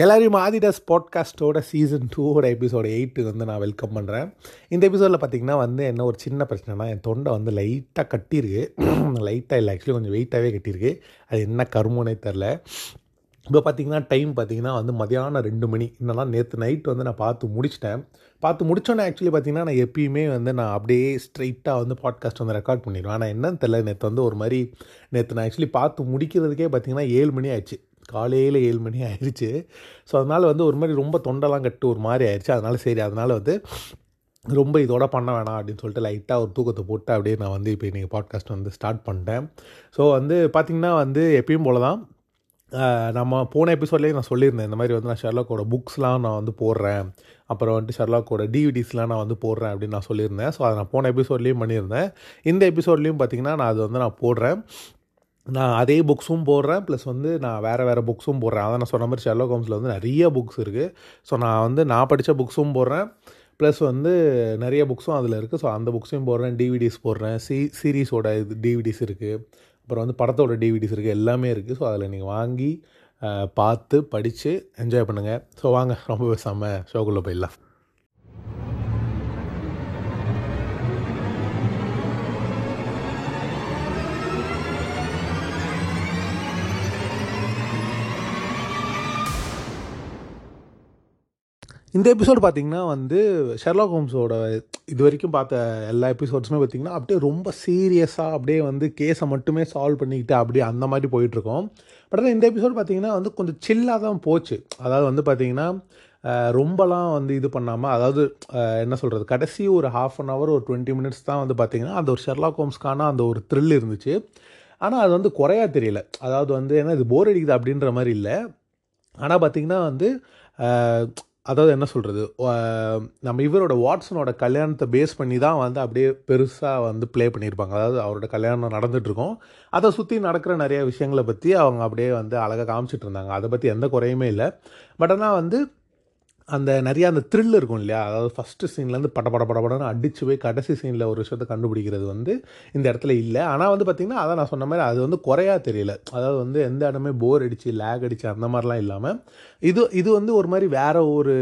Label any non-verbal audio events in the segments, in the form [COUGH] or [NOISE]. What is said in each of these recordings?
எல்லாரையும் ஆதிடாஸ் பாட்காஸ்ட்டோட சீசன் டூவோட எபிசோட எயிட்டு வந்து நான் வெல்கம் பண்ணுறேன் இந்த எபிசோடில் பார்த்தீங்கன்னா வந்து என்ன ஒரு சின்ன பிரச்சனைனா என் தொண்டை வந்து லைட்டாக கட்டியிருக்கு. லைட்டாக இல்லை ஆக்சுவலி கொஞ்சம் வெயிட்டாகவே கட்டியிருக்கு. அது என்ன கருமோனே தெரில. இப்போ பார்த்தீங்கன்னா டைம் பார்த்தீங்கன்னா வந்து மதியானம் ரெண்டு மணி. என்னன்னா நேற்று நைட் வந்து நான் பார்த்து முடிச்சிட்டேன். பார்த்து முடிச்சோன்னே ஆக்சுவலி பார்த்தீங்கன்னா நான் எப்பயுமே வந்து நான் அப்படியே ஸ்ட்ரைட்டாக வந்து பாட்காஸ்ட் வந்து ரெக்கார்ட் பண்ணிடுவேன். ஆனால் என்னன்னு தெரில. நேற்று வந்து ஒரு மாதிரி நேற்று நான் ஆக்சுவலி பார்த்து முடிக்கிறதுக்கே பார்த்தீங்கன்னா ஏழு மணி ஆயிடுச்சு. காலையில் ஏழு மணி ஆயிடுச்சு ஸோ அதனால் வந்து ஒரு மாதிரி ரொம்ப தொண்டெல்லாம் கட்டு ஒரு மாதிரி ஆயிடுச்சு அதனால் சரி அதனால் வந்து ரொம்ப இதோட பண்ண வேணாம் அப்படின்னு சொல்லிட்டு லைட்டாக ஒரு தூக்கத்தை போட்டு அப்படியே நான் வந்து இப்போ இன்றைக்கி பாட்காஸ்ட் வந்து ஸ்டார்ட் பண்ணிட்டேன். ஸோ வந்து பார்த்திங்கன்னா வந்து எப்பயும் போல தான் நம்ம போன எபிசோட்லேயே நான் சொல்லியிருந்தேன். இந்த மாதிரி வந்து நான் ஷெர்லாக்கோட புக்ஸ்லாம் நான் வந்து போடுறேன். அப்புறம் வந்துட்டு ஷெர்லாக்கோட டிவிடிஸ்லாம் நான் வந்து போடுறேன் அப்படின்னு நான் சொல்லியிருந்தேன். ஸோ அதை நான் போன எபிசோட்லேயும் பண்ணியிருந்தேன். இந்த எபிசோட்லேயும் பார்த்திங்கன்னா நான் அது வந்து நான் போடுறேன். நான் அதே புக்ஸும் போடுறேன் ப்ளஸ் வந்து நான் வேறு வேறு புக்ஸும் போடுறேன். அதான் நான் சொன்ன மாதிரி ஷெர்லாக் ஹோம்ஸில் வந்து நிறைய புக்ஸ் இருக்குது ஸோ நான் வந்து நான் படித்த புக்ஸும் போடுறேன் ப்ளஸ் வந்து நிறைய புக்ஸும் அதில் இருக்குது ஸோ அந்த புக்ஸையும் போடுறேன் டிவிடிஸ் போடுறேன் சி சீரீஸோட இது டிவிடிஸ் இருக்குது அப்புறம் வந்து படத்தோட டிவிடிஸ் இருக்குது எல்லாமே இருக்குது ஸோ அதில் நீங்கள் வாங்கி பார்த்து படித்து என்ஜாய் பண்ணுங்கள் ஸோ வாங்க ரொம்ப பேசாமல் ஷோக்குள்ளே போயிடலாம். இந்த எபிசோடு பார்த்திங்கன்னா வந்து ஷெர்லாக் ஹோம்ஸோட இது வரைக்கும் பார்த்த எல்லா எபிசோட்ஸுமே பார்த்திங்கன்னா அப்படியே ரொம்ப சீரியஸாக அப்படியே வந்து கேஸை மட்டுமே சால்வ் பண்ணிக்கிட்டு அப்படியே அந்த மாதிரி போயிட்டுருக்கோம். பட் ஆனால் இந்த எபிசோட் பார்த்திங்கன்னா வந்து கொஞ்சம் சில்லாக தான் போச்சு. அதாவது வந்து பார்த்திங்கன்னா ரொம்பலாம் வந்து இது பண்ணாமல் அதாவது என்ன சொல்கிறது கடைசி ஒரு ஹாஃப் அன் ஹவர் ஒரு டுவெண்ட்டி மினிட்ஸ் தான் வந்து பார்த்திங்கன்னா அந்த ஒரு ஷெர்லாக் ஹோம்ஸ்க்கான அந்த ஒரு த்ரில் இருந்துச்சு. ஆனால் அது வந்து குறையா தெரியல. அதாவது வந்து ஏன்னா இது போர் அடிக்குது அப்படின்ற மாதிரி இல்லை. ஆனால் பார்த்திங்கன்னா வந்து அதாவது என்ன சொல்கிறது நம்ம இவரோட வாட்ஸனோட கல்யாணத்தை பேஸ் பண்ணி தான் வந்து அப்படியே பெருசாக வந்து ப்ளே பண்ணியிருப்பாங்க. அதாவது அவரோட கல்யாணம் நடந்துகிட்ருக்கோம் அதை சுற்றி நடக்கிற நிறைய விஷயங்களை பற்றி அவங்க அப்படியே வந்து அழகாக காமிச்சிட்டு இருந்தாங்க. அதை பற்றி எந்த குறையுமே இல்லை. பட் ஆனால் வந்து அந்த நிறைய அந்த த்ரில் இருக்கும் இல்லையா? அதாவது ஃபஸ்ட்டு சீன்லேருந்து பட பட பட அடிச்சு போய் கடைசி சீனில் ஒரு விஷயத்தை கண்டுபிடிக்கிறது வந்து இந்த இடத்துல இல்லை. ஆனால் வந்து பார்த்திங்கன்னா அதான் நான் சொன்ன மாதிரி அது வந்து குறையா தெரியல. அதாவது வந்து எந்த இடமே போர் அடிச்சு லேக் அடிச்சு அந்த மாதிரிலாம் இல்லாமல் இது இது வந்து ஒரு மாதிரி வேற ஒரு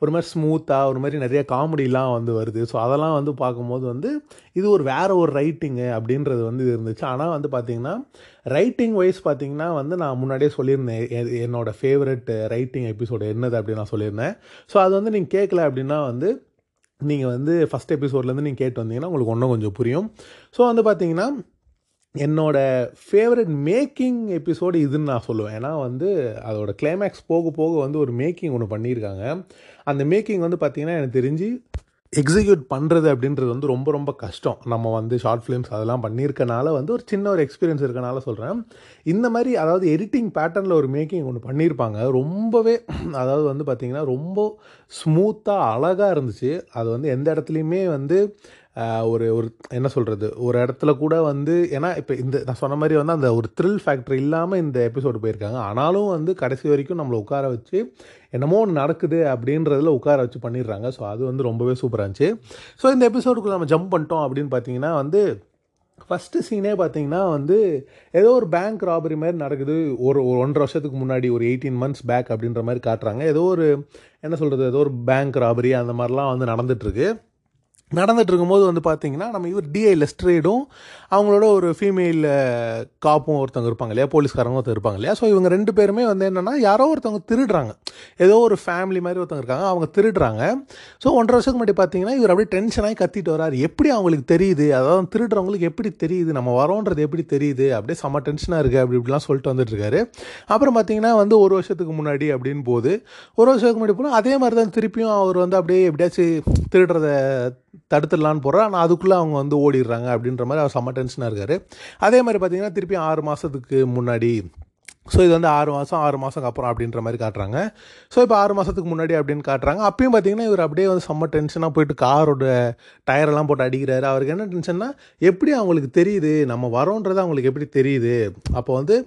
ஒரு மாதிரி ஸ்மூத்தாக ஒரு மாதிரி நிறைய காமெடிலாம் வந்து வருது. ஸோ அதெல்லாம் வந்து பார்க்கும்போது வந்து இது ஒரு வேறு ஒரு ரைட்டிங்கு அப்படின்றது வந்து இது இருந்துச்சு. ஆனால் வந்து பார்த்திங்கன்னா ரைட்டிங் வைஸ் பார்த்தீங்கன்னா வந்து நான் முன்னாடியே சொல்லியிருந்தேன் எ- ஃபேவரட் ரைட்டிங் எபிசோடு என்னது அப்படின்னு நான் சொல்லியிருந்தேன். ஸோ அது வந்து நீங்கள் கேட்கல அப்படின்னா வந்து நீங்கள் வந்து ஃபஸ்ட் எபிசோட்லேருந்து நீங்கள் கேட்டு வந்தீங்கன்னா உங்களுக்கு இன்னும் கொஞ்சம் புரியும். ஸோ வந்து பார்த்திங்கன்னா என்னோட ஃபேவரட் மேக்கிங் எபிசோடு இதுன்னு நான் சொல்லுவேன். ஏன்னா வந்து அதோட கிளைமேக்ஸ் போக போக வந்து ஒரு மேக்கிங் ஒன்று பண்ணியிருக்காங்க. அந்த மேக்கிங் வந்து பார்த்திங்கன்னா எனக்கு தெரிஞ்சு எக்ஸிக்யூட் பண்ணுறது அப்படின்றது வந்து ரொம்ப ரொம்ப கஷ்டம். நம்ம வந்து ஷார்ட் ஃபிலிம்ஸ் அதெல்லாம் பண்ணியிருக்கனால வந்து ஒரு சின்ன ஒரு எக்ஸ்பீரியன்ஸ் இருக்கனால சொல்கிறேன் இந்த மாதிரி அதாவது எடிட்டிங் பேட்டர்னில் ஒரு மேக்கிங் ஒன்று பண்ணியிருப்பாங்க. ரொம்பவே அதாவது வந்து பார்த்திங்கன்னா ரொம்ப ஸ்மூத்தாக அழகாக இருந்துச்சு. அது வந்து எந்த இடத்துலையுமே வந்து ஒரு ஒரு என்ன சொல்கிறது ஒரு இடத்துல கூட வந்து ஏன்னா இப்போ இந்த நான் சொன்ன மாதிரி வந்து அந்த ஒரு த்ரில் ஃபேக்டர் இல்லாமல் இந்த எபிசோடு போயிருக்காங்க. ஆனாலும் வந்து கடைசி வரைக்கும் நம்மளை உட்கார வச்சு என்னமோ ஒன்று நடக்குது அப்படின்றதில் உட்கார வச்சு பண்ணிடுறாங்க. ஸோ அது வந்து ரொம்பவே சூப்பராக இருந்துச்சு. ஸோ இந்த எபிசோடுக்குள்ள நம்ம ஜம்ப் பண்ணிட்டோம் அப்படின்னு பார்த்தீங்கன்னா வந்து ஃபஸ்ட்டு சீனே பார்த்தீங்கன்னா வந்து ஏதோ ஒரு பேங்க் ராபரி மாதிரி நடக்குது. ஒரு ஒரு ஒன்றரை வருஷத்துக்கு முன்னாடி ஒரு எயிட்டீன் மந்த்ஸ் பேக் அப்படின்ற மாதிரி காட்டுறாங்க. ஏதோ ஒரு என்ன சொல்கிறது ஏதோ ஒரு பேங்க் ராபரி அந்த மாதிரிலாம் வந்து நடந்துட்டுருக்கு. நடந்துட்டு இருக்கும்போது வந்து பார்த்தீங்கன்னா நம்ம இவர் டிஐ லெஸ்ட்ரேடும் அவங்களோட ஒரு ஃபீமேல் காப்பும் ஒருத்தவங்க இருப்பாங்க இல்லையா? போலீஸ்காரங்க ஒருத்தர் இருப்பாங்க இல்லையா? ஸோ இவங்க ரெண்டு பேருமே வந்து என்னென்னா யாரோ ஒருத்தவங்க திருடுறாங்க. ஏதோ ஒரு ஃபேமிலி மாதிரி ஒருத்தவங்க இருக்காங்க அவங்க திருடுறாங்க. ஸோ ஒன்றரை வருஷத்துக்கு முன்னாடி பார்த்தீங்கன்னா இவர் அப்படியே டென்ஷனாகி கத்திட்டு வராரு. எப்படி அவங்களுக்கு தெரியுது? அதாவது திருடுறவங்களுக்கு எப்படி தெரியுது? நம்ம வரோன்றது எப்படி தெரியுது? அப்படியே செம்ம டென்ஷனாக இருக்குது அப்படி இப்படிலாம் சொல்லிட்டு வந்துட்டுருக்காரு. அப்புறம் பார்த்தீங்கன்னா வந்து ஒரு வருஷத்துக்கு முன்னாடி அப்படின்னு போது ஒரு வருஷத்துக்கு முன்னாடி போனால் அதே மாதிரி தான் திருப்பியும் அவர் வந்து அப்படியே எப்படியாச்சும் திருடுறத தடுத்துடலான்னு போகிறார் ஆனால் அதுக்குள்ளே அவங்க வந்து ஓடிடுறாங்க அப்படின்ற மாதிரி அவர் செம்ம டென்ஷனாக இருக்காரு. அதே மாதிரி பார்த்தீங்கன்னா திருப்பி ஆறு மாதத்துக்கு முன்னாடி ஸோ இது வந்து ஆறு மாதம் ஆறு மாதம் அப்புறம் அப்படின்ற மாதிரி காட்டுறாங்க. ஸோ இப்போ ஆறு மாதத்துக்கு முன்னாடி அப்படின்னு காட்டுறாங்க. அப்பயும் பார்த்தீங்கன்னா இவர் அப்படியே வந்து செம்ம டென்ஷனாக போயிட்டு காரோட டயரெல்லாம் போட்டு அடிக்கிறாரு. அவருக்கு என்ன டென்ஷன்னா எப்படி அவங்களுக்கு தெரியுது? நம்ம வரோன்றது அவங்களுக்கு எப்படி தெரியுது? அப்போ வந்து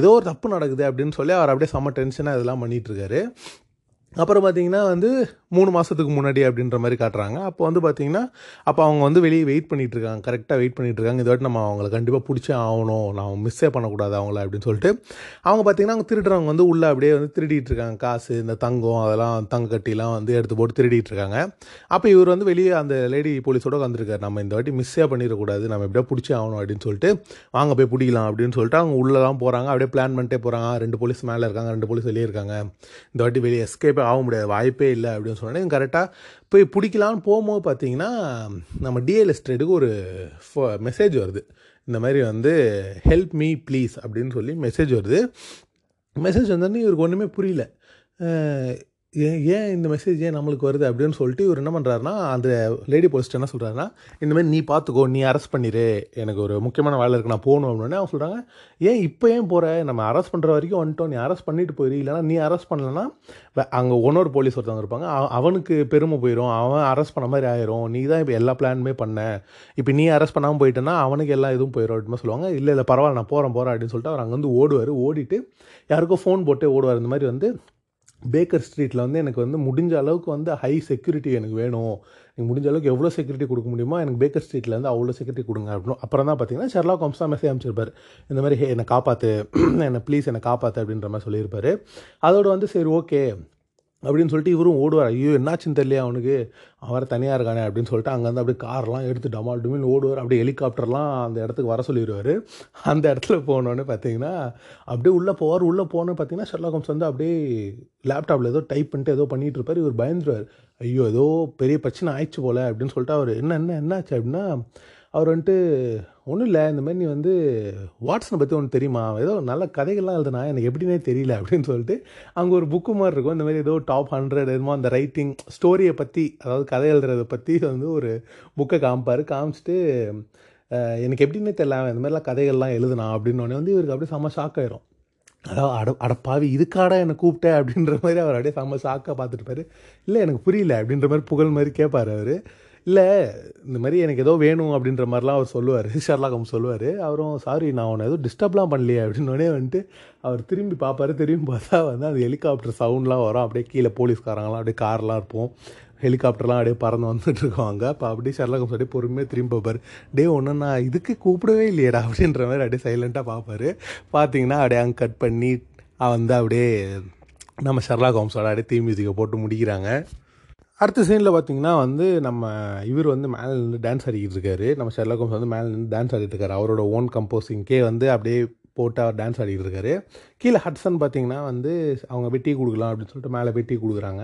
ஏதோ ஒரு தப்பு நடக்குது அப்படின்னு சொல்லி அவர் அப்படியே செம்ம டென்ஷனாக இதெல்லாம் பண்ணிகிட்ருக்காரு அப்புறம் பார்த்தீங்கன்னா வந்து மூணு மாதத்துக்கு முன்னாடி அப்படின்ற மாதிரி காட்டுறாங்க. அப்போ வந்து பார்த்தீங்கன்னா அப்போ அவங்க வந்து வெளியே வெயிட் பண்ணிகிட்டு இருக்காங்க. கரெக்டாக வெயிட் பண்ணிட்டு இருக்காங்க. இந்த வாட்டி நம்ம அவங்கள கண்டிப்பாக பிடிச்சே ஆகணும். நான் மிஸ்ஸே பண்ணக்கூடாது அவங்கள அப்படின்னு சொல்லிட்டு. அவங்க பார்த்தீங்கன்னா அவங்க திருடுறவங்க வந்து உள்ளே அப்படியே வந்து திருடிட்டு இருக்காங்க. காசு இந்த தங்கம் அதெல்லாம் தங்க கட்டிலாம் வந்து எடுத்து போட்டு திருடிட்டு இருக்காங்க. அப்போ இவர் வந்து வெளியே அந்த லேடி போலீஸோட வந்திருக்காரு நம்ம இந்த வாட்டி மிஸ்ஸே பண்ணிடக்கூடாது. நம்ம எப்படியா பிடிச்சே ஆகணும் அப்படின்னு சொல்லிட்டு வாங்க போய் பிடிக்கலாம் அப்படின்னு சொல்லிட்டு அவங்க உள்ளெல்லாம் போகிறாங்க அப்படியே பிளான் பண்ணிட்டே போகிறாங்க ரெண்டு போலீஸ் மேலே இருக்காங்க. ரெண்டு போலீஸ் வெளியே இருக்காங்க. இந்த வாட்டி வெளியே எஸ்கேப்பே ஆக முடியாது. வாய்ப்பே இல்லை அப்படின்னு சொன்னோன்னே கரெக்டாக போய் பிடிக்கலான்னு போகும்போது பார்த்தீங்கன்னா நம்ம டிஎல் எஸ்டேட்டுக்கு ஒரு மெசேஜ் வருது. இந்த மாதிரி வந்து ஹெல்ப் மீ ப்ளீஸ் அப்படின்னு சொல்லி மெசேஜ் வருது. மெசேஜ் வந்தோடனே இவருக்கு ஒன்றுமே புரியல. ஏன் ஏன் இந்த மெசேஜ் ஏன் நம்மளுக்கு வருது அப்படின்னு சொல்லிட்டு இவர் என்ன பண்ணுறாருனா அந்த லேடி போஸ்ட் என்ன சொல்கிறாருன்னா இந்தமாதிரி நீ பார்த்துக்கோ நீ அரெஸ்ட் பண்ணிடு எனக்கு ஒரு முக்கியமான வேலை இருக்குது நான் போகணும் அப்படின்னு அவங்க சொல்கிறாங்க ஏன் இப்போ ஏன் போகிற நம்ம அரெஸ்ட் பண்ணுற வரைக்கும் வந்துட்டோம். நீ அரெஸ்ட் பண்ணிட்டு போயிரு. இல்லைனா நீ அரெஸ்ட் பண்ணலன்னா அங்கே ஒன்னொரு போலீஸ் ஒருத்தவங்க இருப்பாங்க. அவனுக்கு பெருமை போயிடும் அவன் அரெஸ்ட் பண்ண மாதிரி ஆயிரும். நீ தான் இப்போ எல்லா பிளானுமே பண்ண. இப்போ நீ அரெஸ்ட் பண்ணாமல் போயிட்டேன்னா அவனுக்கு எல்லா இதுவும் போயிடும் அப்படின்னு சொல்லுவாங்க. இல்லை இல்லை பரவாயில்ல நான் போகிறேன் போகிறேன் அப்படின்னு சொல்லிட்டு அவர் அங்கேருந்து ஓடுவார். ஓடிட்டு யாருக்கோ ஃபோன் போட்டு ஓடுவார். இந்த மாதிரி வந்து பேக்கர் ஸ்ட்ரீட்டில் வந்து எனக்கு வந்து முடிஞ்ச அளவுக்கு வந்து ஹை செக்யூரிட்டி எனக்கு வேணும். நீங்கள் முடிஞ்ச அளவுக்கு எவ்வளோ செக்யூரிட்டி கொடுக்க முடியுமோ எனக்கு பேக்கர் ஸ்ட்ரீட்டில் வந்து அவ்வளோ செக்யூரிட்டி கொடுங்க. அப்படின்னு அப்புறம் தான் பார்த்தீங்கன்னா ஷெர்லாக் ஹோம்ஸ் தான் மெசேஜ் அமைச்சிருப்பார் இந்த மாதிரி ஹே என்னை காப்பாற்று [CLEARS THROAT] என்னை ப்ளீஸ் என்னை காப்பாற்று அப்படின்ற மாதிரி சொல்லியிருப்பாரு. அதோடு வந்து சரி ஓகே அப்படின்னு சொல்லிட்டு இவரும் ஓடுவார். ஐயோ என்னாச்சுன்னு தெரியலையா அவனுக்கு. அவர் தனியாக இருக்கானே அப்படின்னு சொல்லிட்டு அங்கேருந்து அப்படியே கார்லாம் எடுத்து டமால் டுமில் ஓடுவார். அப்படியே ஹெலிகாப்டர்லாம் அந்த இடத்துக்கு வர சொல்லிடுவார் அந்த இடத்துல போனோன்னு பார்த்தீங்கன்னா அப்படியே உள்ளே போவார். உள்ளே போனோன்னு பார்த்தீங்கன்னா ஷெர்லா ஹோம்ஸ் வந்து அப்படியே லேப்டாப்பில் ஏதோ டைப் பண்ணிட்டு ஏதோ பண்ணிகிட்டு இருப்பார். இவர் பயந்துருவார். ஐயோ ஏதோ பெரிய பிரச்சனை ஆயிடுச்சு போல அப்படின்னு சொல்லிட்டு அவர் என்ன என்ன என்னாச்சு? அப்படின்னா அவர் வந்துட்டு ஒன்றும் இல்லை இந்த மாதிரி நீ வந்து வாட்ஸனை பற்றி ஒன்று தெரியுமா? ஏதோ நல்ல கதைகள்லாம் எழுதுனா எனக்கு எப்படின்னே தெரியல அப்படின்னு சொல்லிட்டு அங்கே ஒரு புக்கு மாதிரி இருக்கும். இந்த மாதிரி ஏதோ டாப் ஹண்ட்ரட் எதுமோ அந்த ரைட்டிங் ஸ்டோரியை பற்றி அதாவது கதை எழுதுறதை பற்றி வந்து ஒரு புக்கை காமிப்பார். காமிச்சிட்டு எனக்கு எப்படின்னே தெரியல அவன் இந்த மாதிரிலாம் கதைகள்லாம் எழுதுனா அப்படின்னு உடனே வந்து இவருக்கு அப்படியே செம்ம ஷாக் ஆயிரும். அதாவது அட அடப்பாவி இதுக்காடா என்னை கூப்பிட்டேன் அப்படின்ற மாதிரி அவர் அப்படியே செம்ம ஷாக்காக பார்த்துட்டு இல்லை எனக்கு புரியல அப்படின்ற மாதிரி புகழ் மாதிரி கேட்பார் அவர். இல்லை இந்த மாதிரி எனக்கு ஏதோ வேணும் அப்படின்ற மாதிரிலாம் அவர் சொல்லுவார். [LAUGHS] ஷர்லாக் ஹோம்ஸ் சொல்லுவார். அவரும் சாரி நான் உன்னை எதுவும் டிஸ்டர்ப்லாம் பண்ணலையே அப்படின்னோடனே வந்துட்டு அவர் திரும்பி பார்ப்பாரு திரும்பி பார்த்தா வந்து அந்த ஹெலிகாப்டர் சவுண்ட்லாம் வரும். அப்படியே கீழே போலீஸ்காரங்களாம் அப்படியே கார்லாம் இருப்போம். ஹெலிகாப்டர்லாம் அப்படியே பறந்து வந்துட்டு இருக்காங்க. அப்போ அப்படியே ஷர்லாக் ஹோம்ஸ் அப்படியே பொறுமையாக திரும்பி பார்ப்பார் டே ஒன்று நான் இதுக்கு கூப்பிடவே இல்லையேடா அப்படின்ற மாதிரி அப்படியே சைலண்ட்டாக பார்ப்பார் பார்த்தீங்கன்னா அப்படியே அங்கே கட் பண்ணி வந்து அப்படியே நம்ம ஷர்லாக் ஹோம்ஸோட அப்படியே தீ மியூசிக்கை போட்டு முடிக்கிறாங்க. அடுத்த சீனில் பார்த்தீங்கன்னா வந்து நம்ம இவர் வந்து மேலே நின்று டான்ஸ் ஆடிக்கிட்டு இருக்காரு நம்ம ஷெர்லாக் கோம்ஸ் வந்து மேலே நின்று டான்ஸ் ஆடிட்டு இருக்காரு அவரோட ஓன் கம்போசிங்க்கே வந்து அப்படியே போட்டு அவர் டான்ஸ் ஆடிக்கிட்டு இருக்காரு கீழே ஹட்சன் பார்த்தீங்கன்னா வந்து அவங்க வெட்டி கொடுக்கலாம் அப்படின்னு சொல்லிட்டு மேலே வெட்டி கொடுக்குறாங்க.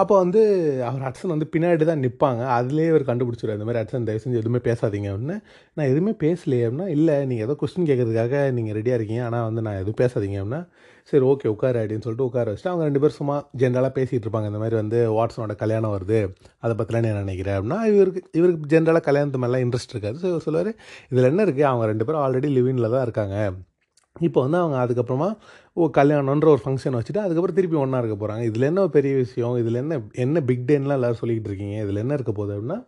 அப்போ வந்து அவர் ஹட்சன் வந்து பின்னாடி தான் நிற்பாங்க அதுலேயே அவர் கண்டுபிடிச்சிரு இந்த மாதிரி ஹட்சன் தயவு செஞ்சு எதுவுமே பேசாதீங்க அப்படின்னு. நான் எதுவுமே பேசலையே அப்படின்னா இல்லை நீங்கள் ஏதோ கொஸ்டின் கேட்கறதுக்காக நீங்கள் ரெடியாக இருக்கீங்க. ஆனால் வந்து நான் எதுவும் பேசாதீங்க அப்படின்னா சரி ஓகே உட்கார அப்படின்னு சொல்லிட்டு உட்கார வச்சுட்டு அவங்க ரெண்டு பேரும் சும்மா ஜென்ரலாக பேசிகிட்டு இருப்பாங்க. இந்த மாதிரி வந்து வாட்ஸனோட கல்யாணம் வருது அதை பற்றிலாம் நான் நினைக்கிறேன் அப்படின்னா இவருக்கு இவருக்கு ஜென்ரலாக கல்யாணத்து மேலாம் இன்ட்ரெஸ்ட் இருக்காது. ஸோ சொல்லுவார் இதில் என்ன இருக்குது அவங்க ரெண்டு பேரும் ஆல்ரெடி லிவினில் தான் இருக்காங்க. இப்போ வந்து அவங்க அதுக்கப்புறமா ஓ கல்யாணன்ற ஒரு ஃபங்க்ஷன் வச்சுட்டு அதுக்கப்புறம் திருப்பி ஒன்றா இருக்க போகிறாங்க இதில் என்ன பெரிய விஷயம்? இதில் என்ன என்ன பிக் டேன்லாம் எல்லோரும் சொல்லிக்கிட்டு இருக்கீங்க. இதில் என்ன இருக்க போகுது அப்படின்னா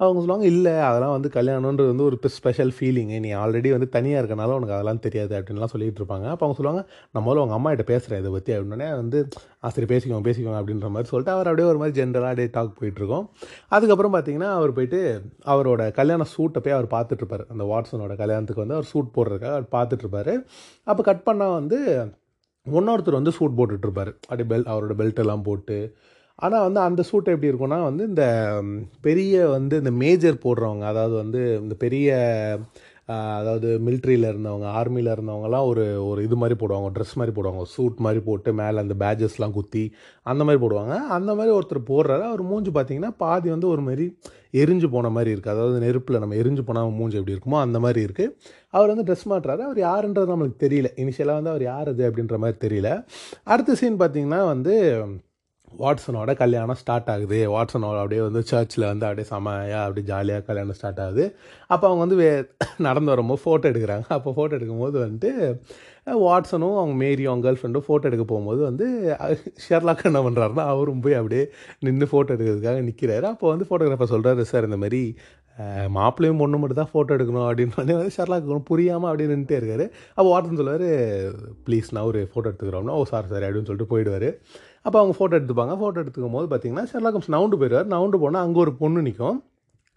அவங்க சொல்லுவாங்க இல்லை அதெல்லாம் வந்து கல்யாணன்றது வந்து ஒரு ஸ்பெஷல் ஃபீலிங்கு நீ ஆல்ரெடி வந்து தனியாக இருக்கனால உனக்கு அதெல்லாம் தெரியாது அப்படின்லாம் சொல்லிட்டு இருப்பாங்க. அப்போ அவங்க சொல்லுவாங்க நம்ம முதல்ல உங்கள் அம்மா கிட்ட பேசுகிறேன் இதை பற்றி அப்படின்னே வந்து ஆ சரி பேசிக்கோங்க பேசிக்கோங்க அப்படின்ற மாதிரி சொல்லிட்டு அவர் அப்படியே ஒரு மாதிரி ஜென்ரலாக அப்படியே டாக் போயிட்டுருக்கோம் அதுக்கப்புறம் பார்த்தீங்கன்னா அவர் போயிட்டு அவரோட கல்யாண சூட்டை போய் அவர் பார்த்துட்ருப்பார் அந்த வாட்ஸனோட கல்யாணத்துக்கு வந்து அவர் சூட் போடுறதுக்காக அவர் பார்த்துட்ருப்பாரு அப்போ கட் பண்ணால் வந்து இன்னொருத்தர் வந்து சூட் போட்டுட்ருப்பார் அப்படியே பெல் அவரோட பெல்ட்டெல்லாம் போட்டு ஆனால் வந்து அந்த சூட்டை எப்படி இருக்கும்னா வந்து இந்த பெரிய வந்து இந்த மேஜர் போடுறவங்க அதாவது வந்து இந்த பெரிய அதாவது மிலிட்ரியில் இருந்தவங்க ஆர்மியில் இருந்தவங்கலாம் ஒரு ஒரு இது மாதிரி போடுவாங்க ட்ரெஸ் மாதிரி போடுவாங்க சூட் மாதிரி போட்டு மேலே அந்த பேஜஸ்லாம் குத்தி அந்த மாதிரி போடுவாங்க. அந்த மாதிரி ஒருத்தர் போடுறாரு. அவர் மூஞ்சி பார்த்தீங்கன்னா பாதி வந்து ஒரு மாதிரி எரிஞ்சு போன மாதிரி இருக்குது அதாவது நெருப்பில் நம்ம எரிஞ்சு போனால் மூஞ்சி எப்படி இருக்குமோ அந்த மாதிரி இருக்குது அவர் வந்து ட்ரெஸ் மாட்டுறாரு அவர் யாருன்றது நம்மளுக்கு தெரியல. இனிஷியலாக வந்து அவர் யார் அது அப்படின்ற மாதிரி தெரியல. அடுத்த சீன் பார்த்தீங்கன்னா வந்து வாட்ஸனோட கல்யாணம் ஸ்டார்ட் ஆகுது. வாட்ஸனோட அப்படியே வந்து சர்ச்சில் வந்து அப்படியே செமையாக அப்படியே ஜாலியாக கல்யாணம் ஸ்டார்ட் ஆகுது. அப்போ அவங்க வந்து வே [COUGHS] நடந்து வரும்போது ஃபோட்டோ எடுக்கிறாங்க. அப்போ ஃபோட்டோ எடுக்கும்போது வந்துட்டு வாட்ஸனும் அவங்க மேரியும் அவங்க கேர்ள் ஃப்ரெண்டும் ஃபோட்டோ எடுக்க போகும்போது வந்து ஷெர்லாக் என்ன பண்ணுறாருன்னா அவரும் போய் அப்படியே நின்று ஃபோட்டோ எடுக்கிறதுக்காக நிற்கிறாரு அப்போ வந்து ஃபோட்டோகிராஃபர் சொல்கிறாரு சார் இந்த மாதிரி மாப்பிள்ளையும் பொண்ணு மட்டும் தான் ஃபோட்டோ எடுக்கணும். அப்படின்னு வந்து ஷர்லாக் புரியாமல் அப்படியே நின்றுட்டே இருக்காரு. அப்போ வாட்சன் சொல்லுவார் ப்ளீஸ் நான் ஒரு ஃபோட்டோ எடுத்துக்கிறோம்னா. ஓ சார் சார் அப்படின்னு சொல்லிட்டு போயிடுவார். அப்போ அவங்க ஃபோட்டோ எடுத்துப்பாங்க. ஃபோட்டோ எடுத்துக்கும் போது பார்த்தீங்கன்னா ஷெர்லாக் நவுண்டு போயிடுவார். நவுண்டு போனால் அங்கே ஒரு பொண்ணு நிற்கும்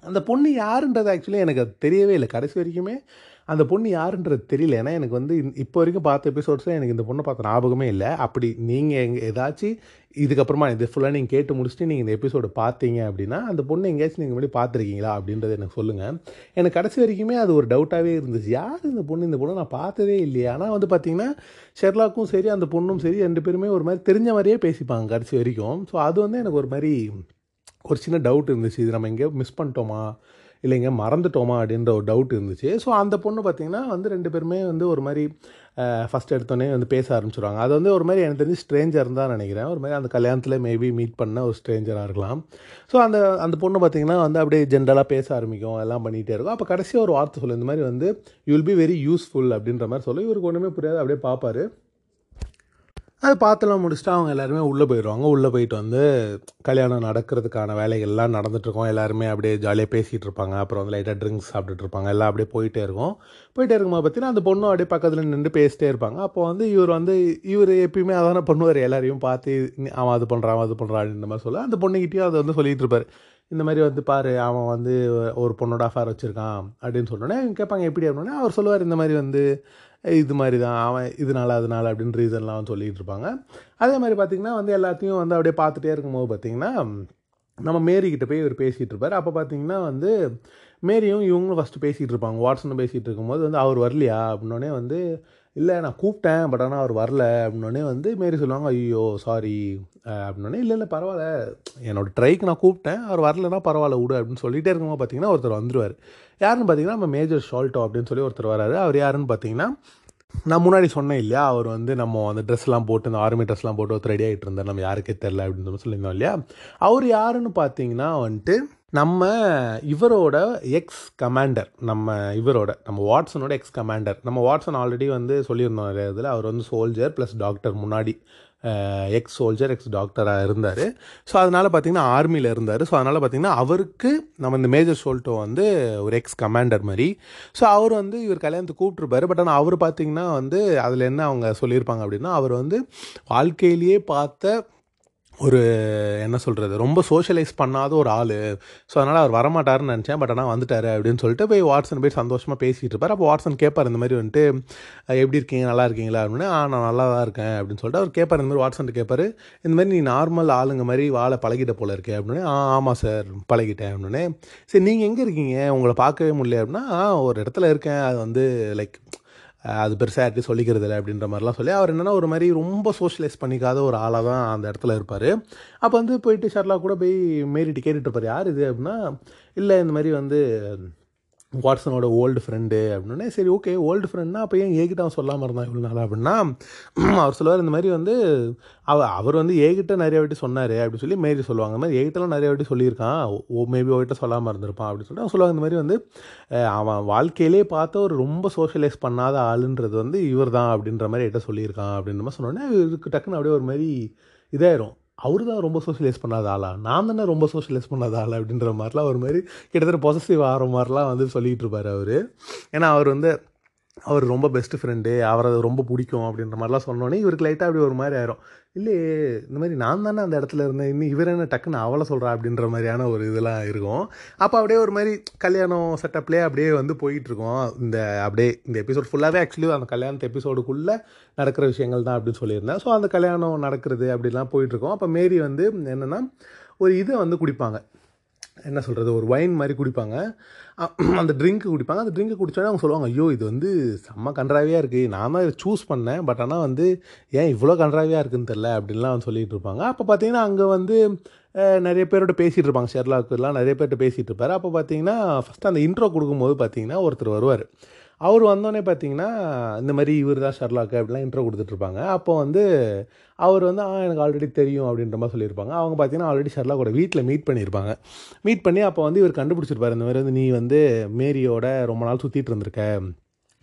அந்த பொண்ணு யாருன்றது ஆக்சுவலி எனக்கு அது தெரியவே இல்லை. கடைசி வரைக்குமே அந்த பொண்ணு யாருன்றது தெரியல. ஏன்னா எனக்கு வந்து இப்போ வரைக்கும் பார்த்த எபிசோட்ஸில் எனக்கு இந்த பொண்ணை பார்த்த ஞாபகமே இல்லை. அப்படி நீங்கள் எங்கே ஏதாச்சும் இதுக்கப்புறமா இது ஃபுல்லாக நீங்கள் கேட்டு முடிச்சுட்டு நீங்கள் இந்த எபிசோடு பார்த்தீங்க அப்படின்னா அந்த பொண்ணு எங்கேயாச்சும் நீங்கள் முன்னாடி பார்த்துருக்கீங்களா அப்படின்றத எனக்கு சொல்லுங்கள் எனக்கு கடைசி வரைக்குமே அது ஒரு டவுட்டாகவே இருந்துச்சு. யார் இந்த பொண்ணு? இந்த பொண்ணு நான் பார்த்ததே இல்லையா. ஆனால் வந்து பார்த்தீங்கன்னா ஷெர்லாக்கும் சரி அந்த பொண்ணும் சரி ரெண்டு பேருமே ஒரு மாதிரி தெரிஞ்ச மாதிரியே பேசிப்பாங்க கடைசி வரைக்கும். ஸோ அது வந்து எனக்கு ஒரு மாதிரி ஒரு சின்ன டவுட் இருந்துச்சு. இது நம்ம எங்கேயோ மிஸ் பண்ணிட்டோமா? இல்லைங்க மறந்துட்டோமா அப்படின்ற ஒரு டவுட் இருந்துச்சு. ஸோ அந்த பொண்ணு பார்த்திங்கன்னா வந்து ரெண்டு பேருமே வந்து ஒரு மாதிரி ஃபஸ்ட் எடுத்தோடனே வந்து பேச ஆரம்பிச்சிடுவாங்க அது வந்து ஒரு மாதிரி எனக்கு தெரிஞ்சு ஸ்ட்ரேஞ்சர் தான் நினைக்கிறேன். ஒரு மாதிரி அந்த கல்யாணத்தில் மேபி மீட் பண்ண ஒரு ஸ்ட்ரேஞ்சராக இருக்கலாம். ஸோ அந்த அந்த பொண்ணு பார்த்திங்கன்னா வந்து அப்படியே ஜென்ரலாக பேச ஆரம்பிக்கும். எல்லாம் பண்ணிகிட்டே இருக்கும். அப்போ கடைசியாக ஒரு வார்த்தை சொல்லு. இந்த மாதிரி வந்து you will be very useful அப்படின்ற மாதிரி சொல்லி. இவருக்கு ஒன்றுமே புரியாது. அப்படியே பார்ப்பாரு. அது பார்த்துலாம் முடிச்சுட்டு அவங்க எல்லாருமே உள்ளே போயிடுவாங்க. உள்ளே போயிட்டு வந்து கல்யாணம் நடக்கிறதுக்கான வேலைகள்லாம் நடந்துகிட்ருக்கோம் எல்லாருமே அப்படியே ஜாலியாக பேசிகிட்டு இருப்பாங்க அப்புறம் வந்து லைட்டாக ட்ரிங்க்ஸ் சாப்பிட்டுட்டு இருப்பாங்க எல்லாம் அப்படியே போயிட்டே இருக்கும். போயிட்டே இருக்கும்போது பார்த்தீங்கன்னா அந்த பொண்ணும் அப்படியே பக்கத்தில் நின்று பேசிட்டே இருப்பாங்க. அப்போ வந்து இவர் வந்து இவர் எப்பயுமே அதான பண்ணுவார். எல்லாரையும் பார்த்து அவன் அது பண்ணுறான் அவன் அது பண்ணுறான் அப்படின்ற மாதிரி சொல்ல அந்த பொண்ணுக்கிட்டேயும் அதை வந்து சொல்லிகிட்டு இருப்பார். இந்த மாதிரி வந்து பாரு அவன் வந்து ஒரு பொண்ணோட அஃபேர் வச்சுருக்கான் அப்படின்னு சொன்னோடனே கேட்பாங்க. எப்படி? அப்படின்னே அவர் சொல்லுவார் இந்த மாதிரி வந்து இது மாதிரி தான் அவன் இதனால அதனால அப்படின்னு ரீசன்லாம் சொல்லிகிட்டு இருப்பாங்க. அதே மாதிரி பார்த்திங்கன்னா வந்து எல்லாத்தையும் வந்து அப்படியே பார்த்துட்டே இருக்கும்போது பார்த்திங்கன்னா நம்ம மேரி போய் இவர் பேசிகிட்டு இருப்பார். அப்போ பார்த்தீங்கன்னா வந்து மேரியும் இவங்களும் ஃபஸ்ட்டு பேசிகிட்டு இருப்பாங்க. வாட்ஸனும் பேசிகிட்டு இருக்கும்போது வந்து அவர் வரலையா அப்படின்னோடனே வந்து இல்லை நான் கூப்பிட்டேன் பட் ஆனால் அவர் வரல. அப்படின்னே வந்து மேரி சொல்லுவாங்க ஐயோ சாரி அப்படின்னே இல்லை இல்லை பரவாயில்ல. என்னோடய ட்ரைக்கு நான் கூப்பிட்டேன். அவர் வரலன்னா பரவாயில்ல விடு. அப்படின்னு சொல்லிகிட்டே இருக்கும்போது பார்த்தீங்கன்னா ஒருத்தர் வந்துருவார். யாருன்னு பார்த்தீங்கன்னா நம்ம மேஜர் ஷால்ட்டோ அப்படின்னு சொல்லி ஒருத்தர் வராரு. அவர் யாருன்னு பார்த்தீங்கன்னா நான் முன்னாடி சொன்னேன் இல்லையா? அவர் வந்து நம்ம அந்த ட்ரெஸ்லாம் போட்டு இந்த ஆர்மி ட்ரெஸ்லாம் போட்டு ஒருத்தர் ரெடி ஆகிட்டு இருந்தார். நம்ம யாருக்கே தெரில அப்படின்னு சொல்லியிருந்தோம் இல்லையா? அவர் யாருன்னு பார்த்தீங்கன்னா வந்துட்டு நம்ம இவரோட எக்ஸ் கமாண்டர் நம்ம இவரோட நம்ம வாட்ஸனோட எக்ஸ் கமாண்டர் நம்ம வாட்ஸன் ஆல்ரெடி வந்து சொல்லியிருந்தோம் நிறைய இதில். அவர் வந்து சோல்ஜர் ப்ளஸ் டாக்டர் முன்னாடி. எக்ஸ் சோல்ஜர் எக்ஸ் டாக்டராக இருந்தார். ஸோ அதனால் பார்த்தீங்கன்னா ஆர்மியில் இருந்தார். ஸோ அதனால் பார்த்திங்கன்னா அவருக்கு நம்ம இந்த மேஜர் ஷோல்ட்டோ வந்து ஒரு எக்ஸ் கமாண்டர் மாதிரி. ஸோ அவர் வந்து இவர் கல்யாணத்துக்கு கூப்பிட்ருப்பாரு பட் ஆனால் அவர் பார்த்திங்கன்னா வந்து அதில் என்ன அவங்க சொல்லியிருப்பாங்க அப்படின்னா அவர் வந்து வாழ்க்கையிலேயே பார்த்த ஒரு என்ன சொல்கிறது ரொம்ப சோஷியலைஸ் பண்ணாத ஒரு ஆள். ஸோ அதனால் அவர் வரமாட்டாருன்னு நினச்சேன். பட் ஆனால் வந்துட்டார் அப்படின்னு சொல்லிட்டு போய் வாட்ஸன் போய் சந்தோஷமாக பேசிகிட்டு இருப்பார். அப்போ வாட்ஸன் கேட்பார் இந்த மாதிரி வந்துட்டு எப்படி இருக்கீங்க? நல்லா இருக்கீங்களா? அப்படின்னு. ஆ நான் நல்லா தான் இருக்கேன். அப்படின்னு சொல்லிட்டு அவர் கேட்பார் இந்த மாதிரி வாட்ஸன் கேட்பார் இந்த மாதிரி நீ நார்மல் ஆளுங்க மாதிரி வாழை பழகிட்ட போல இருக்கே. அப்படின்னு. ஆ ஆமாம் சார் பழகிட்டேன். அப்படின்னு. சரி நீங்கள் எங்கே இருக்கீங்க? உங்களை பார்க்கவே முடியல. அப்படின்னா ஒரு இடத்துல இருக்கேன். அது வந்து லைக் அது பெருசாக யார்ட்டையும் சொல்லிக்கிறது இல்லை அப்படின்ற மாதிரிலாம் சொல்லி அவர் என்னென்னா ஒரு மாதிரி ரொம்ப சோஷியலைஸ் பண்ணிக்காத ஒரு ஆளாக தான் அந்த இடத்துல இருப்பார். அப்போ வந்து போயிட்டு ஷர்லா கூட போய் மேரிட்டு கேட்டுட்டு இருப்பார். யார் இது அப்படின்னா இல்லை இந்த மாதிரி வந்து வாட்ஸனோட ஓல்டு ஃப்ரெண்டு அப்படின்னே சரி ஓகே ஓல்டு ஃப்ரெண்ட்னா அப்போ ஏன் ஏகிட்ட அவன் சொல்லாமல் இருந்தான் இவ்வளோ நாள் அப்படின்னா [CLEARS THROAT] அவர் சொல்லுவார் இந்த மாதிரி வந்து அவ அவர் வந்து ஏகிட்ட நிறைய வாட்டி சொன்னார் அப்படின்னு சொல்லி மேரி சொல்லுவாங்க. இந்த மாதிரி ஏகிட்டலாம் நிறைய வாட்டி சொல்லியிருக்கான். ஓ மேபி ஓகிட்ட சொல்லாமல் இருந்திருப்பான் அப்படின்னு சொல்லிட்டு அவன் சொல்லுவாங்க. இந்த மாதிரி வந்து அவன் வாழ்க்கையிலே பார்த்த ஒரு ரொம்ப சோஷியலைஸ் பண்ணாத ஆளுன்றது வந்து இவர் தான் அப்படின்ற மாதிரி என்கிட்ட சொல்லியிருக்கான் அப்படின்ற மாதிரி சொன்னோடனே இவருக்கு டக்குன்னு அப்படியே ஒரு மாதிரி இதாயிரும். அவர் தான் ரொம்ப சோஷியலைஸ் பண்ணாத ஆளா? நான் தானே ரொம்ப சோஷியலைஸ் பண்ணாத ஆள்? அப்படின்ற மாதிரிலாம் ஒரு மாதிரி கிட்டத்தட்ட பொசசிவ் ஆகிற மாதிரிலாம் வந்து சொல்லிகிட்டு இருப்பார் அவர். ஏன்னா அவர் வந்து அவர் ரொம்ப பெஸ்ட் ஃப்ரெண்டு அவரை ரொம்ப பிடிக்கும் அப்படின்ற மாதிரிலாம் சொன்னோன்னே இவருக்கு லைட்டாக அப்படி ஒரு மாதிரி ஆயிரும். இல்லையே இந்த மாதிரி நான் தானே அந்த இடத்துல இருந்தேன் இன்னும் இவர் என்ன டக்குன்னு அவளை சொல்கிறா அப்படின்ற மாதிரியான ஒரு இதெல்லாம் இருக்கும். அப்போ அப்படியே ஒரு மாதிரி கல்யாணம் செட்டப்லேயே அப்படியே வந்து போயிட்டுருக்கோம் இந்த அப்படியே இந்த எபிசோட் ஃபுல்லாகவே ஆக்சுவலி அந்த கல்யாணத்து எபிசோடுக்குள்ளே நடக்கிற விஷயங்கள் தான் அப்படின்னு சொல்லியிருந்தேன். ஸோ அந்த கல்யாணம் நடக்கிறது அப்படிலாம் போயிட்டுருக்கோம் அப்போ மேரி வந்து என்னென்னா ஒரு இதை வந்து குடிப்பாங்க. என்ன சொல்கிறது ஒரு ஒயின் மாதிரி குடிப்பாங்க. அந்த ட்ரிங்க்கு குடிப்பாங்க. அந்த ட்ரிங்க்கு குடிச்சோடனே அவங்க சொல்லுவாங்க ஐயோ இது வந்து செம்ம கன்றாவியாக இருக்குது நான் தான் இதை சூஸ் பண்ணேன். பட் ஆனால் வந்து ஏன் இவ்வளோ கன்றாவியாக இருக்குன்னு தெரில அப்படின்லாம் வந்து சொல்லிகிட்டு இருப்பாங்க. அப்போ பார்த்தீங்கன்னா அங்கே வந்து நிறைய பேரோட பேசிகிட்டு இருப்பாங்க. ஷெர்லாக்குலாம் நிறைய பேர்கிட்ட பேசிகிட்டு இருப்பார். அப்போ பார்த்தீங்கன்னா ஃபஸ்ட்டு அந்த இன்ட்ரோ கொடுக்கும்போது பார்த்தீங்கன்னா ஒருத்தர் வருவார். அவர் வந்தோடனே பார்த்தீங்கன்னா இந்த மாதிரி இவர் தான் ஷர்லாக்கு அப்படிலாம் இன்ட்ரோ கொடுத்துட்ருப்பாங்க. அப்போ வந்து அவர் வந்து ஆ எனக்கு ஆல்ரெடி தெரியும் அப்படின்ற மாதிரி சொல்லியிருப்பாங்க. அவங்க பார்த்தீங்கன்னா ஆல்ரெடி ஷர்லாக்கோட வீட்டில் மீட் பண்ணியிருப்பாங்க. மீட் பண்ணி அப்போ வந்து இவர் கண்டுபிடிச்சிருப்பாரு இந்த மாதிரி வந்து நீ வந்து மேரியோட ரொம்ப நாள் சுற்றிட்டு இருந்திருக்க.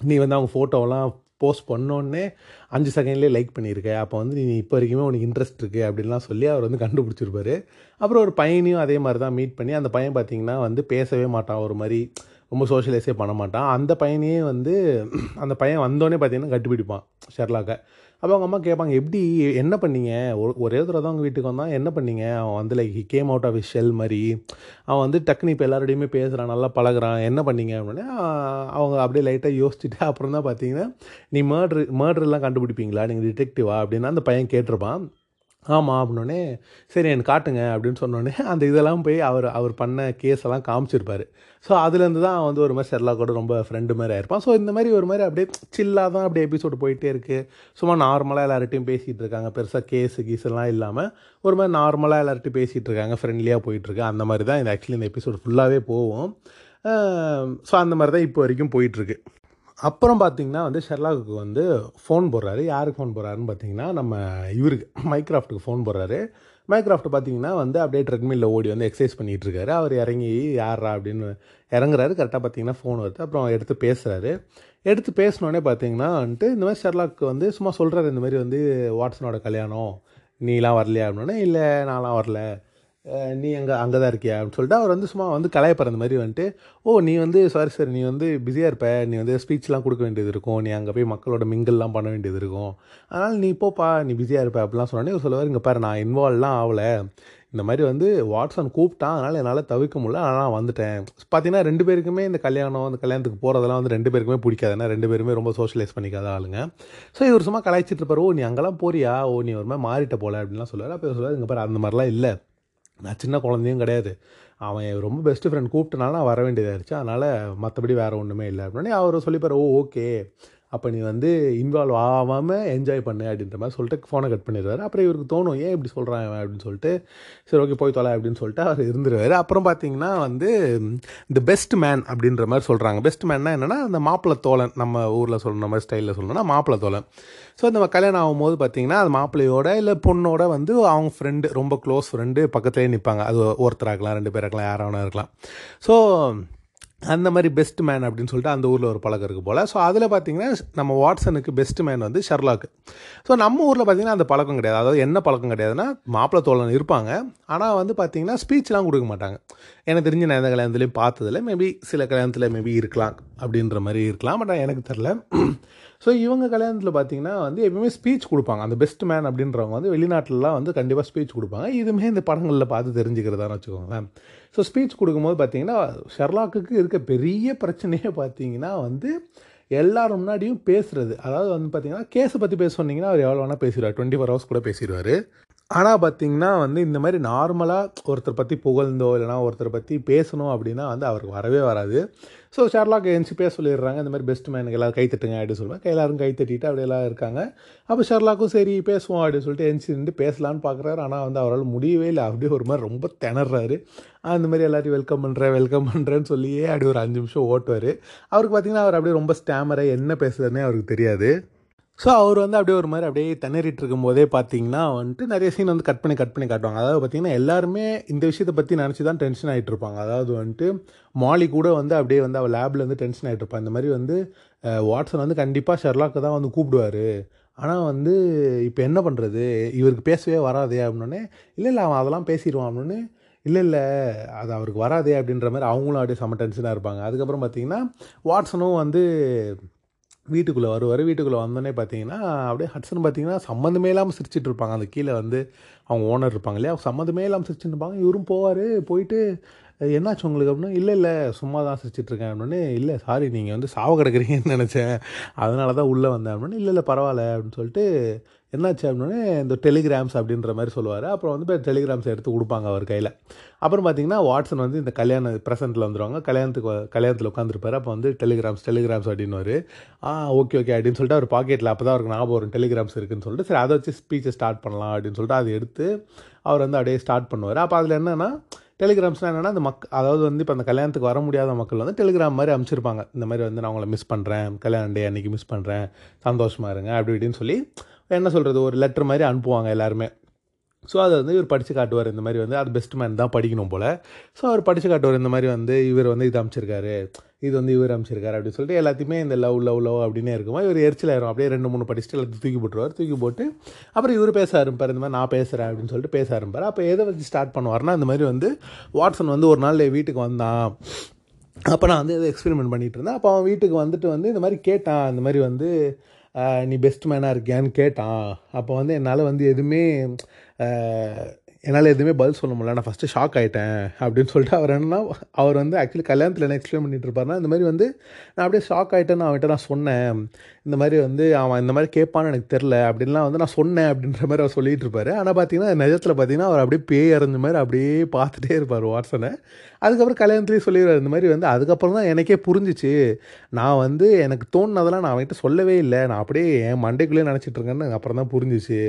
நீ வந்து அவங்க ஃபோட்டோவெல்லாம் போஸ்ட் பண்ணோடனே அஞ்சு செகண்ட்லேயே லைக் பண்ணியிருக்க. அப்போ வந்து நீ இப்போ வரைக்குமே உனக்கு இன்ட்ரெஸ்ட் இருக்குது அப்படின்லாம் சொல்லி அவர் வந்து கண்டுபிடிச்சிருப்பாரு. அப்புறம் ஒரு பையனையும் அதே மாதிரி தான் மீட் பண்ணி அந்த பையன் பார்த்தீங்கன்னா வந்து பேசவே மாட்டான். ஒரு மாதிரி ரொம்ப சோஷியலைஸே பண்ண மாட்டான். அந்த பையனையே வந்து அந்த பையன் வந்தோடனே பார்த்தீங்கன்னா கட்டுப்பிடிப்பான் ஷெர்லாக்கை. அப்போ அவங்க அம்மா கேட்பாங்க எப்படி என்ன பண்ணீங்க? ஒரு ஒரே தடவை தான் அவங்க வீட்டுக்கு வந்தான். என்ன பண்ணீங்க? அவன் வந்து like came out of shell மாதிரி. அவன் வந்து டக்குனு இப்போ எல்லாரோடையுமே பேசுகிறான் நல்லா பழகுறான். என்ன பண்ணீங்க? அப்படின்னா அவங்க அப்படியே லைட்டாக யோசிச்சுட்டு அப்புறம் தான் பார்த்தீங்கன்னா நீ மர்ட்ரு மர்டர்லாம் கண்டுபிடிப்பீங்களா? நீங்கள் டிடெக்டிவா அப்படின்னா அந்த பையன் கேட்டிருப்பான். ஆமாம் அப்படின்னோடனே சரி எனக்கு காட்டுங்க அப்படின்னு சொன்னோடனே அந்த இதெல்லாம் போய் அவர் அவர் பண்ண கேஸ் எல்லாம் காமிச்சிருப்பார். ஸோ அதுலேருந்து தான் அவன் வந்து ஒரு மாதிரி செர்லா கூட ரொம்ப ஃப்ரெண்டு மாதிரி ஆயிருப்பான். ஸோ இந்த மாதிரி ஒரு மாதிரி அப்படியே சில்லாக தான் அப்படியே எபிசோடு போயிட்டே இருக்குது சும்மா நார்மலாக எல்லார்ட்டையும் பேசிகிட்டு இருக்காங்க. பெருசாக கேஸு கீஸெல்லாம் இல்லாமல் ஒரு மாதிரி நார்மலாக எல்லார்ட்டையும் பேசிகிட்டு இருக்காங்க. ஃப்ரெண்ட்லியாக போயிட்டுருக்கு அந்த மாதிரி தான் இந்த ஆக்சுவலி இந்த எபிசோடு ஃபுல்லாகவே போவோம் ஸோ அந்த மாதிரி தான் இப்போ வரைக்கும் போயிட்டுருக்கு அப்புறம் பார்த்தீங்கன்னா வந்து ஷெர்லாக்கு வந்து ஃபோன் போடுறாரு. யாருக்கு ஃபோன் போடுறாருன்னு பார்த்தீங்கன்னா நம்ம இவருக்கு மைக்ராஃப்ட்டுக்கு ஃபோன் போடுறாரு. மைக்ராஃப்ட் பார்த்தீங்கன்னா வந்து அப்படியே ட்ரெட்மில்ல ஓடி வந்து எக்ஸசைஸ் பண்ணிகிட்டு இருக்காரு. அவர் இறங்கி யாரா அப்படின்னு இறங்குறாரு. கரெக்டாக பார்த்தீங்கன்னா ஃபோன் வருது. அப்புறம் எடுத்து பேசுகிறாரு எடுத்து பேசினோடனே பார்த்தீங்கன்னா வந்துட்டு இந்த மாதிரி ஷெர்லாக்கு வந்து சும்மா சொல்கிறாரு இந்த மாதிரி வந்து வாட்ஸனோட கல்யாணம் நீலாம் வரலையா? அப்படின்னே இல்லை நான்லாம் வரல. நீ அங்கே அங்கே தான் இருக்கியா? அப்படின்னு சொல்லிட்டு அவர் வந்து சும்மா வந்து கலாயப்படுற அந்த மாதிரி வந்துட்டு ஓ நீ வந்து சாரி சார் நீ வந்து பிஸியாக இருப்ப. நீ வந்து ஸ்பீச்லாம் கொடுக்க வேண்டியது இருக்கும். நீ அங்கே போய் மக்களோட மிங்கிள்லாம் பண்ண வேண்டியது இருக்கும். அதனால் நீ போப்பா நீ பிஸியாக இருப்ப. அப்படிலாம் சொன்னோடனே இவர் சொல்லுவார் இங்கே பாரு நான் இன்வால்வ்லாம் ஆகலை இந்த மாதிரி வந்து வாட்ஸன் கூப்பிட்டான். அதனால் என்னால் தவிர்க்க முடியல. ஆனால் நான் வந்துட்டேன். பார்த்தீங்கன்னா ரெண்டு பேருக்குமே இந்த கல்யாணம் அந்த கல்யாணத்துக்கு போகிறதெல்லாம் வந்து ரெண்டு பேருக்குமே பிடிக்காது. ஏன்னா ரெண்டு பேருமே ரொம்ப சோஷியலைஸ் பண்ணிக்காத ஆளுங்க. ஸோ இவர் சும்மா கலாய்ச்சிட்டு இருப்பார். ஓ நீ அங்கெல்லாம் போறியா? ஓ நீ ஒரு மாதிரி மாறிட்ட போல. அப்படின்லாம் சொல்லுவார். அப்போ சொல்லுவார் இங்கே பாரு அந்த மாதிரிலாம் இல்லை. நான் சின்ன குழந்தையும் கிடையாது. அவன் ரொம்ப பெஸ்ட் ஃப்ரெண்ட் கூப்பிட்டனால நான் வர வேண்டியதாகிடுச்சு அதனால் மற்றபடி வேறு ஒன்றுமே இல்லை. அப்படின்னே அவர் சொல்லிப்பார் ஓ ஓகே அப்போ நீ வந்து இன்வால்வ் ஆகாமல் என்ஜாய் பண்ணு அப்படின்ற மாதிரி சொல்லிட்டு ஃபோனை கட் பண்ணிடுவார். அப்புறம் இவருக்கு தோணும் ஏன் இப்படி சொல்கிறான் அப்படின்னு சொல்லிட்டு சரி ஓகே போய் தொலை அப்படின்னு சொல்லிட்டு அவர் இருந்துருவார். அப்புறம் பார்த்தீங்கன்னா வந்து இந்த பெஸ்ட் மேன் அப்படின்ற மாதிரி சொல்கிறாங்க பெஸ்ட் மேன்னா என்னென்னா அந்த மாப்பிள்ளை தோழன் நம்ம ஊரில் சொல்கிற மாதிரி ஸ்டைலில் சொல்லணும்னா மாப்பிள்ளை தோழன். ஸோ நம்ம கல்யாணம் ஆகும்போது பார்த்தீங்கன்னா அது மாப்பிள்ளையோட இல்லை பொண்ணோட வந்து அவங்க ஃப்ரெண்டு ரொம்ப க்ளோஸ் ஃப்ரெண்டு பக்கத்துலேயே நிற்பாங்க அது ஒருத்தராகலாம் ரெண்டு பேர் இருக்கலாம் யாராவது இருக்கலாம். ஸோ அந்த மாதிரி பெஸ்ட் மேன் அப்படின்னு சொல்லிட்டு அந்த ஊரில் ஒரு பழக்கம் இருக்குது போல். ஸோ அதில் பார்த்தீங்கன்னா நம்ம வாட்ஸனுக்கு பெஸ்ட் மேன் வந்து ஷர்லாக்கு. ஸோ நம்ம ஊரில் பார்த்தீங்கன்னா அந்த பழக்கம் கிடையாது. அதாவது என்ன பழக்கம் கிடையாதுன்னா மாப்பிள்ளை தோழன் இருப்பாங்க. ஆனால் வந்து பார்த்தீங்கன்னா ஸ்பீச்லாம் கொடுக்க மாட்டாங்க. எனக்கு தெரிஞ்சு நான் எந்த கல்யாணத்துலேயும் பார்த்ததில்ல. மேபி சில கல்யாணத்தில் மேபி இருக்கலாம் அப்படின்ற மாதிரி இருக்கலாம். பட் எனக்கு தெரில ஸோ இவங்க கல்யாணத்தில் பார்த்தீங்கன்னா வந்து எப்பவுமே ஸ்பீச் கொடுப்பாங்க. அந்த பெஸ்ட் மேன் அப்படின்றவங்க வந்து வெளிநாட்டிலலாம் வந்து கண்டிப்பாக ஸ்பீச் கொடுப்பாங்க. இதுவுமே இந்த படங்களில் பார்த்து தெரிஞ்சுக்கிறதான்னு வச்சுக்கோங்களேன். ஸோ ஸ்பீச் கொடுக்கும்போது பார்த்தீங்கன்னா ஷெர்லாக்குக்கு இருக்க பெரிய பிரச்சனையே பார்த்தீங்கன்னா வந்து எல்லாரும் முன்னாடியும் பேசுகிறது அதாவது வந்து பார்த்தீங்கன்னா கேஸை பற்றி பேச சொன்னீங்கன்னா அவர் எவ்வளோ வேணால் பேசிடுவார். டுவெண்ட்டி ஃபோர் ஹவர்ஸ் கூட பேசிடுவார். ஆனால் பார்த்தீங்கன்னா வந்து இந்த மாதிரி நார்மலாக ஒருத்தர் பற்றி புகழ்ந்தோ இல்லைனா ஒருத்தர் பற்றி பேசணும் அப்படின்னா வந்து அவருக்கு வரவே வராது. ஸோ ஷெர்லாக் எழுந்துச்சு பேச சொல்லிடுறாங்க இந்த மாதிரி பெஸ்ட் மேனுக்கு எல்லாரும் கை தட்டுங்க அப்படின்னு சொல்லுவேன் எல்லாரும் கை தட்டிட்டு அப்படியெல்லாம் இருக்காங்க. அப்போ ஷெர்லாக்கும் சரி பேசுவோம் அப்படின்னு சொல்லிட்டு எழுந்துச்சு நின்று பேசலான்னு பார்க்குறாரு ஆனால் வந்து அவரால் முடியவே இல்லை. அப்படியே ஒரு மாதிரி ரொம்ப திணறாரு. அந்த மாதிரி எல்லாத்தையும் வெல்கம் பண்ணுறேன் வெல்கம் பண்ணுறேன்னு சொல்லியே அப்படி ஒரு அஞ்சு நிமிஷம் ஓட்டுவார். அவருக்கு பார்த்தீங்கன்னா அவர் அப்படியே ரொம்ப ஸ்டாமராக என்ன பேசுகிறதுனே அவருக்கு தெரியாது. ஸோ அவர் வந்து அப்படியே ஒரு மாதிரி அப்படியே திணறிட்டு இருக்கும்போதே பார்த்தீங்கன்னா வந்துட்டு நிறைய சீன் வந்து கட் பண்ணி கட் பண்ணி காட்டுவாங்க. அதாவது பார்த்தீங்கன்னா எல்லாருமே இந்த விஷயத்தை பற்றி நினச்சி தான் டென்ஷன் ஆகிட்டு இருப்பாங்க. அதாவது வந்துட்டு மாலி கூட வந்து அப்படியே வந்து அவள் லேபில் வந்து டென்ஷன் ஆகிட்டு இருப்பான் இந்த மாதிரி வந்து வாட்ஸன் வந்து கண்டிப்பாக ஷெர்லாக்கு தான் வந்து கூப்பிடுவார். ஆனால் வந்து இப்போ என்ன பண்ணுறது இவருக்கு பேசவே வராதே அப்படின்னே இல்லை இல்லை அவன் அதெல்லாம் பேசிடுவான் அப்படின்னு இல்லை இல்லை அது அவருக்கு வராதே அப்படின்ற மாதிரி அவங்களும் அப்படியே செம்ம டென்ஷனாக இருப்பாங்க. அதுக்கப்புறம் பார்த்தீங்கன்னா வாட்சனும் வந்து வீட்டுக்குள்ளே வருவார். வீட்டுக்குள்ளே வந்தோடனே பார்த்தீங்கன்னா அப்படியே ஹட்ஸன் பார்த்தீங்கன்னா சம்மந்தமே இல்லாமல் சிரிச்சிட்டு இருப்பாங்க. அந்த கீழே வந்து அவங்க ஓனர் இருப்பாங்க இல்லையா? அவங்க சம்மந்தமே இல்லாமல் சிரிச்சுட்டு இருப்பாங்க. இவரும் போவார். போயிட்டு என்னாச்சு உங்களுக்கு? அப்படின்னா இல்லை இல்லை சும்மா தான் சிரிச்சிட்ருக்கேன் அப்படின்னு இல்லை சாரி நீங்கள் வந்து சாவ கிடக்குறீங்கன்னு நினச்சேன். அதனால தான் உள்ளே வந்தேன். அப்படின்னு இல்லை இல்லை பரவாயில்ல. அப்படின்னு சொல்லிட்டு என்னாச்சு அப்படின்னே இந்த டெலிகிராம்ஸ் அப்படின்ற மாதிரி சொல்லுவார். அப்புறம் வந்து டெலிகிராம்ஸ் எடுத்து கொடுப்பாங்க அவர் கையில். அப்புறம் பார்த்தீங்கன்னா வாட்சன் வந்து இந்த கல்யாண ப்ரெசென்ட்டில் வந்துடுவாங்க கல்யாணத்துக்கு கல்யாணத்தில் உட்காந்துருப்பார் அப்போ வந்து டெலிகிராம்ஸ் டெலிகிராம்ஸ் அப்படின்னு ஆ ஓகே ஓகே அப்படின்னு சொல்லிட்டு அவர் பாக்கெட்டில் அப்போ தான் அவருக்கு ஞாபகம் வரும். டெலிகிராம்ஸ் இருக்குன்னு சொல்லிட்டு சரி அதை வச்சு ஸ்பீச்சை ஸ்டார்ட் பண்ணலாம் அப்படின்னு சொல்லிட்டு அதை எடுத்து அவர் வந்து அப்படியே ஸ்டார்ட் பண்ணுவார். அப்போ அதில் என்னென்னா டெலிகிராம்ஸ்னால் என்னென்னா அந்த மக் அதாவது வந்து இப்போ அந்த கல்யாணத்துக்கு வர முடியாத மக்கள் வந்து டெலிகிராம் மாதிரி அனுப்பிச்சிருப்பாங்க. இந்த மாதிரி வந்து நான் உங்களை மிஸ் பண்ணுறேன் கல்யாண டே அன்றைக்கி மிஸ் பண்ணுறேன் சந்தோஷமாக இருங்க. அப்படி இப்படின்னு சொல்லி என்ன சொல்கிறது ஒரு லெட்டர் மாதிரி அனுப்புவாங்க எல்லாருமே. ஸோ அதை வந்து இவர் படித்து காட்டுவார் இந்த மாதிரி வந்து அது பெஸ்ட் மேன் தான் படிக்கணும் போல். ஸோ அவர் படித்து காட்டுவார் இந்த மாதிரி வந்து இவர் வந்து இது அமைச்சிருக்காரு இது வந்து இவர் அமைச்சிருக்காரு அப்படின்னு சொல்லிட்டு எல்லாத்தையுமே இந்த லவ் லவ் லவ் அப்படின்னே இருக்குமா இவர் எரிச்சல் ஆயிரும். அப்படியே ரெண்டு மூணு படிச்சுட்டு எல்லாத்தையும் தூக்கி போட்டுருவார். தூக்கி போட்டு அப்புறம் இவர் பேச ஆரம்பிப்பார் இந்த மாதிரி நான் பேசுகிறேன் அப்படின்னு சொல்லிட்டு பேச ஆரம்பிப்பார். அப்போ எதை வச்சு ஸ்டார்ட் பண்ணுவார்னா இந்த மாதிரி வந்து வாட்சன் வந்து ஒரு நாள் வீட்டுக்கு வந்தான். அப்போ நான் வந்து எதை எக்ஸ்பெரிமெண்ட் பண்ணிகிட்டு இருந்தேன். அப்போ அவன் வீட்டுக்கு வந்துட்டு வந்து இந்த மாதிரி கேட்டான். இந்த மாதிரி வந்து நீ பெஸ்ட் மேனாக இருக்கியான்னு கேட்டான். அப்போ வந்து என்னால் வந்து எதுவுமே என்னால் எதுவுமே பதில் சொல்ல முடியல. நான் ஃபஸ்ட்டு ஷாக் ஆகிட்டேன் அப்படின்னு சொல்லிட்டு அவர் என்னன்னா அவர் வந்து ஆக்சுவலி கல்யாணத்தில் என்ன எக்ஸ்பிளைன் பண்ணிட்டு இருப்பாருன்னா இந்த மாதிரி வந்து நான் அப்படியே ஷாக் ஆகிட்டேன்னு அவன்கிட்ட நான் சொன்னேன். இந்த மாதிரி வந்து அவன் இந்த மாதிரி கேட்பான்னு எனக்கு தெரில அப்படின்லாம் வந்து நான் சொன்னேன் அப்படின்ற மாதிரி அவர் சொல்லிகிட்டு இருப்பாரு. ஆனால் பார்த்தீங்கன்னா நிஜத்தில் பார்த்தீங்கன்னா அவர் அப்படியே பேய் அறிஞ்ச மாதிரி அப்படியே பார்த்துட்டே இருப்பார் வாட்ஸனை அதுக்கப்புறம் கல்யாணத்துலேயே சொல்லிடுவார் இந்த மாதிரி வந்து அதுக்கப்புறம் தான் எனக்கே புரிஞ்சிச்சு. நான் வந்து எனக்கு தோணுனதெல்லாம் நான் அவன்கிட்ட சொல்லவே இல்லை. நான் அப்படியே என் மண்டைக்குள்ளேயே நினச்சிட்டு இருக்கேன்னு அப்புறம் தான் புரிஞ்சிச்சு.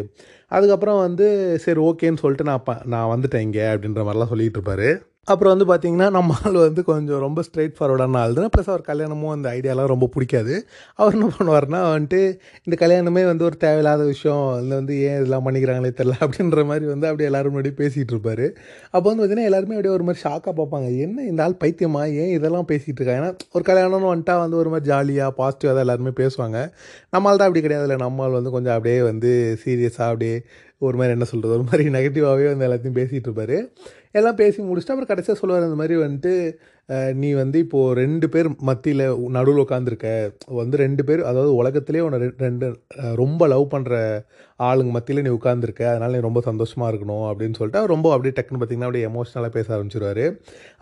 அதுக்கப்புறம் வந்து சரி ஓகேன்னு சொல்லிட்டு நான் ப- நான் வந்துட்டேன் இங்கே அப்படின்ற மாதிரிலாம் சொல்லிகிட்டு இருப்பாரு. அப்புறம் வந்து பார்த்திங்கன்னா நம்ம ஆள் வந்து கொஞ்சம் ரொம்ப ஸ்ட்ரெயிட் ஃபார்வர்டான ஆள் தான் ப்ளஸ் அவர் கல்யாணமும் அந்த ஐடியாலாம் ரொம்ப பிடிக்காது. அவர் என்ன பண்ணுவார்னா வந்துட்டு இந்த கல்யாணமே வந்து ஒரு தேவையில்லாத விஷயம். இல்லை வந்து ஏன் இதெல்லாம் பண்ணிக்கிறாங்களே தெரில அப்படின்ற மாதிரி வந்து அப்படியே எல்லோரும் முன்னாடி பேசிகிட்டு இருப்பார். அப்போ வந்து பார்த்தீங்கன்னா எல்லாருமே அப்படியே ஒரு மாதிரி ஷாக்காக பார்ப்பாங்க. என்ன இந்த ஆள் பைத்தியமா? ஏன் இதெல்லாம் பேசிகிட்டு இருக்காங்க? ஏன்னா ஒரு கல்யாணம்னு வந்துட்டா வந்து ஒரு மாதிரி ஜாலியாக பாசிட்டிவாக தான் எல்லாருமே பேசுவாங்க. நம்மால் தான் அப்படி கிடையாது இல்லை. நம்மால் வந்து கொஞ்சம் அப்படியே வந்து சீரியஸாக அப்படியே ஒரு மாதிரி என்ன சொல்கிறது ஒரு மாதிரி நெகட்டிவாகவே வந்து எல்லாத்தையும் பேசிகிட்டு இருப்பார். எல்லாம் பேசி முடிச்சுட்டு அப்புறம் கடைசியாக சொல்லுவார் அந்த மாதிரி வந்துட்டு நீ வந்து இப்போது ரெண்டு பேர் மத்தியில் நடுவில் உட்காந்துருக்க வந்து ரெண்டு பேர் அதாவது உலகத்துலேயே உன்னை ரெண்டு ரொம்ப லவ் பண்ணுற ஆளுங்க மத்தியில் நீ உட்காந்துருக்க அதனால் நீ ரொம்ப சந்தோஷமாக இருக்கணும். அப்படின்னு சொல்லிட்டு அவர் ரொம்ப அப்படியே டக்குன்னு பார்த்தீங்கன்னா அப்படியே எமோஷனலாக பேச ஆரம்பிச்சிருவாரு.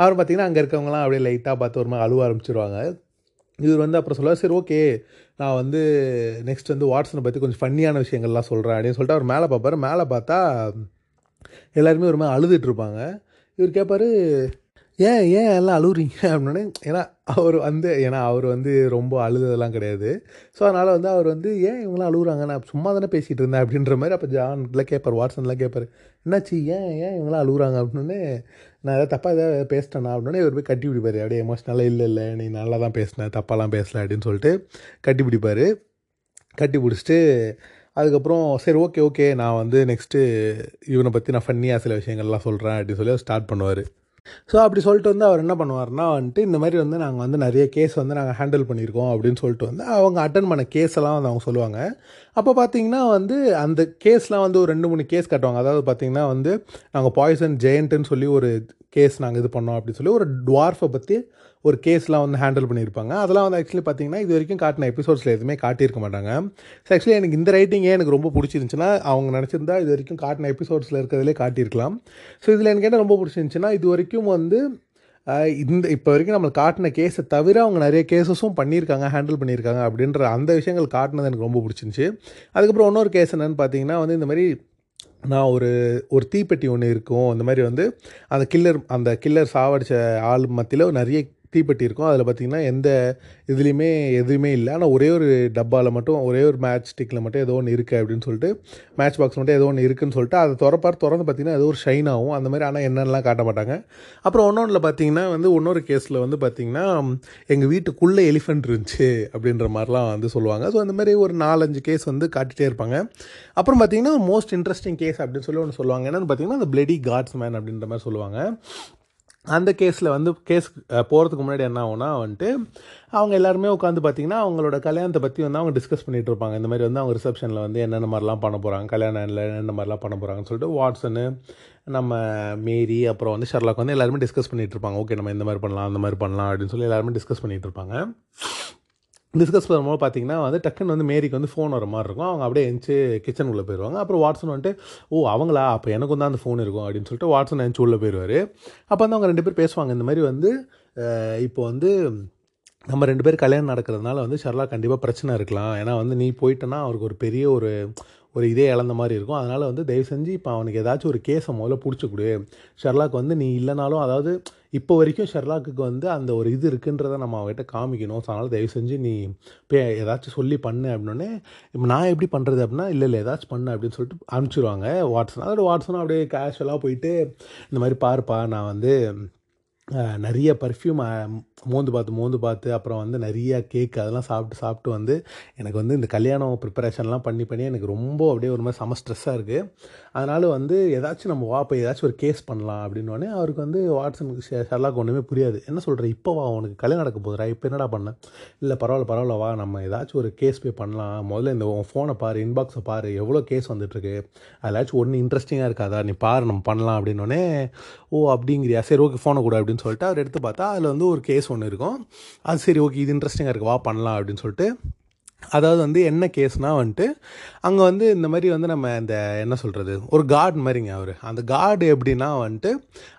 அவர் பார்த்தீங்கன்னா அங்கே இருக்கவங்களாம் அப்படியே லைட்டாக பார்த்து ஒரு மாதிரி அழுவ ஆரம்பிச்சிருவாங்க. இவர் வந்து அப்புறம் சொல்லுவார் சரி ஓகே. நான் வந்து நெக்ஸ்ட் வந்து வாட்ஸனை பற்றி கொஞ்சம் ஃபன்னியான விஷயங்கள்லாம் சொல்கிறேன் அப்படின்னு சொல்லிட்டு அவர் மேலே பார்ப்பார் மேலே பார்த்தா எல்லாருமே ஒரு மாதிரி அழுதுட்டு இருப்பாங்க. இவர் கேட்பாரு ஏன் ஏன் எல்லாம் அழுகுறீங்க அப்படின்னே ஏன்னா அவர் வந்து ஏன்னா அவர் வந்து ரொம்ப அழுதெல்லாம் கிடையாது. ஸோ அதனால் வந்து அவர் வந்து ஏன் இவங்களாம் அழுகுறாங்க நான் சும்மா தானே பேசிகிட்டு இருந்தேன். அப்படின்ற மாதிரி அப்போ ஜான்லாம் கேட்பார் வாட்ஸன்லாம் கேட்பார் என்னாச்சு? ஏன் ஏன் இவங்களாம் அழுகுறாங்க அப்படின்னு நான் ஏதாவது தப்பாக ஏதாவது பேசிட்டேன்னா அப்படின்னு இவர் போய் கட்டி பிடிப்பார் அப்படியே எமோஷனலாக இல்லை இல்லை நீ நல்லா தான் பேசினேன் தப்பாலாம் பேசலை அப்படின்னு சொல்லிட்டு கட்டி பிடிப்பார். கட்டி பிடிச்சிட்டு அதுக்கப்புறம் சரி ஓகே ஓகே நான் வந்து நெக்ஸ்ட்டு இவனை பற்றி நான் ஃபன்னியாக சில விஷயங்கள்லாம் சொல்கிறேன் அப்படின்னு சொல்லி ஸ்டார்ட் பண்ணுவார். ஸோ அப்படி சொல்லிட்டு வந்து அவர் என்ன பண்ணுவார்னா வந்துட்டு இந்த மாதிரி வந்து நாங்கள் வந்து நிறைய கேஸ் வந்து நாங்கள் ஹேண்டில் பண்ணியிருக்கோம் அப்படின்னு சொல்லிட்டு வந்து அவங்க அட்டன் பண்ண கேஸ் எல்லாம் வந்து அவங்க சொல்லுவாங்க. அப்போ பார்த்தீங்கன்னா வந்து அந்த கேஸ்லாம் வந்து ஒரு ரெண்டு மூணு கேஸ் கட்டுவாங்க. அதாவது பார்த்தீங்கன்னா வந்து நாங்கள் பாய்சன் ஜெயண்ட்டுன்னு சொல்லி ஒரு கேஸ் நாங்கள் இது பண்ணோம் அப்படின்னு சொல்லி ஒரு டுவார்ஃபை பற்றி ஒரு கேஸ்லாம் வந்து ஹேண்டில் பண்ணியிருப்பாங்க. அதெல்லாம் வந்து ஆக்சுவலி பார்த்தீங்கன்னா இது வரைக்கும் காட்டின எபிசோட்ஸில் எதுவுமே காட்டியிருக்க மாட்டாங்க. ஸோ ஆக்சுவலி எனக்கு இந்த ரைட்டிங்கே எனக்கு ரொம்ப பிடிச்சிருந்துச்சுன்னா அவங்க நினச்சிருந்தா இது வரைக்கும் காட்டின எபிசோட்ஸில் இருக்கிறதுலே காட்டியிருக்கலாம். ஸோ இதில் எனக்கு என்ன ரொம்ப பிடிச்சிருந்துச்சுன்னா இது வரைக்கும் வந்து இந்த இப்போ வரைக்கும் நம்மளுக்கு காட்டின கேஸை தவிர அவங்க நிறைய கேஸஸும் பண்ணியிருக்காங்க ஹேண்டில் பண்ணியிருக்காங்க அப்படின்ற அந்த விஷயங்கள் காட்டினது எனக்கு ரொம்ப பிடிச்சிருந்துச்சி. அதுக்கப்புறம் இன்னொரு கேஸ் என்னன்னு பார்த்தீங்கன்னா வந்து இந்த மாதிரி நான் ஒரு ஒரு தீப்பெட்டி ஒன்று இருக்கும். இந்த மாதிரி வந்து அந்த கில்லர் அந்த கில்லர் சாவடிச்ச ஆள் மத்தியில் நிறைய தீப்பெட்டி இருக்கும். அதில் பார்த்தீங்கன்னா எந்த இதுலேயுமே எதுவுமே இல்லை. ஆனால் ஒரே ஒரு டப்பாவில் மட்டும் ஒரே ஒரு மேட்ச் ஸ்டிக்கில் மட்டும் ஏதோ ஒன்று இருக்குது அப்படின்னு சொல்லிட்டு மேட்ச் பாக்ஸ் மட்டும் ஏதோ ஒன்று இருக்குன்னு சொல்லிட்டு அதை திறப்பார். திறந்து பார்த்தீங்கன்னா ஏதோ ஒரு ஷைன் ஆகும். அந்த மாதிரி ஆனால் என்னென்னலாம் காட்ட மாட்டாங்க. அப்புறம் ஒன்னொன்றில் பார்த்தீங்கன்னா வந்து இன்னொரு கேஸில் வந்து பார்த்தீங்கன்னா எங்கள் வீட்டுக்குள்ளே எலிஃபென்ட் இருந்துச்சு அப்படின்ற மாதிரிலாம் வந்து சொல்லுவாங்க. ஸோ அந்த மாதிரி ஒரு நாலஞ்சு கேஸ் வந்து காட்டிகிட்டே இருப்பாங்க. அப்புறம் பார்த்தீங்கன்னா மோஸ்ட் இன்ட்ரெஸ்டிங் கேஸ் அப்படின்னு சொல்லி ஒன்று சொல்லுவாங்க. என்னென்னு பார்த்தீங்கன்னா அந்த பிளடி காட்ஸ் மேன் அப்படின்ற மாதிரி சொல்லுவாங்க. அந்த கேஸில் வந்து கேஸ் போகிறதுக்கு முன்னாடி என்ன ஆகும்னா வந்துட்டு அவங்க எல்லாருமே உட்காந்து பார்த்தீங்கன்னா அவங்களோட கல்யாணத்தை பற்றி வந்து அவங்க டிஸ்கஸ் பண்ணிகிட்டு இருப்பாங்க. இந்த மாதிரி வந்து அவங்க ரிசப்ஷனில் வந்து என்னென்ன மாதிரிலாம் பண்ண போகிறாங்க கல்யாணம் என்னென்ன மாதிரிலாம் பண்ண போகிறாங்கன்னு சொல்லிட்டு வாட்ஸனு நம்ம மேரி அப்புறம் வந்து ஷர்லாக் வந்து எல்லாருமே டிஸ்கஸ் பண்ணிகிட்டு இருப்பாங்க. ஓகே நம்ம இந்த மாதிரி பண்ணலாம் அந்த மாதிரி பண்ணலாம் அப்படின்னு சொல்லி எல்லாருமே டிஸ்கஸ் பண்ணிகிட்டு இருப்பாங்க. டிஸ்கஸ் பண்ணும்போது பார்த்தீங்கன்னா வந்து டக்குன்னு வந்து மேரிக்கு வந்து ஃபோன் வர மாதிரி இருக்கும். அவங்க அப்படியே எந்திச்சு உள்ளே போயிடுவாங்க அப்புறம் வாட்ஸன் வந்துட்டு ஓ அவங்களா? அப்போ எனக்கும் தான் அந்த ஃபோன் இருக்கும் அப்படின்னு சொல்லிட்டு வாட்ஸன் எந்திச்சு உள்ளே போயிடுவார் அப்போ வந்து அவங்க ரெண்டு பேர் பேசுவாங்க. இந்த மாதிரி வந்து இப்போ வந்து நம்ம ரெண்டு பேர் கல்யாணம் நடக்கிறதுனால வந்து ஷர்லா கண்டிப்பாக பிரச்சனை இருக்கலாம். ஏன்னா வந்து நீ போயிட்டேன்னா அவருக்கு ஒரு பெரிய ஒரு ஒரு இதே இழந்த மாதிரி இருக்கும். அதனால் வந்து தயவு செஞ்சு இப்போ அவனுக்கு ஏதாச்சும் ஒரு கேஸை முதல்ல பிடிச்சி கொடு. வந்து நீ இல்லைனாலும் அதாவது இப்போ வரைக்கும் ஷெர்லாக்குக்கு வந்து அந்த ஒரு இது இருக்குன்றதை நம்ம அவகிட்ட காமிக்கணும். ஸோ அதனால் தயவு செஞ்சு நீ பே ஏதாச்சும் சொல்லி பண்ணு அப்படின்னே இப்போ நான் எப்படி பண்ணுறது அப்படின்னா இல்லை இல்லை ஏதாச்சும் பண்ணு அப்படின்னு சொல்லிட்டு அனுப்பிச்சிருவாங்க. வாட்ஸன் அதோட வாட்ஸனும் அப்படியே கேஷுவலாக போயிட்டு இந்த மாதிரி பாருப்பா நான் வந்து நிறைய பர்ஃப்யூம் மோந்து பார்த்து மோந்து பார்த்து அப்புறம் வந்து நிறைய கேக் அதெல்லாம் சாப்பிட்டு சாப்பிட்டு வந்து எனக்கு வந்து இந்த கல்யாணம் ப்ரிப்பரேஷன்லாம் பண்ணி பண்ணி எனக்கு ரொம்ப அப்படியே ஒரு மாதிரி செம ஸ்ட்ரெஸ்ஸாக இருக்குது அதனால் வந்து ஏதாச்சும் நம்ம வா போய் ஏதாச்சும் ஒரு கேஸ் பண்ணலாம் அப்படின்னோடனே அவருக்கு வந்து வாட்ஸனுக்கு ஷெர்லாக் ஒன்றுமே புரியாது. என்ன சொல்கிற இப்போ வா உனக்கு கல்யாணம் நடக்க போதுரா இப்போ என்னடா பண்ண? இல்லை பரவாயில்ல பரவாயில்ல வா நம்ம ஏதாச்சும் ஒரு கேஸ் போய் பண்ணலாம். முதல்ல இந்த உன் ஃபோனை பாரு இன்பாக்ஸை பாரு எவ்வளோ கேஸ் வந்துட்டுருக்கு? அதிலாச்சும் ஒன்று இன்ட்ரெஸ்டிங்காக இருக்காதா? நீ பாரு நம்ம பண்ணலாம் அப்படின்னோடனே ஓ அப்படிங்கிறியா? சரி ஓகே ஃபோனை கூட அப்படின்னு சொல்லிட்டு அவர் எடுத்து பார்த்தா அதில் வந்து ஒரு கேஸ் ஒன்று இருக்கும். அது சரி ஓகே இது இன்ட்ரெஸ்டிங்காக இருக்குது வா பண்ணலாம் அப்படின்னு சொல்லிட்டு அதாவது வந்து என்ன கேஸ்னால் வந்துட்டு அங்கே வந்து இந்த மாதிரி வந்து நம்ம இந்த என்ன சொல்கிறது ஒரு கார்டு மாதிரிங்க அவர். அந்த கார்டு எப்படின்னா வந்துட்டு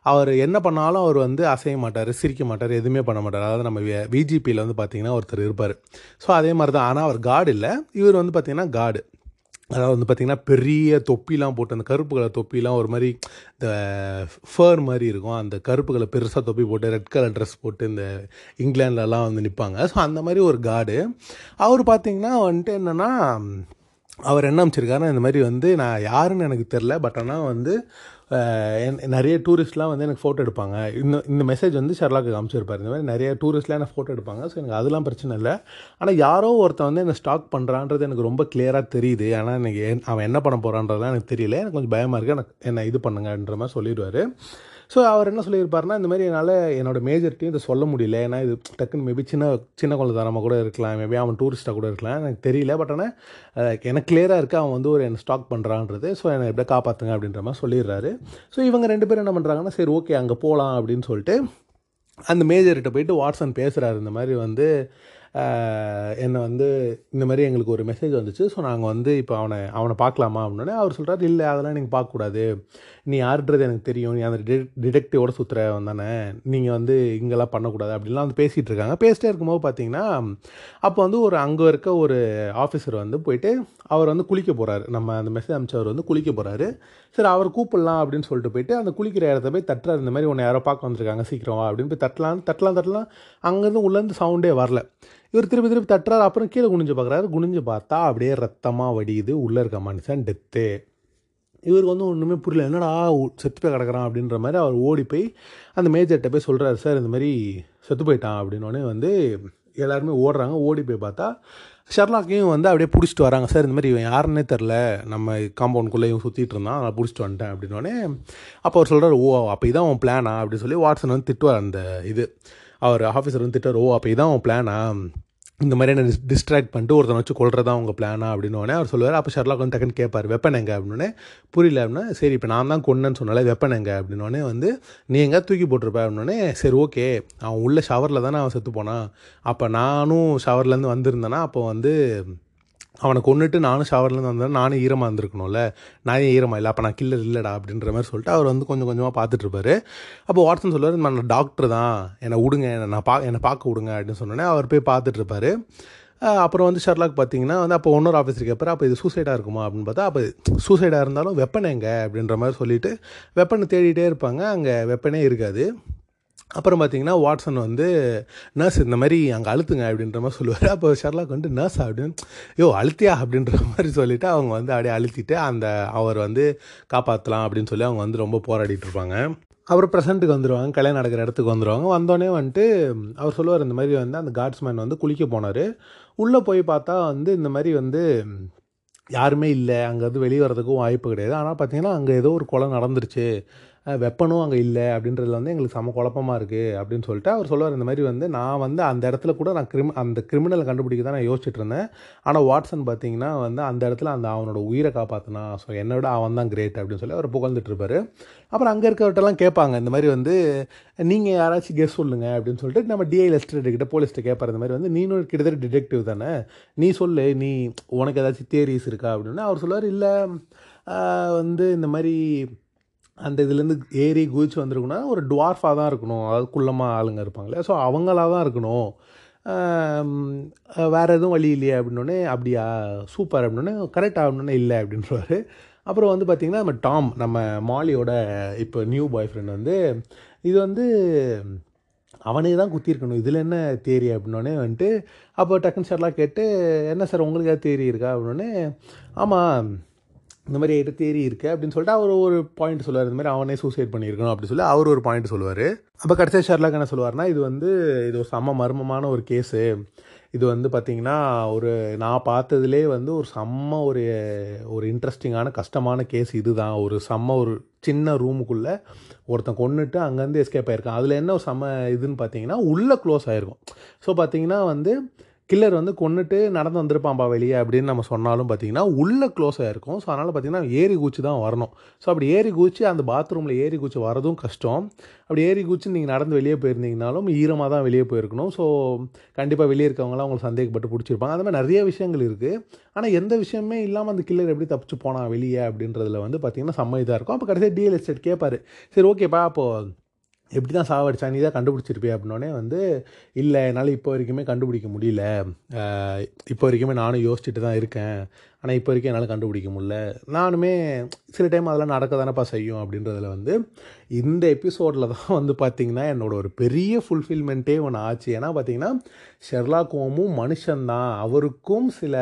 அவர் என்ன பண்ணாலும் அவர் வந்து அசைய மாட்டார் சிரிக்க மாட்டார் எதுவுமே பண்ண மாட்டார். அதாவது நம்ம விஜிபியில் வந்து பார்த்திங்கன்னா ஒருத்தர் இருப்பார். ஸோ அதே மாதிரி தான் ஆனால் அவர் கார்டு இல்லை. இவர் வந்து பார்த்திங்கன்னா கார்டு அதாவது வந்து பார்த்திங்கன்னா பெரிய தொப்பிலாம் போட்டு அந்த கருப்பு கலர் தொப்பிலாம் ஒரு மாதிரி இந்த ஃபர் மாதிரி இருக்கும். அந்த கருப்பு கலர் பெருசாக தொப்பி போட்டு ரெட் கலர் ட்ரெஸ் போட்டு இந்த இங்கிலாண்டிலலாம் வந்து நிற்பாங்க ஸோ அந்த மாதிரி ஒரு கார்டு அவர் பார்த்திங்கன்னா வந்துட்டு என்னென்னா அவர் என்ன அமைச்சிருக்காருன்னா இந்த மாதிரி வந்து நான் யாருன்னு எனக்கு தெரில பட் ஆனால் வந்து நிறைய டூரிஸ்ட்லாம் வந்து எனக்கு ஃபோட்டோ எடுப்பாங்க. இந்த இந்த மெசேஜ் வந்து ஷர்லாக்கு காமிச்சிருப்பார். இந்த மாதிரி நிறைய டூரிஸ்ட்லாம் எனக்கு ஃபோட்டோ எடுப்பாங்க. ஸோ எனக்கு அதெல்லாம் பிரச்சனை இல்லை. ஆனால் யாரோ ஒருத்தன் வந்து என்னை ஸ்டாக் பண்ணுறான்றது எனக்கு ரொம்ப கிளியராக தெரியுது. ஆனால் எனக்கு அவன் என்ன பண்ண போகிறான்றதுலாம் எனக்கு தெரியல. எனக்கு கொஞ்சம் பயமாக இருக்குது எனக்கு என்ன இது பண்ணுங்கன்ற மாதிரி சொல்லிடுவார். ஸோ அவர் என்ன சொல்லியிருப்பாருன்னா இந்த மாதிரி என்னால் என்னோட மேஜர்ட்டையும் இதை சொல்ல முடியல. ஏன்னா இது டக்குன்னு மேபி சின்ன சின்ன குழந்தைதாரமாக கூட இருக்கலாம். மேபி அவன் டூரிஸ்ட்டாக கூட இருக்கலாம். எனக்கு தெரியல. பட் ஆனால் எனக்கு கிளியராக இருக்குது அவன் வந்து ஒரு என்ன ஸ்டாக் பண்ணுறான்றது ஸோ என்னை எப்படியா காப்பாற்றுங்க அப்படின்ற மாதிரி சொல்லிடுறாரு. ஸோ இவங்க ரெண்டு பேரும் என்ன பண்ணுறாங்கன்னா சரி ஓகே அங்கே போகலாம் அப்படின்னு சொல்லிட்டு அந்த மேஜர்கிட்ட போயிட்டு வாட்ஸன் பேசுகிறாரு இந்த மாதிரி வந்து என்னை வந்து இந்த மாதிரி எங்களுக்கு ஒரு மெசேஜ் வந்துச்சு. ஸோ நாங்கள் வந்து இப்போ அவனை அவனை பார்க்கலாமா அப்படின்னே அவர் சொல்கிறார் இல்லை அதெல்லாம் நீங்கள் பார்க்கக்கூடாது. நீ யார்ன்றது எனக்கு தெரியும். நீ அந்த டிடெக்டிவோட சுற்றுறவன் தானே. நீங்கள் வந்து இங்கெல்லாம் பண்ணக்கூடாது அப்படின்லாம் வந்து பேசிகிட்டு இருக்காங்க. பேசிட்டே இருக்கும்போது பார்த்தீங்கன்னா அப்போ வந்து ஒரு அங்கே இருக்க ஒரு ஆஃபீஸர் வந்து போயிட்டு அவர் வந்து குளிக்க போகிறாரு நம்ம அந்த மெசேஜ் அமைச்சவர் வந்து குளிக்க போகிறாரு சரி அவர் கூப்பிடலாம் அப்படின்னு சொல்லிட்டு போயிட்டு அந்த குளிக்கிற இடத்த போய் தட்டுறாரு. இந்த மாதிரி உன்னை யாரோ பார்க்க வந்திருக்காங்க சீக்கிரம் அப்படின்னு போய் தட்டலாம் தட்டலாம் தட்டலாம். அங்கேருந்து உள்ளேருந்து சவுண்டே வரல. இவர் திருப்பி திருப்பி தட்டுறாரு. அப்புறம் கீழே குனிஞ்சு பார்க்குறாரு குனிஞ்சு பார்த்தா அப்படியே ரத்தமாக வடியுது. உள்ளே இருக்க மனுஷன் டெத்து இவருக்கு வந்து ஒன்றுமே புரியல. என்னடா செத்து போய் கிடக்குறான் அப்படின்ற மாதிரி அவர் ஓடி போய் அந்த மேஜர்கிட்ட போய் சொல்கிறாரு சார் இந்த மாதிரி செத்து போயிட்டான். அப்படின்னோடனே வந்து எல்லாருமே ஓடுறாங்க. ஓடி போய் பார்த்தா ஷெர்லாக்கையும் வந்து அப்படியே பிடிச்சிட்டு வராங்க. சார் இந்த மாதிரி இவன் யாருன்னே தெரில நம்ம காம்பவுண்ட்குள்ளே இவன் சுற்றிட்டு இருந்தான். நான் பிடிச்சிட்டு வந்துட்டேன். அப்படின்னோடனே அப்போ அவர் சொல்கிறார் ஓ அப்போ இதான் உன் பிளானா அப்படின்னு சொல்லி வாட்ஸன் வந்து திட்டுவார் அந்த இது. அவர் ஆஃபீஸர் வந்து திட்டுவார் ஓ அப்போ இதான் உன் பிளானா இந்த மாதிரி என்ன டிஸ்ட்ராக்ட் பண்ணிட்டு ஒருத்தனை வச்சு கொள்றதா உங்கள் பிளானா அப்படின்னோடனே அவர் சொல்லுவார் அப்போ ஷர்லாக் வந்து டக்குன்னு கேட்பார் வெப்பன் எங்க? அப்படின்னே புரியல அப்படின்னா சரி இப்போ நான் தான் கொன்னேன்னு சொன்னாலே வெப்பன் எங்க? அப்படின்னோடனே வந்து நீ எங்கே தூக்கி போட்டிருப்ப? அப்படின்னே சரி ஓகே அவன் உள்ள ஷவரில் தானே அவன் செத்து போனான். அப்போ நானும் ஷவர்லேருந்து வந்திருந்தேன்னா அப்போ வந்து அவனை கொண்டுட்டு நானும் ஷவர்லேருந்து வந்தேன். நானும் ஈரமாக இருந்திருக்கணும்ல. நான் ஏன் ஈரமாக இல்லை? அப்போ நான் கில்லர் இல்லைடா அப்படின்ற மாதிரி சொல்லிட்டு அவர் வந்து கொஞ்சம் கொஞ்சமாக பார்த்துட்ருப்பாரு அப்போ வாட்சன் சொல்லுவார் நான் டாக்டர் தான். என்னை விடுங்க என்னை நான் பா என்னை பார்க்க விடுங்க அப்படின்னு சொன்னோன்னே அவர் போய் பார்த்துட்ருப்பாரு அப்புறம் வந்து ஷெர்லாக் பார்த்தீங்கன்னா வந்து அப்போ ஒன்னொரு ஆஃபீஸர் கேட்பாரு அப்போ இது சூசைடாக இருக்குமா? அப்படின்னு பார்த்தா அப்போ சூசைடாக இருந்தாலும் வெப்பன் எங்கே? அப்படின்ற மாதிரி சொல்லிவிட்டு வெப்பனை தேடிட்டே இருப்பாங்க. அங்கே வெப்பனே இருக்காது. அப்புறம் பார்த்தீங்கன்னா வாட்சன் வந்து நர்ஸ் இந்த மாதிரி அங்கே அழுத்துங்க அப்படின்ற மாதிரி சொல்லுவார். அப்போ ஷர்லாக் வந்து நர்ஸ் அப்படின்னு யோ அழுத்தியா? அப்படின்ற மாதிரி சொல்லிவிட்டு அவங்க வந்து அப்படியே அழுத்திட்டு அந்த அவர் வந்து காப்பாற்றலாம் அப்படின்னு சொல்லி அவங்க வந்து ரொம்ப போராடிட்டு இருப்பாங்க. அப்புறம் ப்ரெசண்ட்டுக்கு வந்துடுவாங்க கல்யாணம் நடக்கிற இடத்துக்கு வந்துடுவாங்க வந்தோடனே வந்துட்டு அவர் சொல்லுவார் இந்த மாதிரி வந்து அந்த கார்ட்ஸ்மேன் வந்து குளிக்க போனார். உள்ளே போய் பார்த்தா வந்து இந்த மாதிரி வந்து யாருமே இல்லை. அங்கேருந்து வெளியே வரதுக்கும் வாய்ப்பு கிடையாது. ஆனால் பார்த்தீங்கன்னா அங்கே ஏதோ ஒரு குலம் நடந்துருச்சு. வெப்பனும் அங்கே இல்லை அப்படின்றதுல வந்து எங்களுக்கு செம குழப்பமாக இருக்குது அப்படின்னு சொல்லிட்டு அவர் சொல்லுவார் இந்த மாதிரி வந்து நான் வந்து அந்த இடத்துல கூட நான் கிரிமி அந்த கிரிமினலை கண்டுபிடிக்க தான் நான் யோசிச்சுட்டு இருந்தேன். ஆனால் வாட்ஸன் பார்த்தீங்கன்னா வந்து அந்த இடத்துல அந்த அவனோட உயிரை காப்பாற்றினா ஸோ என்னை விட அவன் தான் கிரேட் அப்படின்னு சொல்லி அவர் புகழ்ந்துட்டு அப்புறம் அங்கே இருக்கிறவர்கிட்டலாம் கேட்பாங்க இந்த மாதிரி வந்து நீங்கள் யாராச்சும் கெஸ் சொல்லுங்கள் அப்படின்னு சொல்லிட்டு நம்ம டிஐ லெஸ்டர் போலீஸ்கிட்ட போலீஸ்ட்டு கேட்பாரு இந்த மாதிரி வந்து நீனும் கிட்டத்தட்ட டிடெக்டிவ் தானே? நீ சொல்லு நீ உனக்கு ஏதாச்சும் தியரிஸ் இருக்கா? அப்படின்னு. அவர் சொல்லுவார் இல்லை வந்து இந்த மாதிரி அந்த இதுலேருந்து ஏறி குதிச்சு வந்திருக்குன்னா ஒரு டுவார்ஃபாக தான் இருக்கணும். அதாவது குள்ளமாக ஆளுங்க இருப்பாங்களே. ஸோ அவங்களாக தான் இருக்கணும். வேறு எதுவும் வழி இல்லையே அப்படின்னோடனே அப்படியா சூப்பர் அப்படின்னோடனே கரெக்டாக ஆகணுன்னே இல்லை அப்படின்றவாரு அப்புறம் வந்து பார்த்திங்கன்னா நம்ம டாம் நம்ம மாலியோட இப்போ நியூ பாய் ஃப்ரெண்ட் வந்து இது வந்து அவனே தான் குத்திருக்கணும் இதில் என்ன தேரி அப்படின்னோடனே வந்துட்டு அப்போ டக்குன்னு சார்லாம் கேட்டு என்ன சார் உங்களுக்கு ஏதாவது தேரி இருக்கா? அப்படின்னோடனே ஆமாம் இந்த மாதிரி எட்டு தேரி இருக்குது அப்படின்னு சொல்லிட்டு அவர் ஒரு பாயிண்ட் சொல்லுவார். இந்த மாதிரி அவனே சூசைட் பண்ணியிருக்கணும் அப்படின்னு சொல்லி அவர் ஒரு பாயிண்ட் சொல்லுவார். அப்போ கடைசியாக ஷர்லாக் என்ன சொல்லுவார்னா இது வந்து இது ஒரு செம்ம மர்மமான ஒரு கேஸு இது வந்து பார்த்திங்கன்னா ஒரு நான் பார்த்ததுலே வந்து ஒரு செம்ம ஒரு ஒரு இன்ட்ரெஸ்டிங்கான கஷ்டமான கேஸ் இதுதான். ஒரு செம்ம ஒரு சின்ன ரூமுக்குள்ளே ஒருத்தன் கொண்டுட்டு அங்கேருந்து எஸ்கேப் ஆயிருக்கான். அதில் என்ன ஒரு செம்ம இதுன்னு பார்த்தீங்கன்னா உள்ளே க்ளோஸ் ஆகிருக்கும் ஸோ பார்த்தீங்கன்னா வந்து கில்லர் வந்து கொண்டுட்டு நடந்து வந்திருப்பான்பா வெளியே அப்படின்னு நம்ம சொன்னாலும் பார்த்தீங்கன்னா உள்ளே க்ளோஸ் ஆகிருக்கும் ஸோ அதனால் பார்த்தீங்கன்னா ஏறி குச்சி தான் வரணும். ஸோ அப்படி ஏறி குச்சி அந்த பாத்ரூமில் ஏறி குச்சி வரதும் கஷ்டம். அப்படி ஏறி குச்சி நீங்கள் நடந்து வெளியே போயிருந்தீங்கனாலும் ஈரமாக தான் வெளியே போயிருக்கணும். ஸோ கண்டிப்பாக வெளியே இருக்கவங்களாம் அவங்களுக்கு சந்தேகப்பட்டு பிடிச்சிருப்பாங்க. அந்த மாதிரி நிறைய விஷயங்கள் இருக்குது ஆனால் எந்த விஷயமே இல்லாமல் அந்த கில்லர் எப்படி தப்பிச்சு போனான் வெளியே அப்படின்றதுல வந்து பார்த்தீங்கன்னா செம்ம இதாக இருக்கும். அப்போ கடைசியாக டிஎல் எஸ்டேட் கேட்பாரு சரி ஓகேப்பா அப்போது எப்படி தான் சாவடிச்சா நீ தான் கண்டுபிடிச்சிருப்பே அப்படின்னோடனே வந்து இல்லை என்னால் இப்போ வரைக்குமே கண்டுபிடிக்க முடியல. இப்போ வரைக்குமே நானும் யோசிச்சுட்டு தான் இருக்கேன். ஆனால் இப்போ வரைக்கும் என்னால் கண்டுபிடிக்க முடியல. நானுமே சில டைம் அதெல்லாம் நடக்க தானேப்பா செய்யும். அப்படின்றதில் வந்து இந்த எபிசோடில் தான் வந்து பார்த்திங்கன்னா என்னோடய ஒரு பெரிய ஃபுல்ஃபில்மெண்ட்டே ஒன்று ஆச்சு. ஏன்னா பார்த்தீங்கன்னா ஷெர்லா கோமும் மனுஷன்தான். அவருக்கும் சில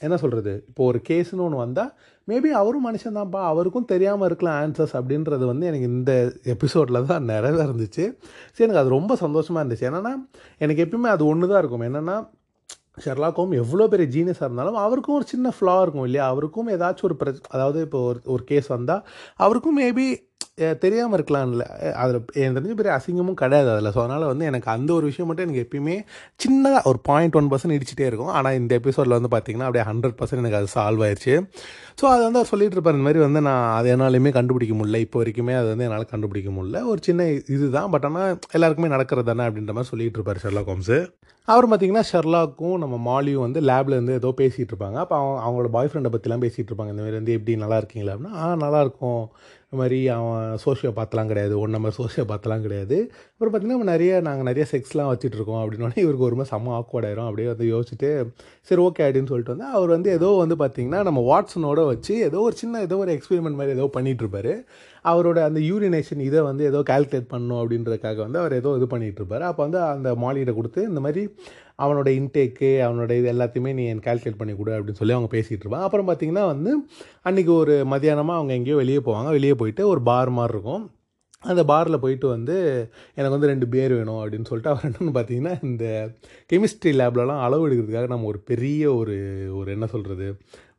என்ன சொல்கிறது இப்போ ஒரு கேஸ்னு ஒன்று வந்தால் மேபி அவரும் மனுஷன்தான்ப்பா அவருக்கும் தெரியாமல் இருக்கலாம் ஆன்சர்ஸ் அப்படின்றது வந்து எனக்கு இந்த எபிசோடில் தான் நிறைவேறுந்துச்சு சரி எனக்கு அது ரொம்ப சந்தோஷமாக இருந்துச்சு. என்னென்னா எனக்கு எப்பயுமே அது ஒன்று தான் இருக்கும். என்னென்னா ஷெர்லாக்கும் எவ்வளோ பெரிய ஜீனியஸாக இருந்தாலும் அவருக்கும் ஒரு சின்ன ஃப்ளா இருக்கும் இல்லையா? அவருக்கும் ஏதாச்சும் ஒரு பிரச் அதாவது இப்போ ஒரு ஒரு கேஸ் வந்தால் அவருக்கும் மேபி தெரியாமல் இருக்கலாம்ல. அதில் எனக்கு தெரிஞ்ச பெரிய அசிங்கமும் கிடையாது அதில். ஸோ அதனால் வந்து எனக்கு அந்த ஒரு விஷயம் மட்டும் எனக்கு எப்பயுமே சின்னதாக ஒரு பாயிண்ட் ஒன் பர்சன்ட் இடிச்சிட்டே இருக்கும். ஆனால் இந்த எபிசோடில் வந்து பார்த்திங்கன்னா அப்படியே ஹண்ட்ரட் பர்சன்ட் எனக்கு அது சால்வ் ஆயிடுச்சு ஸோ அது வந்து அவர் சொல்லிட்டு இருப்பார் இந்த மாதிரி வந்து நான் அது என்னாலையுமே கண்டுபிடிக்க முடியல. இப்போ வரைக்குமே அது வந்து என்னால் கண்டுபிடிக்க முடியல. ஒரு சின்ன இதுதான். பட் ஆனால் எல்லாருக்குமே நடக்கிறது தானே அப்படின்ற மாதிரி சொல்லிட்டு இருப்பார் ஷெர்லாக் ஹோம்ஸு அவர் பார்த்தீங்கன்னா ஷெர்லாக்கும் நம்ம மாலியும் வந்து லேபில் இருந்து ஏதோ பேசிகிட்டு இருப்பாங்க. அப்போ அவங்க அவங்களோட பாய் ஃப்ரெண்டை பற்றிலாம் பேசிகிட்டு இருப்பாங்க. இந்த மாதிரி வந்து எப்படி நல்லா இருக்கீங்களா? அப்படின்னா ஆ நல்லாயிருக்கும் இந்த மாதிரி அவன் சோஷியோ பார்த்தலாம் கிடையாது ஒன் நம்பர் சோஷியோ பார்த்தலாம் கிடையாது. அப்புறம் பார்த்தீங்கன்னா நம்ம நிறைய நாங்கள் நிறைய செக்ஸ்லாம் வச்சுட்ருக்கோம் அப்படின்னோடனே இவருக்கு ஒரு மாதிரி செம்ம ஆக்வர்டாயிரும் அப்படியே வந்து யோசிச்சுட்டு சரி ஓகே அப்படின்னு சொல்லிட்டு வந்து அவர் வந்து ஏதோ வந்து பார்த்திங்கன்னா நம்ம வாட்ஸனோட வச்சு ஏதோ ஒரு சின்ன ஏதோ ஒரு எக்ஸ்பெரிமெண்ட் மாதிரி ஏதோ பண்ணிகிட்ருப்பாரு அவரோட அந்த யூரினேஷன் இதை வந்து ஏதோ கால்குலேட் பண்ணணும் அப்படின்றதுக்காக வந்து அவர் ஏதோ இது பண்ணிகிட்ருப்பார் அப்போ வந்து அந்த மாலியிட கொடுத்து இந்த மாதிரி அவனோட இன்டேக்கு அவனோட இது எல்லாத்தையுமே நீ என் கால்குலேட் பண்ணி கொடு அப்படின்னு சொல்லி அவங்க பேசிகிட்டு இருப்பாங்க. அப்புறம் பார்த்தீங்கன்னா வந்து அன்றைக்கி ஒரு மதியானமாக அவங்க எங்கேயோ வெளியே போவாங்க. வெளியே போயிட்டு ஒரு பார் மாதிரி இருக்கும். அந்த பாரில் போயிட்டு வந்து எனக்கு வந்து ரெண்டு பேர் வேணும் அப்படின்னு சொல்லிட்டு அவர் என்னென்னு பார்த்தீங்கன்னா இந்த கெமிஸ்ட்ரி லேப்லலாம் அளவு எடுக்கிறதுக்காக நம்ம ஒரு பெரிய ஒரு ஒரு என்ன சொல்கிறது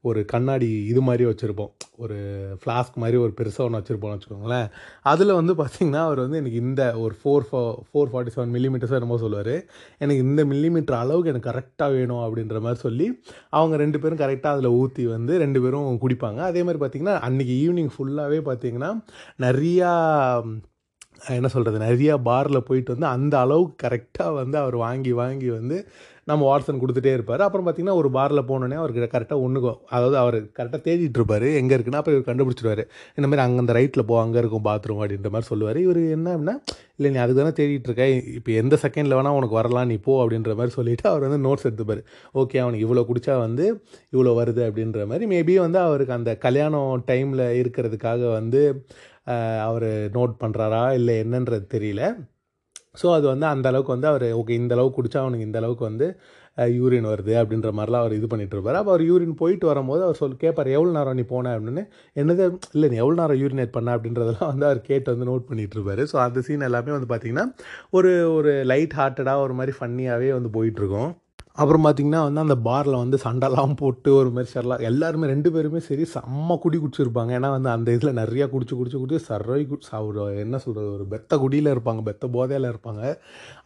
ஒரு கண்ணாடி இது மாதிரி வச்சுருப்போம். ஒரு ஃப்ளாஸ்க் மாதிரி ஒரு பெருசாக ஒன்று வச்சுருப்போம்னு வச்சுக்கோங்களேன். அதில் வந்து பார்த்திங்கன்னா அவர் வந்து எனக்கு இந்த ஒரு ஃபோர் ஃபோ ஃபோர் ஃபார்ட்டி செவன் மில்லிமீட்டர்ஸ் என்னமோ சொல்லுவார். எனக்கு இந்த மில்லிமீட்டர் அளவுக்கு எனக்கு கரெக்டாக வேணும் அப்படின்ற மாதிரி சொல்லி அவங்க ரெண்டு பேரும் கரெக்டாக அதில் ஊற்றி வந்து ரெண்டு பேரும் குடிப்பாங்க. அதே மாதிரி பார்த்திங்கன்னா அன்றைக்கி ஈவினிங் ஃபுல்லாகவே பார்த்திங்கன்னா நிறையா என்ன சொல்கிறது நிறையா பாரில் போயிட்டு வந்து அந்த அளவுக்கு கரெக்டாக வந்து அவர் வாங்கி வாங்கி வந்து நம்ம வாட்ஸன் கொடுத்துட்டே இருப்பார். அப்புறம் பார்த்திங்கன்னா ஒரு பாரில் போனோடனே அவருக்கு கரெக்டாக ஒன்றுக்கும் அதாவது அவர் கரெக்டாக தேடிட்டு இருப்பார். எங்கே இருக்குன்னா அப்போ இவர் கண்டுபிடிச்சிருவார் இந்த மாதிரி அங்கே அந்த ரைட்டில் போ அங்கே இருக்கும் பாத்ரூம் அப்படின்ற மாதிரி சொல்லுவார். இவர் என்ன அப்படின்னா இல்லை நீ அதுக்கு தானே தேடிட்டு இருக்க. இப்போ எந்த செகண்டில் வேணால் உனக்கு வரலாம் நீ போ அப்படின்ற மாதிரி சொல்லிவிட்டு அவர் வந்து நோட்ஸ் எடுத்துப்பார். ஓகே அவனுக்கு இவ்வளோ குடிச்சா வந்து இவ்வளோ வருது அப்படின்ற மாதிரி. மேபி வந்து அவருக்கு அந்த கல்யாணம் டைமில் இருக்கிறதுக்காக வந்து அவர் நோட் பண்ணுறாரா இல்லை என்னன்றது தெரியல. ஸோ அது வந்து அந்த அளவுக்கு வந்து அவர் ஓகே இந்த அளவுக்கு குடிச்சா அவனுக்கு இந்த அளவுக்கு வந்து யூரின் வருது அப்படின்ற மாதிரிலாம் அவர் இது பண்ணிட்டு இருப்பார். அப்போ அவர் யூரின் போயிட்டு வரும்போது அவர் சொல் கேட்பார் எவ்வளோ நேரம் நீ போன? அப்படின்னு. என்னது? இல்லை நீ எவ்வளோ நேரம் யூரினேட் பண்ண? அப்படின்றதெல்லாம் வந்து அவர் கேட்டு வந்து நோட் பண்ணிட்டு இருப்பார். ஸோ அந்த சீன் எல்லாமே வந்து பார்த்திங்கன்னா ஒரு ஒரு லைட் ஹார்ட்டடாக ஒரு மாதிரி ஃபன்னியாகவே வந்து போயிட்டுருக்கோம் அப்புறம் பார்த்திங்கன்னா வந்து அந்த பாரில் வந்து சண்டைலாம் போட்டு ஒரு மாதிரி சரலாம் எல்லாருமே ரெண்டு பேருமே சரி செம்ம குடி குடிச்சிருப்பாங்க. ஏன்னா வந்து அந்த இதில் நிறையா குடிச்சு குடிச்சு குடிச்சு சர்வை ஒரு என்ன சொல்கிறது ஒரு பெத்த குடியில் இருப்பாங்க பெத்த போதையில் இருப்பாங்க.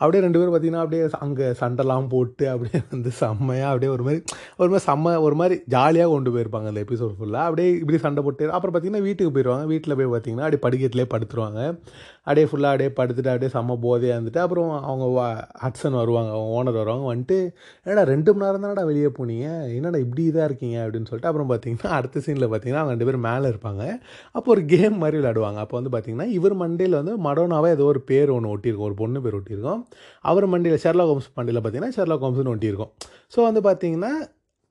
அப்படியே ரெண்டு பேரும் பார்த்திங்கன்னா அப்படியே அங்கே சண்டைலாம் போட்டு அப்படியே வந்து செம்மையாக அப்படியே ஒரு மாதிரி ஒரு மாதிரி செம்ம ஒரு மாதிரி ஜாலியாக கொண்டு போயிருப்பாங்க அந்த எபிசோட் ஃபுல்லாக அப்படியே இப்படி சண்டை போட்டு அப்புறம் பார்த்திங்கன்னா வீட்டுக்கு போயிடுவாங்க வீட்டில் போய் பார்த்திங்கன்னா அப்படியே படுக்கத்துலேயே படுத்துருவாங்க. அப்படியே ஃபுல்லாக அப்படியே படுத்துட்டு அப்படியே செம்ம போதையாக இருந்துட்டு அப்புறம் அவங்க வா ஹட்சன் வருவாங்க அவங்க ஓனர் வருவாங்க வந்துட்டு என்னடா ரெண்டு மணி நேரம் தானடா வெளியே போனீங்க? என்னடா இப்படி இதாக இருக்கீங்க? அப்படின்னு சொல்லிட்டு அப்புறம் பார்த்தீங்கன்னா அடுத்த சீனில் பார்த்தீங்கன்னா அவங்க ரெண்டு பேரும் மேலே இருப்பாங்க. அப்போ ஒரு கேம் மாதிரி விளையாடுவாங்க. அப்போ வந்து பார்த்தீங்கன்னா இவர் மண்டையில் வந்து மடோனாவே ஏதோ ஒரு பேர் ஒன்று ஒட்டியிருக்கும் ஒரு பொண்ணு பேர் ஒட்டியிருக்கோம். அவர் மண்டியில் ஷெர்லா ஹோம்ஸ் மண்டியில் பார்த்தீங்கன்னா ஷெர்லா ஹோம்ஸ்னு ஒட்டியிருக்கும். ஸோ வந்து பார்த்தீங்கன்னா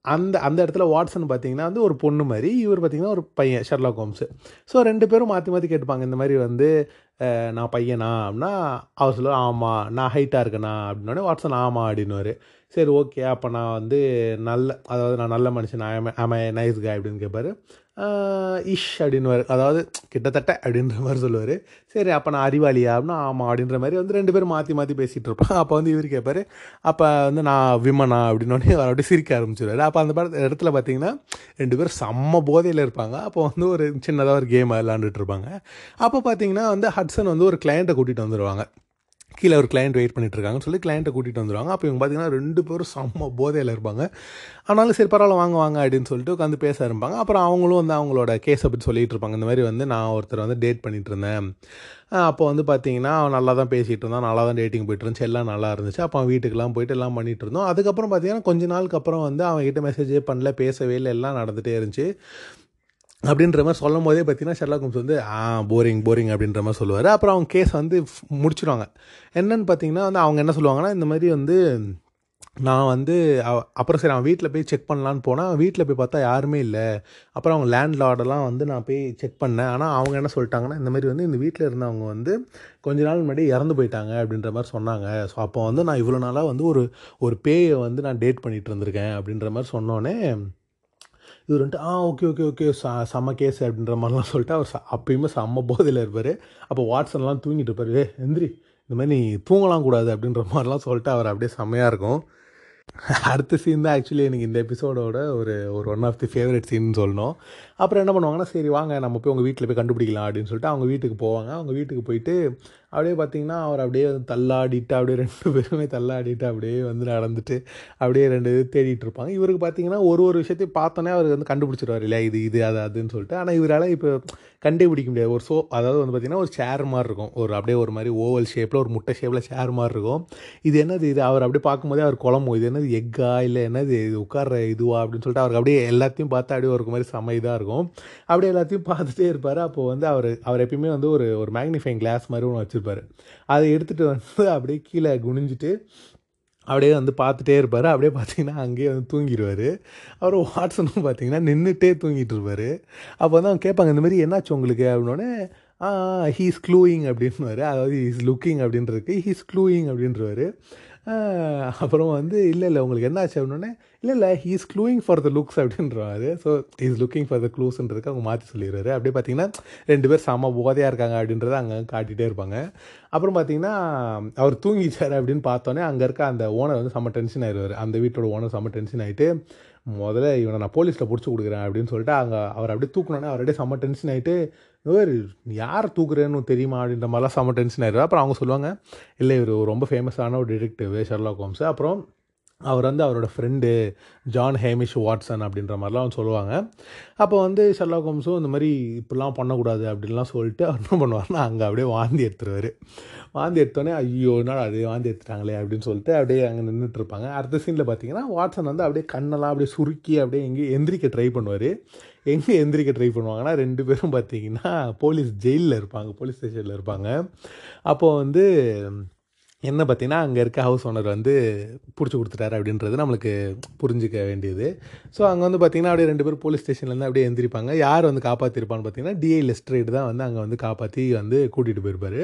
அந்த அந்த இடத்துல வாட்ஸன் பார்த்தீங்கன்னா வந்து ஒரு பொண்ணு மாதிரி இவர் பார்த்தீங்கன்னா ஒரு பையன் ஷெர்லாக் ஹோம்ஸு. ஸோ ரெண்டு பேரும் மாற்றி மாற்றி கேட்பாங்க இந்த மாதிரி வந்து நான் பையனா? அப்படின்னா அவர் சொல்லுவார் ஆமாம் நான் ஹைட்டாக இருக்கேனா? அப்படின்னோடனே வாட்ஸன் ஆமாம் அப்படின்னுவார். சரி ஓகே. அப்போ நான் வந்து நல்ல அதாவது நான் நல்ல மனுஷன் ஆம நைஸ் காய் அப்படின்னு கேட்பாரு இஷ் அப்படின்னு அதாவது கிட்டத்தட்ட அப்படின்ற மாதிரி சொல்லுவார். சரி அப்போ நான் அறிவாளியா? அப்படின்னா ஆமாம் அப்படின்ற மாதிரி வந்து ரெண்டு பேரும் மாற்றி மாற்றி பேசிகிட்டு இருப்போம். அப்போ வந்து இவர் கேட்பார் அப்போ வந்து நான் விமனா அப்படின்னோடனே அவர் அப்படியே சிரிக்க ஆரம்பிச்சிடுவார் அப்போ அந்த படத்து இடத்துல பார்த்தீங்கன்னா ரெண்டு பேரும் செம்ம போதையில் இருப்பாங்க. அப்போ வந்து ஒரு சின்னதாக ஒரு கேம் விளாண்டுட்டு இருப்பாங்க. அப்போ பார்த்தீங்கன்னா வந்து ஹட்சன் வந்து ஒரு கிளையண்ட்டை கூட்டிகிட்டு வந்துடுவாங்க கீழே ஒரு கிளையண்ட் வெயிட் பண்ணிட்டு இருக்காங்கன்னு சொல்லி கிளையண்ட்டை கூட்டிகிட்டு வந்துடுவாங்க அப்போ இவங்க பார்த்தீங்கன்னா ரெண்டு பேரும் செம்ம போதையில் இருப்பாங்க. ஆனாலும் சரி பரவாயில்ல வாங்க வாங்க அப்படின்னு சொல்லிட்டு உட்காந்து பேச ஆரம்பிப்பாங்க. அப்புறம் அவங்களும் வந்து அவங்களோட கேஸை பற்றி சொல்லிகிட்டு இருப்பாங்க. இந்த மாதிரி வந்து நான் ஒருத்தர் வந்து டேட் பண்ணிட்டு இருந்தேன். அப்போ வந்து பார்த்தீங்கன்னா அவன் நல்லா தான் பேசிகிட்டு இருந்தான். நல்லா தான் டேட்டிங் போயிட்டு இருந்துச்சு. எல்லாம் நல்லா இருந்துச்சு. அப்போ அவன் வீட்டுக்கெல்லாம் போயிட்டு எல்லாம் பண்ணிகிட்டு இருந்தோம். அதுக்கப்புறம் பார்த்தீங்கன்னா கொஞ்ச நாளுக்கு அப்புறம் வந்து அவன் கிட்ட மெசேஜே பண்ணல. பேசவே இல்லை. எல்லாம் நடந்துகிட்டே இருந்துச்சு. அப்படின்ற மாதிரி சொல்லும் போதே பார்த்தீங்கன்னா ஷெர்லா ஹோம்ஸ் வந்து ஆ போரிங் போரிங் அப்படின்ற மாதிரி சொல்லுவார். அப்புறம் அவங்க கேஸ் வந்து முடிச்சிடுவாங்க என்னன்னு பார்த்தீங்கன்னா வந்து அவங்க என்ன சொல்லுவாங்கன்னா இந்த மாதிரி வந்து நான் வந்து அப்புறம் சரி அவன் வீட்டில் போய் செக் பண்ணலான்னு போனால் வீட்டில் போய் பார்த்தா யாருமே இல்லை. அப்புறம் அவங்க லேண்ட் லார்டெல்லாம் வந்து நான் போய் செக் பண்ணேன். ஆனால் அவங்க என்ன சொல்லிட்டாங்கன்னா இந்த மாதிரி வந்து இந்த வீட்டில் இருந்தவங்க வந்து கொஞ்ச நாள் முன்னாடி இறந்து போயிட்டாங்க அப்படின்ற மாதிரி சொன்னாங்க. ஸோ அப்போ வந்து நான் இவ்வளோ நாளாக வந்து ஒரு ஒரு பேயை வந்து நான் டேட் பண்ணிகிட்டு இருந்திருக்கேன் அப்படின்ற மாதிரி சொன்னோன்னே இவர் வந்துட்டு ஆ ஓகே ஓகே ஓகே ச செம்ம கேஸ் அப்படின்ற மாதிரிலாம் சொல்லிட்டு அவர் ச- அப்பயுமே செம்ம போதையில் இருப்பார். அப்போ வாட்ஸன்லாம் தூங்கிட்டு இருப்பார் ஏ எந்திரி இந்த மாதிரி நீ தூங்கலாம் கூடாது அப்படின்ற மாதிரிலாம் சொல்லிட்டு அவர் அப்படியே செம்மையாக இருக்கும். அடுத்த சீன் தான் ஆக்சுவலி எனக்கு இந்த எபிசோடோட ஒரு ஒரு one of the favourite scene சொல்லணும். அப்புறம் என்ன பண்ணுவாங்கன்னா சரி வாங்க நம்ம போய் உங்கள் வீட்டில் போய் கண்டுபிடிக்கலாம் அப்படின்னு சொல்லிட்டு அவங்க வீட்டுக்கு போவாங்க. அவங்க வீட்டுக்கு போயிட்டு அப்படியே பார்த்தீங்கன்னா அவர் அப்படியே தள்ளாடிட்டு அப்படியே ரெண்டு பேருமே தள்ளாடிட்டு அப்படியே வந்து நடந்துட்டு அப்படியே ரெண்டு இது தேடிட்டு இருப்பாங்க. இவருக்கு பார்த்தீங்கன்னா ஒரு ஒரு விஷயத்தையும் பார்த்தோன்னே அவர் வந்து கண்டுபிடிச்சிருவார். இல்லையா இது இது அது அதுன்னு சொல்லிட்டு. ஆனால் இவரால் இப்போ கண்டுபிடிக்க முடியாது. ஒரு சோ அதாவது வந்து பார்த்தீங்கன்னா ஒரு சேர் மாதிரி இருக்கும். ஒரு அப்படியே ஒரு மாதிரி ஓவல் ஷேப்பில் ஒரு முட்டை ஷேப்பில் சேர் மாதிரி இருக்கும். இது என்னது இது? அவர் அப்படியே பார்க்கும்போதே அவர் குழம்பு இது என்னது எக்கா? இல்லை என்னது இது உட்கார்ற இதுவா? அப்படின்னு சொல்லிட்டு அவருக்கு அப்படியே எல்லாத்தையும் பார்த்து அப்படியே ஒரு மாதிரி சமைதாக இதாக இருக்கும். அப்படியே எல்லாத்தையும் பார்த்துட்டே இருப்பார். அப்போ வந்து அவர் அவர் எப்பயுமே வந்து ஒரு ஒரு மேக்னிஃபைங் கிளாஸ் மாதிரி ஒன்று வச்சுருப்பார். அதை எடுத்துகிட்டு வந்து அப்படியே கீழே குனிஞ்சிட்டு அப்படியே வந்து பார்த்துட்டே இருப்பார். அப்படியே பார்த்தீங்கன்னா அங்கேயே வந்து தூங்கிடுவார். அவர் வாட்ஸனும் பார்த்தீங்கன்னா நின்றுட்டே தூங்கிட்டு இருப்பார். அப்போ வந்து அவங்க கேட்பாங்க இந்த மாதிரி என்னாச்சு உங்களுக்கு? அப்படின்னோடனே ஹீஸ் க்ளூயிங் அப்படின்னுவார். அதாவது ஹீஸ் லுக்கிங் அப்படின்றதுக்கு ஹீஸ் க்ளூயிங் அப்படின்றவர். அப்புறம் வந்து இல்லை இல்லை உங்களுக்கு என்னாச்சு? அப்படின்னே இல்லை இல்லை he's clueing for the looks அப்படின்றாரு. So is looking for the க்ளூஸ்ன்றதுக்கு அவங்க மாற்றி சொல்லிடுறாரு. அப்படியே பார்த்தீங்கன்னா ரெண்டு பேர் செம போதையாக இருக்காங்க அப்படின்றத அங்கே காட்டிகிட்டே இருப்பாங்க. அப்புறம் பார்த்தீங்கன்னா அவர் தூங்கிச்சார் அப்படின்னு பார்த்தோன்னே அங்கே இருக்க அந்த ஓனர் வந்து செம்ம டென்ஷன் ஆயிடுவார். அந்த வீட்டோட ஓனர் செம்ம டென்ஷன் ஆகிட்டு முதல்ல இவனை நான் போலீஸில் பிடிச்சி கொடுக்குறேன் அப்படின்னு சொல்லிட்டு அங்கே அவர் அப்படியே தூக்கணுன்னே அவர் அப்படியே செம்ம டென்ஷன் ஆகிட்டு இவர் யார் தூக்குறேன்னு தெரியுமா அப்படின்ற மாதிரிலாம் செம்ம டென்ஷன் ஆயிடுது அப்புறம் அவங்க சொல்லுவாங்க இல்லை இவர் ரொம்ப ஃபேமஸான ஒரு டிடெக்டிவ் ஷெர்லாக் ஹோம்ஸ். அப்புறம் அவர் வந்து அவரோட ஃப்ரெண்டு ஜான் ஹேமிஷ் வாட்சன் அப்படின்ற மாதிரிலாம் வந்து சொல்லுவாங்க. அப்போ வந்து ஷெர்லாக் ஹோம்ஸும் இந்த மாதிரி இப்படிலாம் பண்ணக்கூடாது அப்படின்லாம் சொல்லிட்டு அவர் என்ன பண்ணுவார்னா அங்கே அப்படியே வாந்தி எடுத்துருவார். வாந்தி எடுத்தோடனே ஐயோ நாள் அதே வாந்தி எடுத்துட்டாங்களே அப்படின்னு சொல்லிட்டு அப்படியே அங்கே நின்றுட்டுருப்பாங்க அடுத்த சீனில் பார்த்தீங்கன்னா வாட்சன் வந்து அப்படியே கண்ணெல்லாம் அப்படியே சுருக்கி அப்படியே எங்கேயும் எந்திரிக்க ட்ரை பண்ணுவார். எங்கே எந்திரிக்க ட்ரை பண்ணுவாங்கன்னா ரெண்டு பேரும் பார்த்தீங்கன்னா போலீஸ் ஜெயிலில் இருப்பாங்க போலீஸ் ஸ்டேஷனில் இருப்பாங்க. அப்போது வந்து என்ன பார்த்தீங்கன்னா அங்கே இருக்க ஹவுஸ் ஓனர் வந்து பிடிச்சி கொடுத்துட்டாரு அப்படின்றது நம்மளுக்கு புரிஞ்சிக்க வேண்டியது. ஸோ அங்கே வந்து பார்த்தீங்கன்னா அப்படியே ரெண்டு பேரும் போலீஸ் ஸ்டேஷன்லேருந்து அப்படியே எந்திரிப்பாங்க. யார் வந்து காப்பாற்றிருப்பான்னு பார்த்தீங்கன்னா டிஐ லெஸ்ட்ரேட் தான் வந்து அங்கே வந்து காப்பாற்றி வந்து கூட்டிகிட்டு போயிருப்பார்.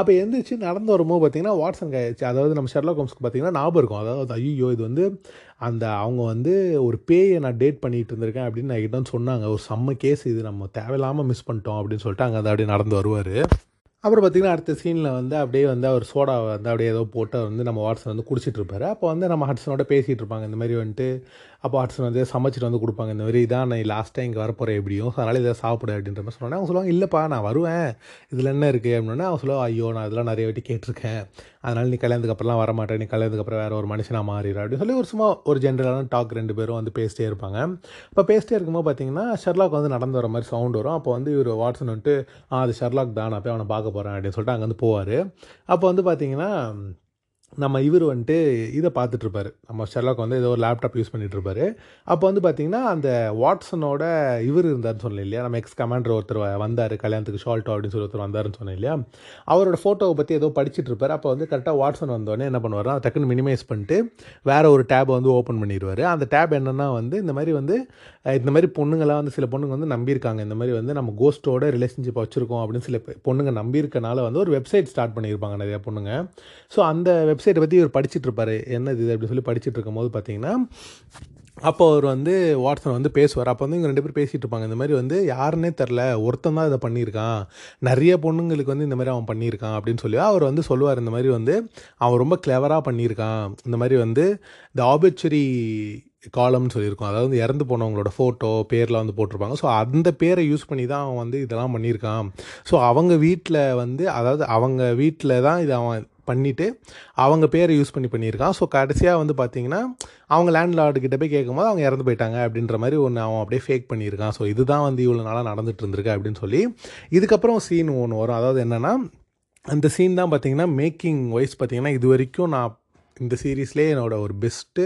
அப்போ எந்திரிச்சு நடந்து வரும்போது பார்த்தீங்கன்னா வாட்ஸன் கையாச்சு அதாவது நம்ம ஷெர்லா ஹோம்ஸ்க்கு பார்த்தீங்கன்னா ஞாபகம் இருக்கும். அதாவது ஐயோ இது வந்து அந்த அவங்க வந்து ஒரு பேயை நான் டேட் பண்ணிகிட்டு இருந்திருக்கேன் அப்படின்னு நான் கிட்ட சொன்னாங்க. ஒரு செம்ம கேஸ் இது. நம்ம தேவையில்லாமல் மிஸ் பண்ணிட்டோம் அப்படின்னு சொல்லிட்டு அங்கே அதை அப்படியே நடந்து வருவார். அப்புறம் பார்த்திங்கன்னா அடுத்த சீனில் வந்து அப்படியே வந்து அவர் சோடா வந்து அப்படியே ஏதோ போட்டு வந்து நம்ம வாட்ஸன் வந்து குடிச்சிட்ருப்பாரு அப்போ வந்து நம்ம ஹட்ஸனோட பேசிகிட்டு இருப்பாங்க. இந்த மாதிரி வந்துட்டு அப்போ ஹட்ஸன் வந்து சமைச்சிட்டு வந்து கொடுப்பாங்க. இந்த மாதிரி இதான் நான் லாஸ்ட் டைம் இங்கே வரப்போகிறேன் எப்படியும் அதனால் இதை சாப்பிடு அப்படின்ற மாதிரி சொன்னோன்னே அவங்க சொல்லுவாங்க இல்லைப்பா நான் வருவேன். இதில் என்ன இருக்குது அப்படின்னா அவங்க சொல்லுவா ஐயோ நான் இதெல்லாம் நிறைய வாட்டி கேட்டிருக்கேன். அதனால் நீ கல்யாணத்துக்கு அப்புறம்லாம் வர மாட்டேன் நீ கல்யாணத்துக்கு அப்புறம் வேறு ஒரு மனுஷனாக மாறிடுற அப்படின்னு சொல்லி ஒரு சும்மா ஒரு ஜென்ரலான டாக் ரெண்டு பேரும் வந்து பேசிட்டே இருப்பாங்க. இப்போ பேசிட்டே இருக்கும்போது பார்த்தீங்கன்னா ஷெர்லாக் வந்து நடந்து வர மாதிரி சவுண்ட் வரும். அப்போ வந்து இவர் வாட்ஸன் வந்துட்டு ஆ அது ஷெர்லாக் தான் நான் போய் அவனை பார்க்க போகிறேன் அப்படின்னு சொல்லிட்டு அங்கே வந்து போவார். அப்போ வந்து பார்த்தீங்கன்னா நம்ம இவர் வந்துட்டு இதை பார்த்துட்ருப்பார். நம்ம ஷெர்லாக் வந்து ஏதோ ஒரு லேப்டாப் யூஸ் பண்ணிகிட்ருப்பாரு அப்போ வந்து பார்த்திங்கன்னா அந்த வாட்ஸனோட இவர் இருந்தார்னு சொன்னேன் இல்லையா? நம்ம எக்ஸ் கமாண்டர் ஒருத்தர் வந்தார் கல்யாணத்துக்கு ஷால்ட்டோ அப்படின்னு சொல்லி ஒருத்தர் வந்தாருன்னு சொன்னேன் இல்லையா? அவரோட ஃபோட்டோவை பற்றி ஏதோ படிச்சுட்டு இருப்பார் அப்போ வந்து கரெக்டாக வாட்ஸன் வந்தோடனே என்ன பண்ணுவார்னா டக்குன்னு மினிமைஸ் பண்ணிட்டு வேறு ஒரு டேபை வந்து ஓப்பன் பண்ணிடுவார். அந்த டேப் என்னென்னா வந்து இந்த மாதிரி வந்து இந்த மாதிரி பொண்ணுங்களாம் வந்து சில பொண்ணுங்க வந்து நம்பியிருக்காங்க. இந்த மாதிரி வந்து நம்ம கோஸ்ட்டோட ரிலேஷன்ஷிப் வச்சுருக்கோம் அப்படின்னு சில பொண்ணுங்க நம்பியிருக்கனால வந்து ஒரு வெப்சைட் ஸ்டார்ட் பண்ணியிருப்பாங்க நிறைய பொண்ணுங்க. ஸோ அந்த வெப் வெப்சைட்டை பற்றி இவர் படிச்சுட்டு இருப்பாரு என்னது இது? அப்படின்னு சொல்லி படிச்சுட்டு இருக்கும்போது பார்த்தீங்கன்னா அப்போ அவர் வந்து வாட்ஸன் வந்து பேசுவார். அப்போ வந்து இவங்க ரெண்டு பேரும் பேசிகிட்டு இருப்பாங்க இந்த மாதிரி வந்து யாருன்னே தெரில. ஒருத்தன் தான் இதை பண்ணியிருக்கான். நிறைய பொண்ணுங்களுக்கு வந்து இந்த மாதிரி அவன் பண்ணியிருக்கான் அப்படின்னு சொல்லி அவர் வந்து சொல்லுவார். இந்த மாதிரி வந்து அவன் ரொம்ப கிளவராக பண்ணியிருக்கான். இந்த மாதிரி வந்து இந்த ஆபிச்சுரி காலம்னு சொல்லியிருக்கோம். அதாவது வந்து இறந்து போனவங்களோட ஃபோட்டோ பேர்லாம் வந்து போட்டிருப்பாங்க. ஸோ அந்த பேரை யூஸ் பண்ணி தான் அவன் வந்து இதெல்லாம் பண்ணியிருக்கான். ஸோ அவங்க வீட்டில் வந்து அதாவது அவங்க வீட்டில் தான் இது அவன் பண்ணிவிட்டு அவங்க பேரை யூஸ் பண்ணி பண்ணியிருக்கான் ஸோ கடைசியாக வந்து பார்த்தீங்கன்னா அவங்க லேண்ட் கிட்ட போய் கேட்கும்போது அவங்க இறந்து போயிட்டாங்க அப்படின்ற மாதிரி ஒன்று அவன் அப்படியே ஃபேக் பண்ணியிருக்கான். ஸோ இதுதான் வந்து இவ்வளோ நாளாக நடந்துட்டு இருந்திருக்கு அப்படின்னு சொல்லி இதுக்கப்புறம் சீன் ஒன்று வரும். அதாவது என்னென்னா அந்த சீன் தான் பார்த்தீங்கன்னா மேக்கிங் வைஸ் பார்த்தீங்கன்னா இது வரைக்கும் நான் இந்த சீரீஸ்லேயே என்னோட ஒரு பெஸ்ட்டு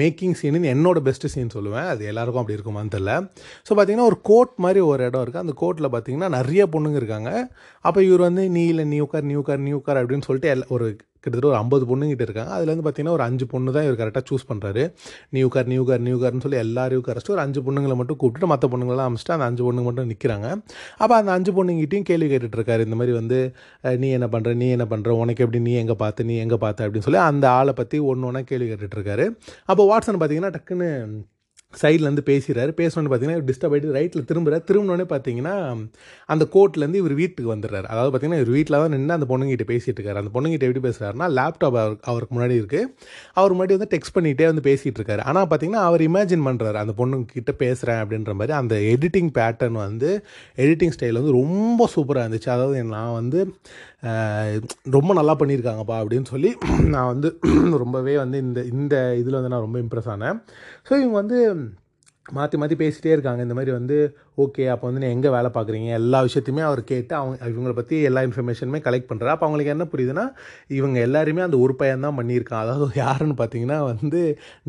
மேக்கிங் சீனு என்னோடய பெஸ்ட்டு சீன் சொல்லுவேன். அது எல்லாருக்கும் அப்படி இருக்குமான்னு தெரில ஸோ பார்த்தீங்கன்னா ஒரு கோட் மாதிரி ஒரு இடம் இருக்குது அந்த கோட்டில் பார்த்தீங்கன்னா நிறைய பொண்ணுங்க இருக்காங்க. அப்போ இவர் வந்து நீ இல்லை new car new car new car அப்படின்னு சொல்லிட்டு எல்லா ஒரு கிட்டத்தட்ட ஒரு ஐம்பது பொண்ணுங்கிட்ட இருக்காங்க. அதுலேருந்து வந்து பார்த்தீங்கன்னா ஒரு அஞ்சு பொண்ணு தான் இவர் கரெக்டாக சூஸ் பண்ணுறாரு new car new car new கார்னு சொல்லி எல்லாரையும் கரைச்சிட்டு ஒரு அஞ்சு பொண்ணுங்களை மட்டும் கூப்பிட்டு மற்ற பொண்ணுங்களாம் அமைச்சிட்டு அந்த அஞ்சு பொண்ணுங்க மட்டும் நிற்கிறாங்க அப்போ அந்த அஞ்சு பொண்ணுங்கிட்டையும் கேள்வி கேட்டுட்ருக்காரு இந்த மாதிரி வந்து நீ என்ன பண்ணுற நீ என்ன பண்ணுற உனக்கு எப்படி நீ எங்கே பார்த்து நீ எங்கே பார்த்த அப்படின்னு சொல்லி அந்த ஆளை பற்றி ஒன்று ஒன்றா கேள்வி கேட்டுட்ருக்காரு அப்போ வாட்ஸன் பார்த்தீங்கன்னா டக்குன்னு சைட்லேருந்து பேசுகிறாரு பேசணுன்னு பார்த்தீங்கன்னா டிஸ்டர்ப் ஆகிட்டு ரைட்டில் திரும்புகிறார் திரும்பினோடனே பார்த்தீங்கன்னா அந்த கோர்ட்லேருந்து இவர் வீட்டுக்கு வந்துடுறாரு. அதாவது பார்த்தீங்கன்னா இவர் வீட்டில் தான் நின்று அந்த பொண்ணுங்கிட்ட பேசிகிட்டு இருக்காரு. அந்த பொண்ணுங்கிட்ட எப்படி பேசுகிறாருன்னா லேப்டாப் அவர் அவருக்கு முன்னாடி இருக்குது அவர் முன்னாடி வந்து டெக்ஸ்ட் பண்ணிகிட்டே வந்து பேசிகிட்டு இருக்காரு. ஆனால் பார்த்தீங்கன்னா அவர் இமேஜின் பண்ணுறாரு அந்த பொண்ணுங்கிட்ட பேசுகிறேன் அப்படின்ற மாதிரி அந்த எடிட்டிங் பேட்டர்ன் வந்து எடிட்டிங் ஸ்டைல் வந்து ரொம்ப சூப்பராக இருந்துச்சு. அதாவது நான் வந்து ரொம்ப நல்லா பண்ணியிருக்காங்கப்பா அப்படின்னு சொல்லி நான் வந்து [CLEARS THROAT] ரொம்பவே வந்து இந்த இந்த இதில் வந்து நான் ரொம்ப இம்ப்ரெஸ் ஆனேன். ஸோ இவங்க வந்து மாற்றி மாற்றி பேசிகிட்டே இருக்காங்க. இந்த மாதிரி வந்து ஓகே அப்போ வந்து நீ எங்கே வேலை பார்க்குறீங்க? எல்லா விஷயத்தையுமே அவர் கேட்டு அவங்க இவங்களை பற்றி எல்லா இன்ஃபர்மேஷனுமே கலெக்ட் பண்ணுறா அப்போ அவங்களுக்கு என்ன புரியுதுன்னா இவங்க எல்லாருமே அந்த ஒரு பையன் தான் பண்ணியிருக்கான். அதாவது யாருன்னு பார்த்தீங்கன்னா வந்து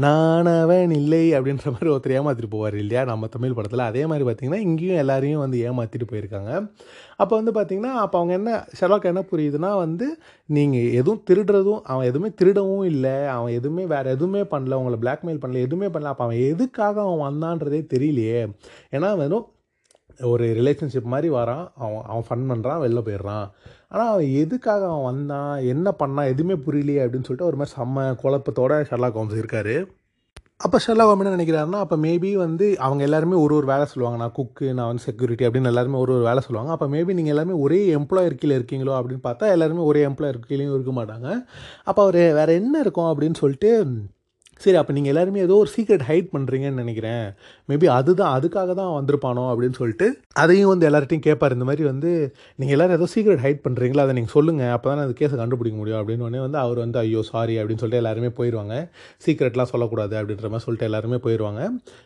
நானவன் இல்லை அப்படின்ற மாதிரி ஒருத்தர் ஏமாற்றிட்டு போவார் இல்லையா? நம்ம தமிழ் படத்தில். அதே மாதிரி பார்த்தீங்கன்னா இங்கேயும் எல்லாரையும் வந்து ஏமாற்றிட்டு போயிருக்காங்க. அப்போ வந்து பார்த்தீங்கன்னா அப்போ அவங்க என்ன ஷெர்லாக் என்ன புரியுதுன்னா வந்து நீங்கள் எதுவும் திருடுறதும் அவன் எதுவுமே திருடவும் இல்லை. அவன் எதுவுமே வேறு எதுவுமே பண்ணல. உங்களை பிளாக்மெயில் பண்ணல. எதுவுமே பண்ணல. அப்போ அவன் எதுக்காக அவன் வந்தான்றதே தெரியலையே. ஏன்னா வெறும் ஒரு ரிலேஷன்ஷிப் மாதிரி வரான். அவன் அவன் ஃபன் பண்ணுறான் வெளில போயிடுறான். ஆனால் அவன் எதுக்காக அவன் வந்தான் என்ன பண்ணான் எதுவுமே புரியலையே அப்படின்னு சொல்லிட்டு ஒரு மாதிரி செம்ம குழப்பத்தோட ஷர்லாக் ஹோம்ஸ் இருக்காரு. அப்போ ஷெல்லா என்ன நினைக்கிறாருன்னா அப்போ மேபி வந்து அவங்க எல்லாருமே ஒரு ஒரு வேலை சொல்லுவாங்க. நான் குக்கு நான் வந்து செக்யூரிட்டி அப்படின்னு எல்லாருமே ஒரு ஒரு வேலை சொல்லுவாங்க. அப்போ மேபி நீங்கள் எல்லாருமே ஒரே எம்ப்ளாயர் கீழே இருக்கீங்களோ அப்படின்னு பார்த்தா எல்லாருமே ஒரே எம்ப்ளாயர் கீழேயும் இருக்க மாட்டாங்க. அப்போ அவர் வேறு என்ன இருக்கும் அப்படின்னு சொல்லிட்டு சரி அப்போ நீங்கள் எல்லாருமே ஏதோ ஒரு சீக்ரெட் ஹைட் பண்ணுறீங்கன்னு நினைக்கிறேன். மேபி அதுதான் அதுக்காக தான் வந்திருப்பானோ அப்படின்னு சொல்லிட்டு அதையும் வந்து எல்லார்ட்டையும் கேட்பார் இந்த மாதிரி வந்து நீங்கள் எல்லோரும் ஏதோ சீக்ரெட் ஹைட் பண்ணுறீங்களா அதை நீங்கள் சொல்லுங்கள் அப்போ தான் அந்த கேஸை கண்டுபிடிக்க முடியும் அப்படின்னு உடனே வந்து அவர் வந்து ஐயோ சாரி அப்படின்னு சொல்லிட்டு எல்லாருமே போயிடுவாங்க சீக்ரெட்லாம் சொல்லக்கூடாது அப்படின்ற மாதிரி சொல்லிட்டு எல்லாருமே போயிடுவாங்க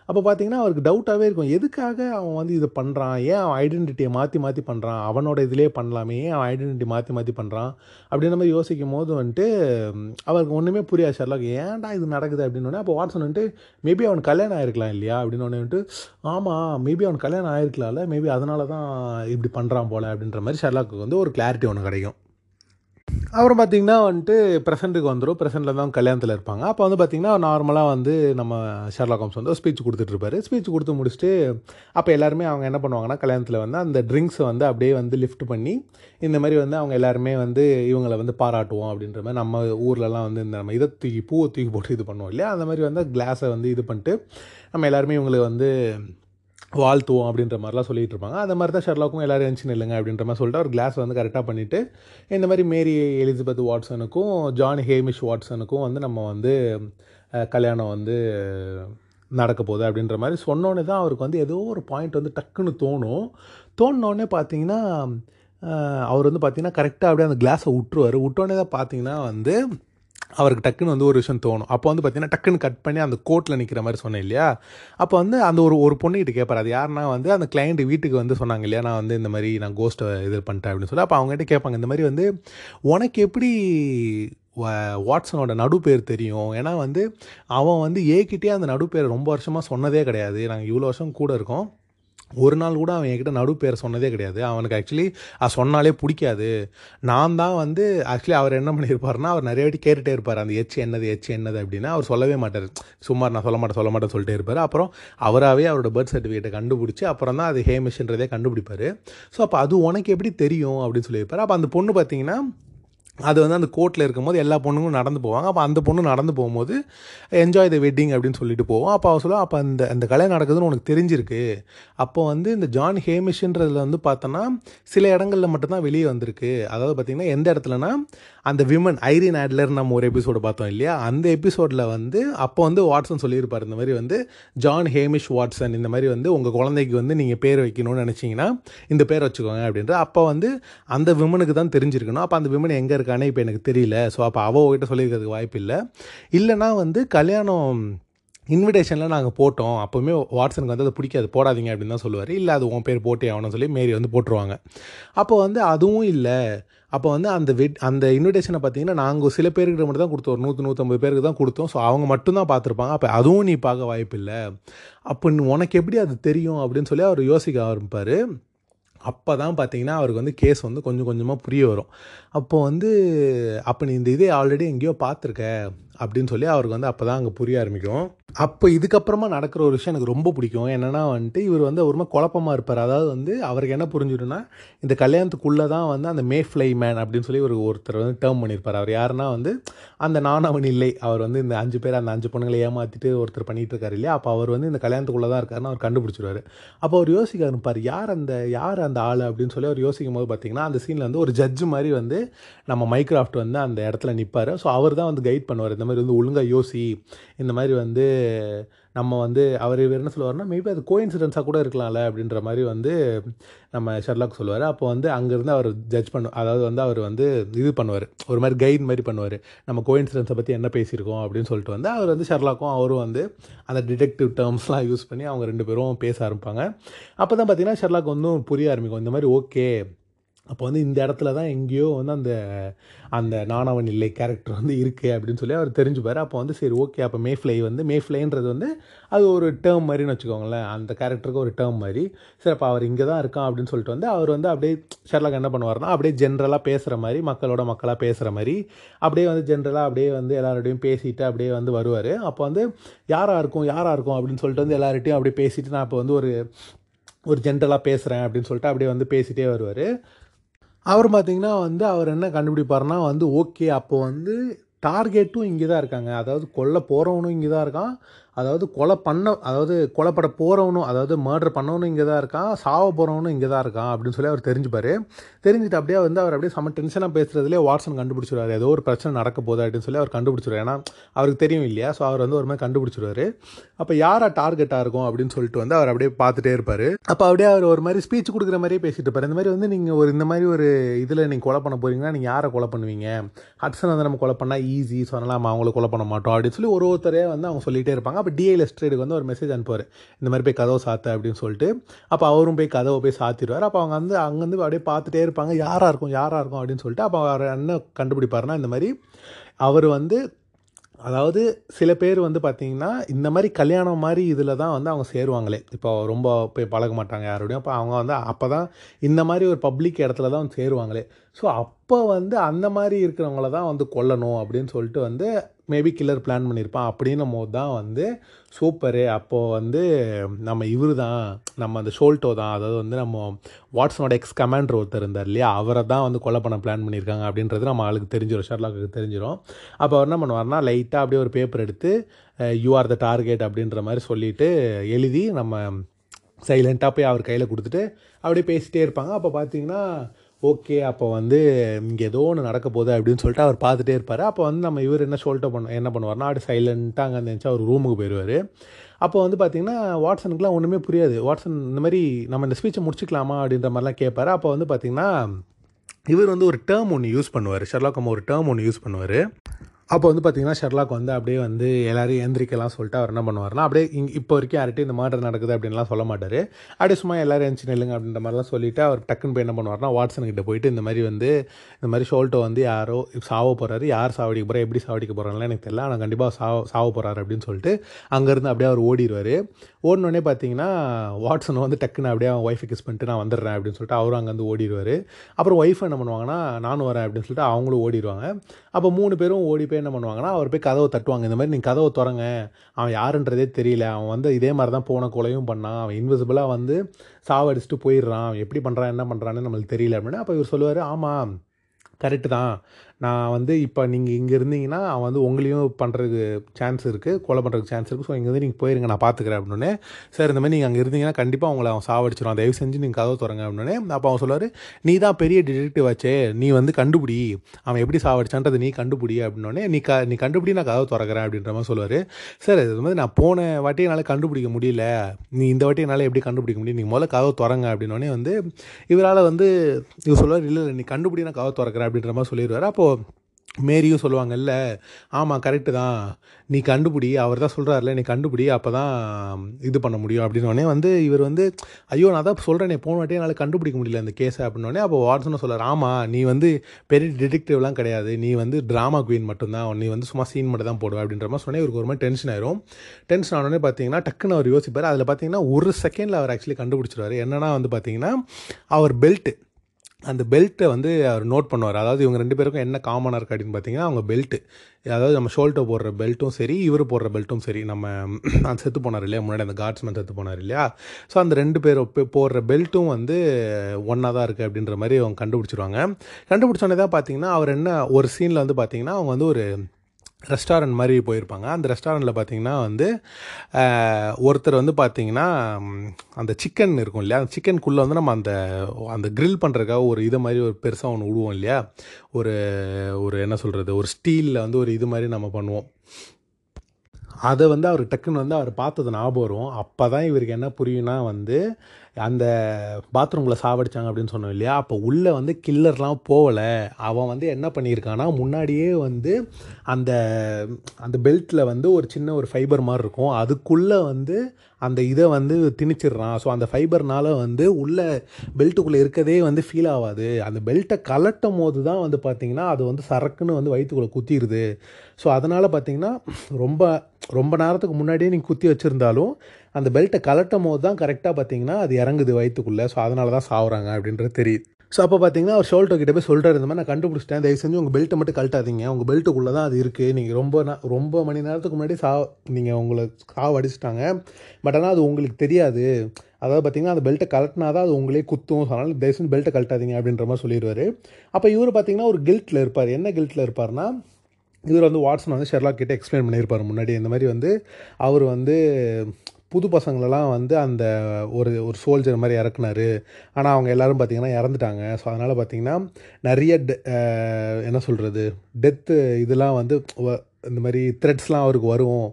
அப்போ பார்த்தீங்கன்னா அவருக்கு டவுட்டாகவே இருக்கும். எதுக்காக அவன் வந்து இது பண்ணுறான் ஏன் அவன் ஐடென்டிட்டியை மாற்றி மாற்றி பண்ணுறான் அவனோட இதிலே பண்ணலாமே. ஏன் அவன் ஐடென்டிட்டி மாற்றி மாற்றி பண்ணுறான் அப்படின்ற மாதிரி யோசிக்கும் போது வந்துட்டு அவருக்கு ஒன்றுமே புரியாது ஷர்லாக் ஏன்டா இது நடக்குது? அப்படின்னு அப்போ வாட்ஸன் வந்துட்டு மேபி அவன் கல்யாணம் ஆயிருக்கலாம் இல்லையா? அப்படின்னு வந்துட்டு ஆமாம் மேபி அவன் கல்யாணம் ஆயிருக்கலாம்ல மேபி அதனால தான் இப்படி பண்ணுறான் போல அப்படின்ற மாதிரி ஷெர்லாக்கு வந்து ஒரு கிளாரிட்டி ஒன்று கிடைக்கும். அப்புறம் பார்த்தீங்கன்னா வந்துட்டு ப்ரெசென்ட்டுக்கு வந்துடும் ப்ரெசென்ட்டில் தான் கல்யாணத்தில் இருப்பாங்க. அப்போ வந்து பார்த்திங்கன்னா நார்மலாக வந்து நம்ம ஷெர்லாக் காம்ஸ் வந்து ஸ்பீச் கொடுத்துட்ருப்பாரு ஸ்பீச் கொடுத்து முடிச்சுட்டு அப்போ எல்லாருமே அவங்க என்ன பண்ணுவாங்கன்னா கல்யாணத்தில் வந்து அந்த ட்ரிங்க்ஸை வந்து அப்படியே வந்து லிஃப்ட் பண்ணி இந்த மாதிரி வந்து அவங்க எல்லாருமே வந்து இவங்களை வந்து பாராட்டுவோம் அப்படின்ற மாதிரி நம்ம ஊர்லலாம் வந்து இந்த நம்ம இதை தூக்கி பூவை தூக்கி போட்டு இது பண்ணுவோம் இல்லையா? அந்த மாதிரி வந்து கிளாஸை வந்து இது பண்ணிட்டு நம்ம எல்லாருமே இவங்களுக்கு வந்து வாழ்த்துவோம் அப்படின்ற மாதிரிலாம் சொல்லிகிட்டு இருப்பாங்க. அந்த மாதிரி தான் ஷெர்லாக்கும் எல்லோரும் எழுந்துச்சு நில்லுங்க அப்படின்ற மாதிரி சொல்லிட்டு அவர் கிளாஸ் வந்து கரெக்டாக பண்ணிவிட்டு இந்த மாதிரி மேரி எலிசபெத் வாட்ஸனுக்கும் ஜான் ஹேமிஷ் வாட்சனுக்கும் வந்து நம்ம வந்து கல்யாணம் வந்து நடக்க போகுது அப்படின்ற மாதிரி சொன்னோன்னே தான் அவருக்கு வந்து ஏதோ ஒரு பாயிண்ட் வந்து டக்குன்னு தோணும். தோணுனோடனே பார்த்தீங்கன்னா அவர் வந்து பார்த்தீங்கன்னா கரெக்டாக அப்படியே அந்த கிளாஸை விட்டுருவார் விட்டோன்னே தான் பார்த்தீங்கன்னா வந்து அவருக்கு டக்குன்னு வந்து ஒரு விஷயம் தோணும். அப்போ வந்து பார்த்தீங்கன்னா டக்குன்னு கட் பண்ணி அந்த கோர்ட்டில் நிற்கிற மாதிரி சொன்னேன் இல்லையா? அப்போ வந்து அந்த ஒரு ஒரு பொண்ணுகிட்ட கேட்பார் அது யாருன்னா வந்து அந்த கிளைண்ட் வீட்டுக்கு வந்து சொன்னாங்க இல்லையா? நான் வந்து இந்த மாதிரி நான் கோஸ்ட்டை இது பண்ணிட்டேன் அப்படின்னு சொல்லி. அப்போ அவங்ககிட்ட கேட்பாங்க இந்த மாதிரி வந்து உனக்கு எப்படி வ- வாட்சனோட நடு பேர் தெரியும்? ஏன்னா வந்து அவன் வந்து ஏகிட்டே அந்த நடு பேர் ரொம்ப வருஷமாக சொன்னதே கிடையாது. நாங்கள் இவ்வளோ வருஷம் கூட இருக்கோம். ஒரு நாள் கூட அவன் என்கிட்ட நடு பேர் சொன்னதே கிடையாது. அவனுக்கு ஆக்சுவலி அது சொன்னாலே பிடிக்காது. நான் தான் வந்து ஆக்சுவலி அவர் என்ன பண்ணியிருப்பாருன்னா அவர் நிறைய வாட்டி கேட்டுட்டே இருப்பார். அந்த எச் என்னது எச் என்னது அப்படின்னா. அவர் சொல்லவே மாட்டார். சும்மா நான் சொல்ல மாட்டேன் சொல்ல மாட்டேன் சொல்லிட்டே இருப்பார். அப்புறம் அவராகவே அவரோட பர்த் சர்டிஃபிகேட்டை கண்டுபிடிச்சி அப்புறம் தான் அது ஹேமிஷ்ன்றதே கண்டுபிடிப்பார். ஸோ அப்போ அது உனக்கு எப்படி தெரியும் அப்படின்னு சொல்லியிருப்பார். அப்போ அந்த பொண்ணு பார்த்தீங்கன்னா அது வந்து அந்த கோர்ட்டில் இருக்கும்போது எல்லா பொண்ணுங்களும் நடந்து போவாங்க. அப்போ அந்த பொண்ணு நடந்து போகும்போது என்ஜாய் த வெட்டிங் அப்படின்னு சொல்லிட்டு போவோம். அப்போ அவள் சொல்லுவா அப்போ அந்த அந்த கலை நடக்குதுன்னு உனக்கு தெரிஞ்சிருக்கு. அப்போ வந்து இந்த ஜான் ஹேமிஷ்ன்றதில் வந்து பார்த்தோன்னா சில இடங்களில் மட்டும்தான் வெளியே வந்திருக்கு. அதாவது பார்த்திங்கன்னா எந்த இடத்துலனா அந்த விமன் ஐரின் ஆட்லர் நம்ம ஒரு எபிசோடு பார்த்தோம் இல்லையா? அந்த எபிசோடில் வந்து அப்போ வந்து வாட்சன் சொல்லியிருப்பார் இந்த மாதிரி வந்து ஜான் ஹேமிஷ் வாட்சன் இந்த மாதிரி வந்து உங்கள் குழந்தைக்கு வந்து நீங்கள் பேர் வைக்கணும்னு நினச்சிங்கன்னா இந்த பேர் வச்சுக்கோங்க அப்படின்ற. அப்போ வந்து அந்த விமனுக்கு தான் தெரிஞ்சிருக்கணும். அப்போ அந்த விமன் எங்கே இருக்கானே இப்போ எனக்கு தெரியல. ஸோ அப்போ அவ கிட்ட சொல்லியிருக்கிறதுக்கு வாய்ப்பு இல்லை. இல்லைனா வந்து கல்யாணம் இன்விடேஷனில் நாங்கள் போட்டோம். அப்போவுமே வாட்ஸனுக்கு வந்து அது பிடிக்காது போடாதீங்க அப்படின்னு தான் சொல்லுவார். இல்லை அது உன் பேர் போட்டே ஆகணும்னு சொல்லி மேரி வந்து போட்டுருவாங்க. அப்போ வந்து அதுவும் இல்லை. அப்போ வந்து அந்த வெட் அந்த இன்விடேஷனை பார்த்தீங்கன்னா நாங்கள் சில பேருக்கு மட்டும் தான் கொடுத்தோம். ஒரு நூற்றி நூற்றம்பது பேருக்கு தான் கொடுத்தோம். ஸோ அவங்க மட்டும்தான் பார்த்துருப்பாங்க. அப்போ அதுவும் நீ பார்க்க வாய்ப்பு இல்லை. அப்போ உனக்கு எப்படி அது தெரியும்? அப்படின்னு சொல்லி அவர் யோசிக்க ஆரம்பிப்பார். அப்போ தான் பார்த்தீங்கன்னா அவருக்கு வந்து கேஸ் வந்து கொஞ்சம் கொஞ்சமாக புரிய வரும். அப்போ வந்து அப்போ நீ இந்த இதே ஆல்ரெடி எங்கேயோ பார்த்துருக்க அப்படின்னு சொல்லி அவருக்கு வந்து அப்போ தான் அங்கே புரிய ஆரம்பிக்கும். அப்போ இதுக்கப்புறமா நடக்கிற ஒரு விஷயம் எனக்கு ரொம்ப பிடிக்கும். என்னென்னா வந்துட்டு இவர் வந்து ஒருமே குழப்பமாக இருப்பார். அதாவது வந்து அவருக்கு என்ன புரிஞ்சிடும்னா இந்த கல்யாணத்துக்குள்ளே தான் வந்து அந்த மே ஃப்ளை மேன் அப்படின்னு சொல்லி ஒரு ஒருத்தர் வந்து டேர்ம் பண்ணியிருப்பார் அவர் யாருன்னா வந்து அந்த நானவன் இல்லை. அவர் வந்து இந்த அஞ்சு பேர் அந்த அஞ்சு பொண்ணுங்களை ஏமாற்றிட்டு ஒருத்தர் பண்ணிகிட்டு இருக்காரு இல்லையா? அப்போ அவர் வந்து இந்த கல்யாணத்துக்குள்ளே தான் இருக்காருன்னு அவர் கண்டுபிடிச்சிருவாரு. அப்போ அவர் யோசிக்க ஆரம்பிப்பார் யார் அந்த யார் அந்த ஆள்? அப்படின்னு சொல்லி அவர் யோசிக்கும் போது பார்த்தீங்கன்னா அந்த சீனில் வந்து ஒரு ஜட்ஜு மாதிரி வந்து நம்ம மைக்ராஃப்ட் வந்து அந்த இடத்துல நிற்பார் ஸோ அவர் தான் வந்து கைட் பண்ணுவார். இந்த மாதிரி வந்து ஒழுங்காக யோசி இந்த மாதிரி வந்து நம்ம வந்து அவர் இவர் என்ன சொல்லுவார்னா மேபி அது கோயின்சிடென்ஸாக கூட இருக்கலாம்ல அப்படின்ற மாதிரி வந்து நம்ம ஷெர்லாக் சொல்லுவார். அப்போ வந்து அங்கேருந்து அவர் ஜட்ஜ் பண்ணு அதாவது வந்து அவர் வந்து இது பண்ணுவார். ஒரு மாதிரி கைட் மாதிரி பண்ணுவார். நம்ம கோயின்சிடென்ஸை பற்றி என்ன பேசியிருக்கோம் அப்படின்னு சொல்லிட்டு வந்து அவர் வந்து ஷெர்லாக்கும் அவரும் வந்து அந்த டிடெக்டிவ் டேர்ம்ஸ்லாம் யூஸ் பண்ணி அவங்க ரெண்டு பேரும் பேச ஆரம்பிப்பாங்க. அப்போ தான் பார்த்தீங்கன்னா ஷெர்லாக் வந்து புரிய ஆரம்பிக்கும். இந்த மாதிரி ஓகே அப்போ வந்து இந்த இடத்துல தான் எங்கேயோ வந்து அந்த அந்த நாணவன் இல்லை கேரக்டர் வந்து இருக்குது அப்படின்னு சொல்லி அவர் தெரிஞ்சுப்பார். அப்போ வந்து சரி ஓகே அப்போ மேஃப்ளை வந்து மேஃப்ளைன்றது வந்து அது ஒரு டேர்ம் மாதிரின்னு வச்சுக்கோங்களேன். அந்த கேரக்டருக்கு ஒரு டேர்ம் மாதிரி. சரி அப்போ அவர் இங்கே தான் இருக்கான் அப்படின்னு சொல்லிட்டு வந்து அவர் வந்து அப்படியே ஷெர்லாக் என்ன பண்ணுவார்னா அப்படியே ஜென்ரலாக பேசுகிற மாதிரி மக்களோட மக்களாக பேசுகிற மாதிரி அப்படியே வந்து ஜென்ரலாக அப்படியே வந்து எல்லாரோடையும் பேசிட்டு அப்படியே வந்து வருவார். அப்போ வந்து யாராக இருக்கும் யாராக இருக்கும் அப்படின்னு சொல்லிட்டு வந்து எல்லார்ட்டையும் அப்படியே பேசிட்டு நான் இப்போ வந்து ஒரு ஒரு ஜென்ரலாக பேசுகிறேன் அப்படின்னு சொல்லிட்டு அப்படியே வந்து பேசிகிட்டே வருவார். அவர் பார்த்திங்கன்னா வந்து அவர் என்ன கண்டுபிடிப்பாருன்னா வந்து ஓகே அப்போ வந்து டார்கெட்டும் இங்கே தான் இருக்காங்க. அதாவது கொல்ல போகிறவனும் இங்கே தான் இருக்கான். அதாவது கொலை பண்ண அதாவது கொலைப்பட போகிறவனும் அதாவது மர்டர் பண்ணவனும் இங்கே தான் இருக்கான் சாவ போகிறவனும் இங்கே தான் இருக்கான் அப்படின்னு சொல்லி அவர் தெரிஞ்சுப்பார். தெரிஞ்சுட்டு அப்படியே வந்து அவர் அப்படியே செம்ம டென்ஷனாக பேசுகிறதுலே வாட்ஸன் கண்டுபிடிச்சிருவாரு. ஏதோ ஒரு பிரச்சனை நடக்க போதா அப்படின்னு சொல்லி அவர் கண்டுபிடிச்சிருவாரு. ஏன்னா அவருக்கு தெரியும் இல்லையா? ஸோ அவர் வந்து ஒரு மாதிரி கண்டுபிடிச்சிருவார். அப்போ யாராக டார்கெட்டாக இருக்கும் அப்படின்னு சொல்லிட்டு வந்து அவர் அப்படியே பார்த்துட்டே இருப்பார். அப்போ அப்படியே அவர் ஒரு மாதிரி ஸ்பீச் கொடுக்குற மாதிரியே பேசிட்டு இருப்பார். இந்த மாதிரி வந்து நீங்கள் ஒரு இந்த மாதிரி ஒரு இதில் நீங்கள் கொலை பண்ண போகிறீங்கன்னா நீங்கள் யாரை கொலை பண்ணுவீங்க? ஹட்ஸன் வந்து நம்ம கொலை பண்ணால் ஈஸி ஸோ அதனால் நம்ம அவங்கள கொலை பண்ண மாட்டோம் அப்படின்னு சொல்லி ஒரு ஒருத்தரே வந்து அவங்க சொல்லிகிட்டே இருப்பாங்க. அப்போ டிஐ லெஸ்ட்ரேடுக்கு வந்து ஒரு மெசேஜ் அனுப்புவார். இந்த மாதிரி போய் கதவை சாத்த அப்படின்னு சொல்லிட்டு அப்போ அவரும் போய் கதவை போய் சாத்திடுவார். அப்போ அவங்க வந்து அங்கேருந்து அப்படியே பார்த்துட்டே இருப்பாங்க. யாராக இருக்கும் யாராக இருக்கும் அப்படின்னு சொல்லிட்டு அப்போ அவர் என்ன கண்டுபிடிப்பாருன்னா இந்த மாதிரி அவர் வந்து அதாவது சில பேர் வந்து பார்த்தீங்கன்னா இந்த மாதிரி கல்யாணம் மாதிரி இதில் தான் வந்து அவங்க சேருவாங்களே. இப்போ ரொம்ப போய் பழக மாட்டாங்க யாரோடையும். அப்போ அவங்க வந்து அப்போ தான் இந்த மாதிரி ஒரு பப்ளிக் இடத்துல தான் வந்து சேருவாங்களே. ஸோ அப்போ வந்து அந்த மாதிரி இருக்கிறவங்கள தான் வந்து கொல்லணும் அப்படின்னு சொல்லிட்டு வந்து மேபி கில்லர் பிளான் பண்ணியிருப்பான் அப்படின்னும் போது தான் வந்து சூப்பரு அப்போது வந்து நம்ம இவர் தான் நம்ம அந்த ஷோல்டோ தான் அதாவது வந்து நம்ம வாட்ஸனோட எக்ஸ் கமாண்டர் ஒருத்தர் இருந்தார் இல்லையா? அவரை தான் வந்து கொலை பண்ண பிளான் பண்ணியிருக்காங்க அப்படின்றது நம்ம ஆளுக்கு தெரிஞ்சிடும் ஷர்லாக்கு தெரிஞ்சிடும் அப்போ அவர் என்ன பண்ணுவார்னா லைட்டாக அப்படியே ஒரு பேப்பர் எடுத்து யூ ஆர் த டார்கெட் அப்படின்ற மாதிரி சொல்லிவிட்டு எழுதி நம்ம சைலண்ட்டாக போய் அவர் கையில் கொடுத்துட்டு அப்படியே பேசிகிட்டே இருப்பாங்க. அப்போ பார்த்தீங்கன்னா ஓகே அப்போ வந்து இங்கே ஏதோ ஒன்று நடக்க போகுது அப்படின்னு சொல்லிட்டு அவர் பார்த்துட்டே இருப்பார். அப்போ வந்து நம்ம இவர் என்ன சொல்லிட்டு பண்ண என்ன பண்ணுவார்னா அப்படி சைலண்ட்டாக அங்கே இருந்துச்சு அவர் ரூமுக்கு போயிடுவார் அப்போ வந்து பார்த்தீங்கன்னா வாட்ஸனுக்குலாம் ஒன்றுமே புரியாது. வாட்ஸன் இந்த மாதிரி நம்ம இந்த ஸ்பீச்சை முடிச்சுக்கலாமா அப்படின்ற மாதிரிலாம் கேட்பார் அப்போ வந்து பார்த்தீங்கன்னா இவர் வந்து ஒரு டேர்ம் ஒன்று யூஸ் பண்ணுவார். ஷெர்லாக் ஒரு டேர்ம் ஒன்று யூஸ் பண்ணுவார். அப்போ வந்து பார்த்தீங்கன்னா ஷெர்லாக் வந்து அப்படியே வந்து எல்லோரும் எந்திரிக்கலாம் சொல்லிட்டு அவர் என்ன பண்ணுவார்னா அப்படியே இங்கே இப்போ வரைக்கும் யார்கிட்டையும் இந்த மாதிரி நடக்குது அப்படின்லாம் சொல்ல மாட்டார். அப்படியே சும்மா எல்லோரும் எழுந்துச்சு நெல்லுங்க அப்படின்ற மாதிரிலாம் சொல்லிவிட்டு அவர் டக்குன்னு போய் என்ன பண்ணுவார்னா வாட்ஸன்கிட்ட போயிட்டு இந்த மாதிரி வந்து இந்த மாதிரி ஷோல்ட்டோ வந்து யாரோ சாவ போகிறாரு யார் சாவடிக்க போகிறா எப்படி சாவடிக்க போகிறாங்களே எனக்கு தெரியல. ஆனால் கண்டிப்பாக சாவ சாவ போகிறாரு அப்படின்னு சொல்லிட்டு அங்கேருந்து அப்படியே அவர் ஓடிடுவார் ஓடினோடனே பார்த்தீங்கன்னா வாட்ஸன் வந்து டக்குன்னு அப்படியே அவன் ஒய்ஃபை கிஸ் பண்ணிட்டு நான் வந்துடுறேன் அப்படின்னு சொல்லிட்டு அவரும் அங்கேருந்து ஓடிடுவார் அப்புறம் ஒய்ஃப் என்ன பண்ணுவாங்கன்னா நானும் வரேன் அப்படின்னு சொல்லிட்டு அவங்களும் ஓடிடுவாங்க அப்போ மூணு பேரும் ஓடி போய் என்ன பண்ணுவாங்கன்னா அவர் போய் கதவை தட்டுவாங்க. இந்த மாதிரி நீங்கள் கதவை திறங்க. அவன் யாருன்றதே தெரியல. அவன் வந்து இதே மாதிரி தான் போன கொலையும் பண்ணான். அவன் இன்விசிபிளாக வந்து சாவடிச்சுட்டு போயிடுறான். அவன் எப்படி பண்ணுறான் என்ன பண்ணுறான்னு நம்மளுக்கு தெரியல அப்படின்னா அப்போ இவர் சொல்லுவார் ஆமாம் கரெக்டு தான். நான் வந்து இப்போ நீங்கள் இங்கே இருந்தீங்கன்னா அவன் வந்து உங்களையும் பண்ணுறதுக்கு சான்ஸ் இருக்குது கொலை பண்ணுறதுக்கு சான்ஸ் இருக்குது ஸோ இங்கேருந்து நீங்கள் போயிருங்க நான் பார்த்துக்கிறேன் அப்படின்னு சார் இந்த மாதிரி நீங்கள் அங்கே இருந்தீங்கன்னா கண்டிப்பாக அவங்கள அவன் சாவடிச்சிடும் தயவு செஞ்சு நீங்கள் கதவை திறங்க அப்படின்னு அப்போ அவன் சொல்லுவார் நீ தான் பெரிய டிடெக்டிவ் ஆச்சே. நீ வந்து கண்டுபிடி. அவன் எப்படி சாவடிச்சான்றது நீ கண்டுபிடி அப்படின்னோடனே நீ க நீ கண்டுபிடி நான் கதவை திறக்கிறேன் அப்படின்ற மாதிரி சொல்லுவார். சார் இது மாதிரி நான் போன வாட்டி என்னால் கண்டுபிடிக்க முடியல. நீ இந்த வாட்டி என்னால் எப்படி கண்டுபிடிக்க முடியும்? நீங்கள் முதல்ல கதவை திறங்க அப்படின்னோடனே வந்து இவரால் வந்து இவர் சொல்லுவார் இல்லை இல்லை நீ கண்டுபிடி நான் கதவை திறக்கிறேன் அப்படின்ற மாதிரி சொல்லிடுவார். அப்போது மேரியும் சொல்லுவாங்கல்ல ஆமாம் கரெக்டு தான். நீ கண்டுபிடி அவர் தான் சொல்கிறாருல நீ கண்டுபிடி அப்போ தான் இது பண்ண முடியும். அப்படின்னோடனே வந்து இவர் வந்து ஐயோ நான் தான் சொல்கிறேன் போன வாட்டி என்னால் கண்டுபிடிக்க முடியல அந்த கேஸை அப்படின்னோடனே அப்போ வாட்ஸ்னு சொல்கிறார் ஆமாம் நீ வந்து பெரிய டிடெக்டிவ்லாம் கிடையாது. நீ வந்து ட்ராமா குயின் மட்டும்தான். நீ வந்து சும்மா சீன் மட்டும் தான் போடுவ அப்படின்ற மாதிரி சொன்னே இவருக்கு ஒரு மாதிரி டென்ஷன் ஆயிரும். டென்ஷன் ஆனோடனே பார்த்தீங்கன்னா டக்குன்னு அவர் யோசிப்பார். அதில் பார்த்தீங்கன்னா ஒரு செகண்டில் அவர் ஆக்சுவலி கண்டுபிடிச்சிருவார். என்னன்னா வந்து பார்த்தீங்கன்னா அவர் பெல்ட்டு அந்த பெல்ட்டை வந்து அவர் நோட் பண்ணுவார். அதாவது இவங்க ரெண்டு பேருக்கும் என்ன காமனாக இருக்குது அப்படின்னு பார்த்தீங்கன்னா அவங்க பெல்ட்டு அதாவது நம்ம ஷோல்டர் போடுற பெல்ட்டும் சரி இவர் போடுற பெல்ட்டும் சரி. நம்ம [CLEARS THROAT] அந்த செத்து போனார் இல்லையா? முன்னாடி அந்த கார்ட்ஸ்மேன் செத்து போனார் இல்லையா? ஸோ அந்த ரெண்டு பேர் போடுற பெல்ட்டும் வந்து ஒன்றா தான் இருக்குது அப்படின்ற மாதிரி அவங்க கண்டுபிடிச்சிருவாங்க. கண்டுபிடிச்சோன்னே தான் பார்த்தீங்கன்னா அவர் என்ன ஒரு சீனில் வந்து பார்த்தீங்கன்னா அவங்க வந்து ஒரு ரெஸ்டாரண்ட் மாதிரி போயிருப்பாங்க. அந்த ரெஸ்டாரண்ட்டில் பார்த்தீங்கன்னா வந்து ஒருத்தர் வந்து பார்த்தீங்கன்னா அந்த சிக்கன் இருக்கும் இல்லையா? அந்த சிக்கனுக்குள்ளே வந்து நம்ம அந்த அந்த க்ரில் பண்ணுறதுக்காக ஒரு இது மாதிரி ஒரு பெருசாக ஒன்று விடுவோம் இல்லையா? ஒரு ஒரு என்ன சொல்கிறது ஒரு ஸ்டீலில் வந்து ஒரு இது மாதிரி நம்ம பண்ணுவோம். அதை வந்து அவர் டக்குன்னு வந்து அவர் பார்த்தது ஞாபகம் வரும். அப்போ தான் இவருக்கு என்ன புரியும்னா வந்து அந்த பாத்ரூமில் சாவடிச்சாங்க அப்படின்னு சொன்னோம் இல்லையா? அப்போ உள்ளே வந்து கில்லர்லாம் போகலை. அவன் வந்து என்ன பண்ணியிருக்கான்னா முன்னாடியே வந்து அந்த அந்த பெல்ட்டில் வந்து ஒரு சின்ன ஒரு ஃபைபர் மாதிரி இருக்கும். அதுக்குள்ளே வந்து அந்த இதை வந்து திணிச்சிடுறான். ஸோ அந்த ஃபைபர்னால் வந்து உள்ள பெல்ட்டுக்குள்ளே இருக்கதே வந்து ஃபீல் ஆகாது. அந்த பெல்ட்டை கலட்டும் போது தான் வந்து பார்த்திங்கன்னா அது வந்து சரக்குன்னு வந்து வயிற்றுக்குள்ளே குத்திடுது ஸோ அதனால் பார்த்திங்கன்னா ரொம்ப ரொம்ப நேரத்துக்கு முன்னாடியே நீங்கள் குத்தி வச்சுருந்தாலும் அந்த பெல்ட்டை கலட்டும் போது தான் கரெக்டாக பார்த்தீங்கன்னா அது இறங்குது வயிற்றுக்குள்ளே ஸோ அதனால தான் சாவுறாங்க அப்படின்றது தெரியுது. ஸோ அப்போ பார்த்தீங்கன்னா அவர் ஷோல்டர் கிட்ட போய் சொல்கிறார் இந்த மாதிரி நான் கண்டுபிடிச்சிட்டேன். தயவு செஞ்சு உங்கள் பெல்ட்டை மட்டும் கழட்டாதீங்க. உங்கள் பெல்ட்டுக்குள்ளே தான் அது இருக்குது நீங்கள் ரொம்ப நா- ரொம்ப மணி நேரத்துக்கு முன்னாடி சா நீங்கள் உங்களை சாவு அடிச்சிட்டாங்க. பட் ஆனால் அது உங்களுக்கு தெரியாது. அதாவது பார்த்தீங்கன்னா அந்த பெல்ட்டை கழட்டினா தான் அது உங்களே குத்தும். அதனால் தயவு செஞ்சு பெல்ட்டை கழட்டாதீங்க அப்படின்ற மாதிரி சொல்லிடுவார். அப்போ இவர் பார்த்தீங்கன்னா ஒரு கில்ட்டில் இருப்பார். என்ன கில்ட்டில் இருப்பார்னா இவர் வந்து வாட்ஸன் வந்து ஷெர்லாக் கிட்டே எக்ஸ்பிளைன் பண்ணியிருப்பார் முன்னாடி. இந்த மாதிரி வந்து அவர் வந்து புது பசங்களெல்லாம் வந்து அந்த ஒரு ஒரு சோல்ஜர் மாதிரி இறக்குனாரு. ஆனால் அவங்க எல்லாரும் பார்த்தீங்கன்னா இறந்துட்டாங்க. ஸோ அதனால் பார்த்திங்கன்னா நிறைய என்ன சொல்கிறது டெத்து இதெல்லாம் வந்து இந்த மாதிரி த்ரெட்ஸ்லாம் அவருக்கு வரும்.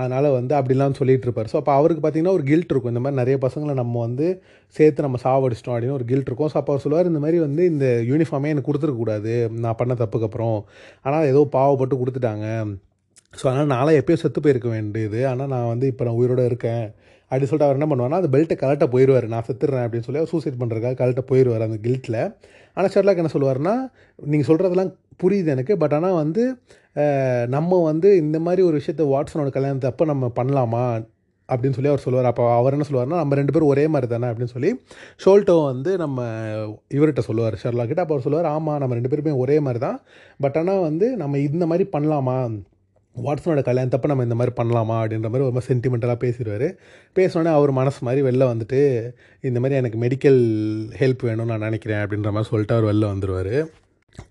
அதனால் வந்து அப்படிலாம் சொல்லிகிட்டு இருப்பார். ஸோ அப்போ அவருக்கு பார்த்தீங்கன்னா ஒரு கில்ட் இருக்கும். இந்த மாதிரி நிறைய பசங்களை நம்ம வந்து சேர்த்து நம்ம சாவடிச்சிட்டோம் அப்படின்னு ஒரு கில்ட் இருக்கும். ஸோ அப்போ அவர் சொல்லுவார் இந்த மாதிரி வந்து இந்த யூனிஃபார்மே எனக்கு கொடுத்துருக்கக்கூடாது நான் பண்ண தப்புக்கு அப்புறம். ஆனால் ஏதோ பாவப்பட்டு கொடுத்துட்டாங்க. ஸோ அதனால் நாளை எப்பயோ செத்து போயிருக்க வேண்டியது. ஆனால் நான் வந்து இப்போ நான் உயிரோட இருக்கேன். அப்படி சொல்லிட்டு அவர் என்ன பண்ணுவார்னா அந்த பெல்ட்டை கலட்ட போயிடுவார் நான் செத்துடுறேன் அப்படின்னு சொல்லி அவர் சூசைட் பண்ணுறதுக்காக கலட்ட போயிடுவார் அந்த கில்ட்டில் ஆனால் ஷெர்லாக் என்ன சொல்லுவார்னா நீங்கள் சொல்கிறதெல்லாம் புரியுது எனக்கு. பட் ஆனால் வந்து நம்ம வந்து இந்த மாதிரி ஒரு விஷயத்த வாட்ஸனோட கல்யாணத்தை அப்போ நம்ம பண்ணலாமா? அப்படின்னு சொல்லி அவர் சொல்லுவார். அப்போ அவர் என்ன சொல்லுவார்னா நம்ம ரெண்டு பேரும் ஒரே மாதிரி தானே அப்படின்னு சொல்லி ஷோல்ட்டோ வந்து நம்ம இவர்கிட்ட சொல்லுவார் ஷெர்லாக்கிட்ட அப்போ அவர் சொல்லுவார் ஆமாம் நம்ம ரெண்டு பேருமே ஒரே மாதிரி தான். பட் ஆனால் வந்து நம்ம இந்த மாதிரி பண்ணலாமா? வாட்ஸனோட கல்யாணத்தப்ப நம்ம இந்த மாதிரி பண்ணலாமா அப்படின்ற மாதிரி ரொம்ப சென்டிமெண்டலாக பேசிடுவார். பேசினோடனே அவர் மனசு மாதிரி வெளில வந்துட்டு இந்த மாதிரி எனக்கு மெடிக்கல் ஹெல்ப் வேணும்னு நான் நினைக்கிறேன் அப்படின்ற மாதிரி சொல்லிட்டு அவர் வெளில வந்துடுவார்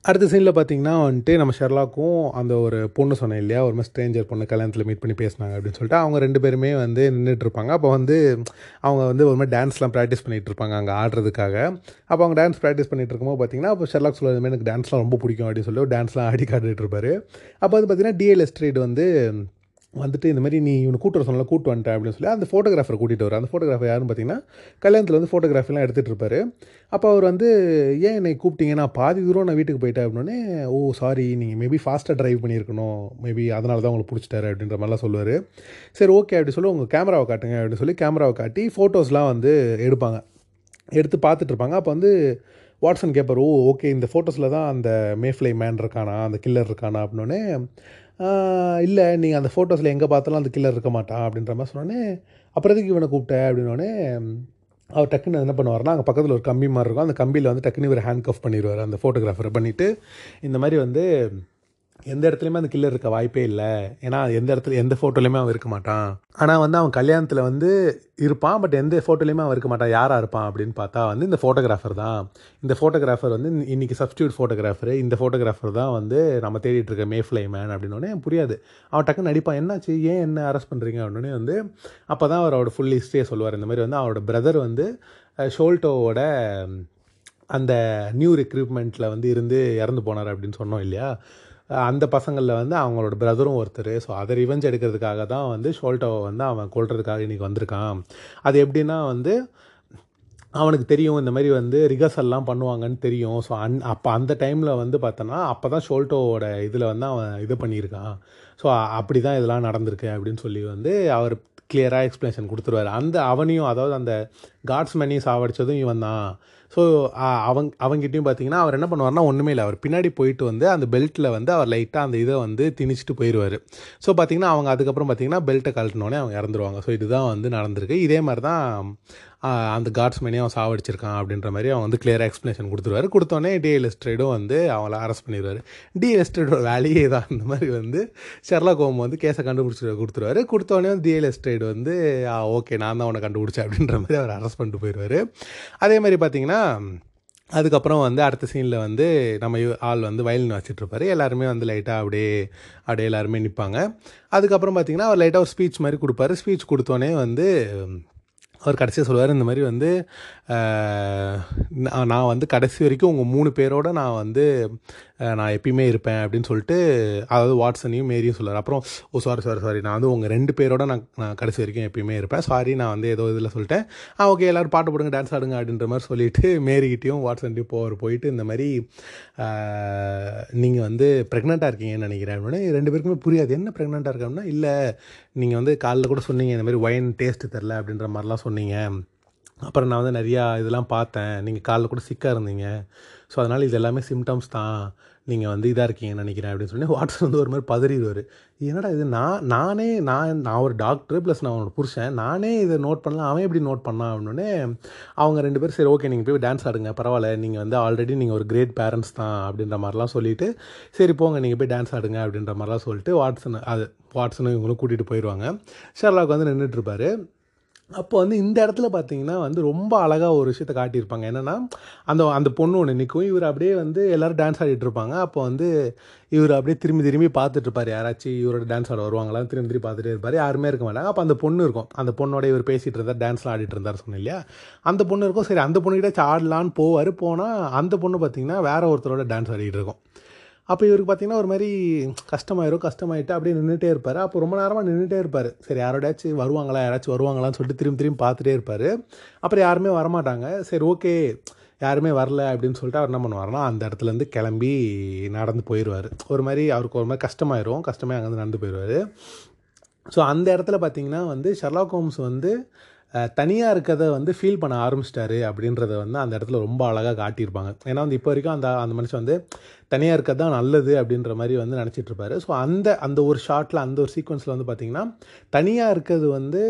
அடுத்த சீனில் பார்த்தீங்கன்னா வந்துட்டு நம்ம ஷெர்லாக்கும் அந்த ஒரு பொண்ணு சொன்னேன் இல்லையா? ஒரு மாதிரி ஸ்ட்ரேஞ்சர் பொண்ணு கல்யாணத்தில் மீட் பண்ணி பேசினாங்க அப்படின்னு சொல்லிட்டு அவங்க ரெண்டு பேருமே வந்து நின்றுட்டு இருப்பாங்க. அப்போ வந்து அவங்க வந்து ஒரு மாதிரி டான்ஸ்லாம் ப்ராக்டிஸ் பண்ணிகிட்டு இருப்பாங்க அங்கே ஆடுறதுக்காக. அப்போ அவங்க டான்ஸ் ப்ராக்டிஸ் பண்ணிட்டு இருக்கும்போது பார்த்தீங்கன்னா அப்போ ஷெர்லாக் சொல்லுவது மாதிரி எனக்கு டான்ஸ்லாம் ரொம்ப பிடிக்கும் அப்படின்னு சொல்லி டான்ஸ்லாம் ஆடி காட்டிட்டு இருப்பாரு. அப்போ வந்து பார்த்தீங்கன்னா டிஎல் எஸ்ட்ரீட் வந்து வந்துட்டு இந்த மாதிரி நீ இவனை கூட்டு வர சொன்னால கூட்டு வந்துட்டேன் அப்படின்னு சொல்லி அந்த ஃபோட்டோகிராஃபரை கூட்டிகிட்டு வர அந்த ஃபோட்டோகிராஃபர் யாருன்னு பார்த்தீங்கன்னா கல்யாணத்தில் வந்து ஃபோட்டோகிராஃபிலாம் எடுத்துகிட்டு இருப்பார். அப்போ அவர் வந்து ஏன் என்னை கூப்பிட்டீங்க? நான் பாதி தூரம் நான் வீட்டுக்கு போயிட்டேன். அப்படின்னே ஓ சாரி நீங்கள் மேபி ஃபாஸ்ட்டாக ட்ரைவ் பண்ணியிருக்கணும். மேபி அதனால தான் உங்களுக்கு பிடிச்சிட்டாரு. அப்படின்ற மாதிரிலாம் சொல்லுவார். சரி ஓகே அப்படி சொல்லி உங்கள் கேமராவை காட்டுங்க. அப்படின்னு சொல்லி கேமராவை காட்டி ஃபோட்டோஸ்லாம் வந்து எடுப்பாங்க. எடுத்து பார்த்துட்டு இருப்பாங்க. அப்போ வந்து வாட்ஸன் கேட்பார் ஓ ஓகே இந்த ஃபோட்டோஸில் தான் அந்த மேஃப்ளை மேன் இருக்கானா? அந்த கில்லர் இருக்கானா? அப்படின்னே இல்லை நீங்கள் அந்த ஃபோட்டோஸில் எங்கே பார்த்தாலும் அந்த கில்லர் இருக்க மாட்டான் அப்படின்ற மாதிரி சொன்னோடனே அப்புறம் எதுக்கு இவனை கூப்பிட்ட அப்படின்னோடனே அவர் டக்குன்னு என்ன பண்ணுவார்னா அங்கே பக்கத்தில் ஒரு கம்பி மாதிரி இருக்கும். அந்த கம்பியில் வந்து டக்குன்னு இவர் ஹேண்ட் கஃப் பண்ணிடுவார் அந்த ஃபோட்டோகிராஃபரை பண்ணிவிட்டு இந்த மாதிரி வந்து எந்த இடத்துலையுமே அந்த கில்லர் இருக்க வாய்ப்பே இல்லை. ஏன்னா எந்த இடத்துல எந்த ஃபோட்டோலையுமே அவன் இருக்க மாட்டான். ஆனால் வந்து அவன் கல்யாணத்தில் வந்து இருப்பான் பட் எந்த ஃபோட்டோலையுமே அவன் இருக்க மாட்டான். யாராக இருப்பான் அப்படின்னு பார்த்தா வந்து இந்த ஃபோட்டோகிராஃபர் தான். இந்த ஃபோட்டோகிராஃபர் வந்து இன்றைக்கி சப்ஸ்டியூட் ஃபோட்டோகிராஃபர் இந்த ஃபோட்டோகிராஃபர் தான் வந்து நம்ம தேடிட்டு இருக்க மேஃப்ளை மேன் அப்படின்னோடனே புரியாது. அவன் டக்குன்னு நடிப்பான். என்னாச்சு? ஏன் என்ன அரெஸ்ட் பண்ணுறீங்க அப்படின்னே வந்து அப்போ தான் அவரோட ஃபுல் ஹிஸ்ட்ரியை சொல்லுவார். இந்த மாதிரி வந்து அவரோட பிரதர் வந்து ஷோல்டோவோட அந்த நியூ ரெக்ரூட்மெண்ட்டில் வந்து இருந்து இறந்து போனார் அப்படின்னு சொன்னோம் இல்லையா? அந்த பசங்களில் வந்து அவங்களோட பிரதரும் ஒருத்தர். ஸோ அதை ரிவெஞ்ச் எடுக்கிறதுக்காக தான் வந்து ஷோல்டோவை வந்து அவன் கொள்றதுக்காக இன்றைக்கி வந்திருக்கான். அது எப்படின்னா வந்து அவனுக்கு தெரியும் இந்த மாதிரி வந்து ரிகர்சல்லாம் பண்ணுவாங்கன்னு தெரியும். ஸோ அந் அப்போ அந்த டைமில் வந்து பார்த்தோன்னா அப்போ தான் ஷோல்டோவோட இதில் வந்து அவன் இது பண்ணியிருக்கான். ஸோ அப்படி தான் இதெல்லாம் நடந்திருக்கு அப்படின்னு சொல்லி வந்து அவர் கிளியராக எக்ஸ்ப்ளனேஷன் கொடுத்துருவார். அந்த அவனையும் அதாவது அந்த காட்ஸ்மேனையும் சாவடித்ததும் இவன் தான் ஸோ அவங்க அவங்ககிட்டையும் பார்த்தீங்கன்னா அவர் என்ன பண்ணுவார்னா ஒன்றுமே இல்லை. அவர் பின்னாடி போயிட்டு வந்து அந்த பெல்ட்டில் வந்து அவர் லைட்டாக அந்த இதை வந்து திணிச்சிட்டு போயிடுவார் ஸோ பார்த்தீங்கன்னா அவங்க அதுக்கப்புறம் பார்த்தீங்கன்னா பெல்ட்டை கழட்டினோடனே அவங்க இறந்துருவாங்க. ஸோ இதுதான் வந்து நடந்திருக்கு. இதே மாதிரி தான் அந்த காட்ஸ்மேனே அவன் சாவடிச்சிருக்கான் அப்படின்ற மாதிரி அவன் வந்து கிளியராக எக்ஸ்ப்ளனேஷன் கொடுத்துருவாரு. கொடுத்தோன்னே டிஎல் எஸ்ட்ரேடும் வந்து அவங்கள அரெஸ்ட் பண்ணிடுவார் டிஎல் எஸ்ட்ரேடோட வேலையே தான். இந்த மாதிரி வந்து ஷெர்லா கோம் வந்து கேஸை கண்டுபிடிச்சி கொடுத்துருவாரு. கொடுத்தோடனே வந்து டிஎல் எஸ்ட்ரேட் வந்து ஓகே நான் தான் அவனை கண்டுபிடிச்சேன் அப்படின்ற மாதிரி அவர் அரெஸ்ட் பண்ணிட்டு போயிடுவார் அதே மாதிரி பார்த்தீங்கன்னா அதுக்கப்புறம் வந்து அடுத்த சீனில் வந்து நம்ம ஆள் வந்து வயலின் வச்சிட்ருப்பாரு எல்லாருமே வந்து லைட்டாக அப்படியே அப்படியே எல்லாருமே நிற்பாங்க அதுக்கப்புறம் பார்த்தீங்கன்னா அவர் லைட்டாக ஒரு ஸ்பீச் மாதிரி கொடுப்பாரு. ஸ்பீச் கொடுத்தோன்னே வந்து அவர் கடைசியாக சொல்லுவார் இந்த மாதிரி வந்து நான் வந்து கடைசி வரைக்கும் உங்கள் மூணு பேரோட நான் வந்து நான் எப்பயுமே இருப்பேன் அப்படின்னு சொல்லிட்டு அதாவது வாட்ஸனையும் மேரியும் சொல்லுவார் அப்புறம் ஓ சாரி சாரி சாரி நான் வந்து உங்கள் ரெண்டு பேரோட நான் நான் கடைசி வரைக்கும் எப்பயுமே இருப்பேன். சாரி நான் வந்து ஏதோ இதில் சொல்லிட்டேன். ஆ ஓகே எல்லோரும் பாட்டு போடுங்க டான்ஸ் ஆடுங்க அப்படின்ற மாதிரி சொல்லிவிட்டு மேரிக்கிட்டையும் வாட்ஸன்ட்டையும் போவார் போயிட்டு இந்த மாதிரி நீங்கள் வந்து ப்ரெக்னெண்ட்டாக இருக்கீங்கன்னு நினைக்கிறேன் அப்படின்னு. ரெண்டு பேருக்குமே புரியாது. என்ன ப்ரெக்னெண்ட்டாக இருக்கோம்னா இல்லை நீங்கள் வந்து காலைல கூட சொன்னீங்க இந்த மாதிரி ஒயின் டேஸ்ட்டு தெரில அப்படின்ற மாதிரிலாம் சொன்னீங்க. அப்புறம் நான் வந்து நிறையா இதெல்லாம் பார்த்தேன். நீங்கள் காலைல கூட சிக்காக இருந்தீங்க. ஸோ அதனால் இது எல்லாமே சிம்டம்ஸ் தான். நீங்கள் வந்து இதாக இருக்கீங்கன்னு நினைக்கிறேன் அப்படின்னு சொல்லி வாட்ஸன் வந்து ஒரு மாதிரி பதறிடுவார். என்னடா இது? நான் நானே நான் நான் ஒரு டாக்டர் ப்ளஸ் நான் அவனோட புருஷன். நானே இதை நோட் பண்ணலாம். அவன் எப்படி நோட் பண்ணான் அப்படின்னே அவங்க ரெண்டு பேரும் சரி ஓகே நீங்கள் போய் டான்ஸ் ஆடுங்க. பரவாயில்ல. நீங்கள் வந்து ஆல்ரெடி நீங்கள் ஒரு கிரேட் பேரண்ட்ஸ் தான் அப்படின்ற மாதிரிலாம் சொல்லிவிட்டு சரி போங்க நீங்கள் போய் டான்ஸ் ஆடுங்க அப்படின்ற மாதிரிலாம் சொல்லிட்டு வாட்ஸன் அது வாட்ஸனும் இவங்களும் கூட்டிகிட்டு போயிடுவாங்க ஷெர்லாக் வந்து நின்றுட்டுருப்பாரு அப்போ வந்து இந்த இடத்துல பார்த்தீங்கன்னா வந்து ரொம்ப அழகாக ஒரு விஷயத்த காட்டியிருப்பாங்க. என்னென்னா அந்த அந்த பொண்ணு ஒன்று நிற்கும் இவர் அப்படியே வந்து எல்லோரும் டான்ஸ் ஆடிட்டு இருப்பாங்க. அப்போ வந்து இவர் அப்படியே திரும்பி திரும்பி பார்த்துட்ருப்பார் யாராச்சும் இவரோட டான்ஸ் ஆட வருவாங்களா? திரும்பி திரும்பி பார்த்துட்டே இருப்பார். யாருமே இருக்க மாட்டாங்க. அப்போ அந்த பொண்ணு இருக்கும். அந்த பொண்ணோட இவர் பேசிகிட்டு இருந்தார். டான்ஸ்லாம் ஆடிட்டு இருந்தார் சொன்னேன் இல்லையா? அந்த பொண்ணு இருக்கும். சரி அந்த பொண்ணுக்கிட்ட ஆடலான்னு போவார். போனால் அந்த பொண்ணு பார்த்தீங்கன்னா வேற ஒருத்தரோட டான்ஸ் ஆடிட்டு இருக்கும். அப்போ இவருக்கு பார்த்தீங்கன்னா ஒரு மாதிரி கஷ்டமாயிரும் கஷ்டமாயிட்டு அப்படியே நின்றுட்டே இருப்பார். அப்போ ரொம்ப நேரமாக நின்றுட்டே இருப்பார். சரி யாரோடையாச்சும் வருவாங்களா? யாராச்சும் வருவாங்களான்னு சொல்லிட்டு திரும்பி திரும்பி பார்த்துட்டே இருப்பார். அப்புறம் யாருமே வரமாட்டாங்க. சரி ஓகே யாருமே வரல அப்படின்னு சொல்லிட்டு அவர் என்ன பண்ணுவார்னா அந்த இடத்துலேருந்து கிளம்பி நடந்து போயிடுவார் ஒரு மாதிரி அவருக்கு ஒரு மாதிரி கஷ்டமாயிரும். கஷ்டமே அங்கேருந்து நடந்து போயிடுவார் ஸோ அந்த இடத்துல பார்த்தீங்கன்னா வந்து ஷெர்லாக் ஹோம்ஸ் வந்து தனியாக இருக்கிறத வந்து ஃபீல் பண்ண ஆரம்பிச்சிட்டாரு அப்படின்றத வந்து அந்த இடத்துல ரொம்ப அழகாக காட்டியிருப்பாங்க. ஏன்னா வந்து இப்போ வரைக்கும் அந்த அந்த மனுஷன் வந்து தனியாக இருக்கிறது தான் நல்லது அப்படின்ற மாதிரி வந்து நினச்சிட்ருப்பாரு ஸோ அந்த அந்த ஒரு ஷார்ட்டில் அந்த ஒரு சீக்வன்ஸில் வந்து பார்த்திங்கன்னா தனியாக இருக்கிறது வந்து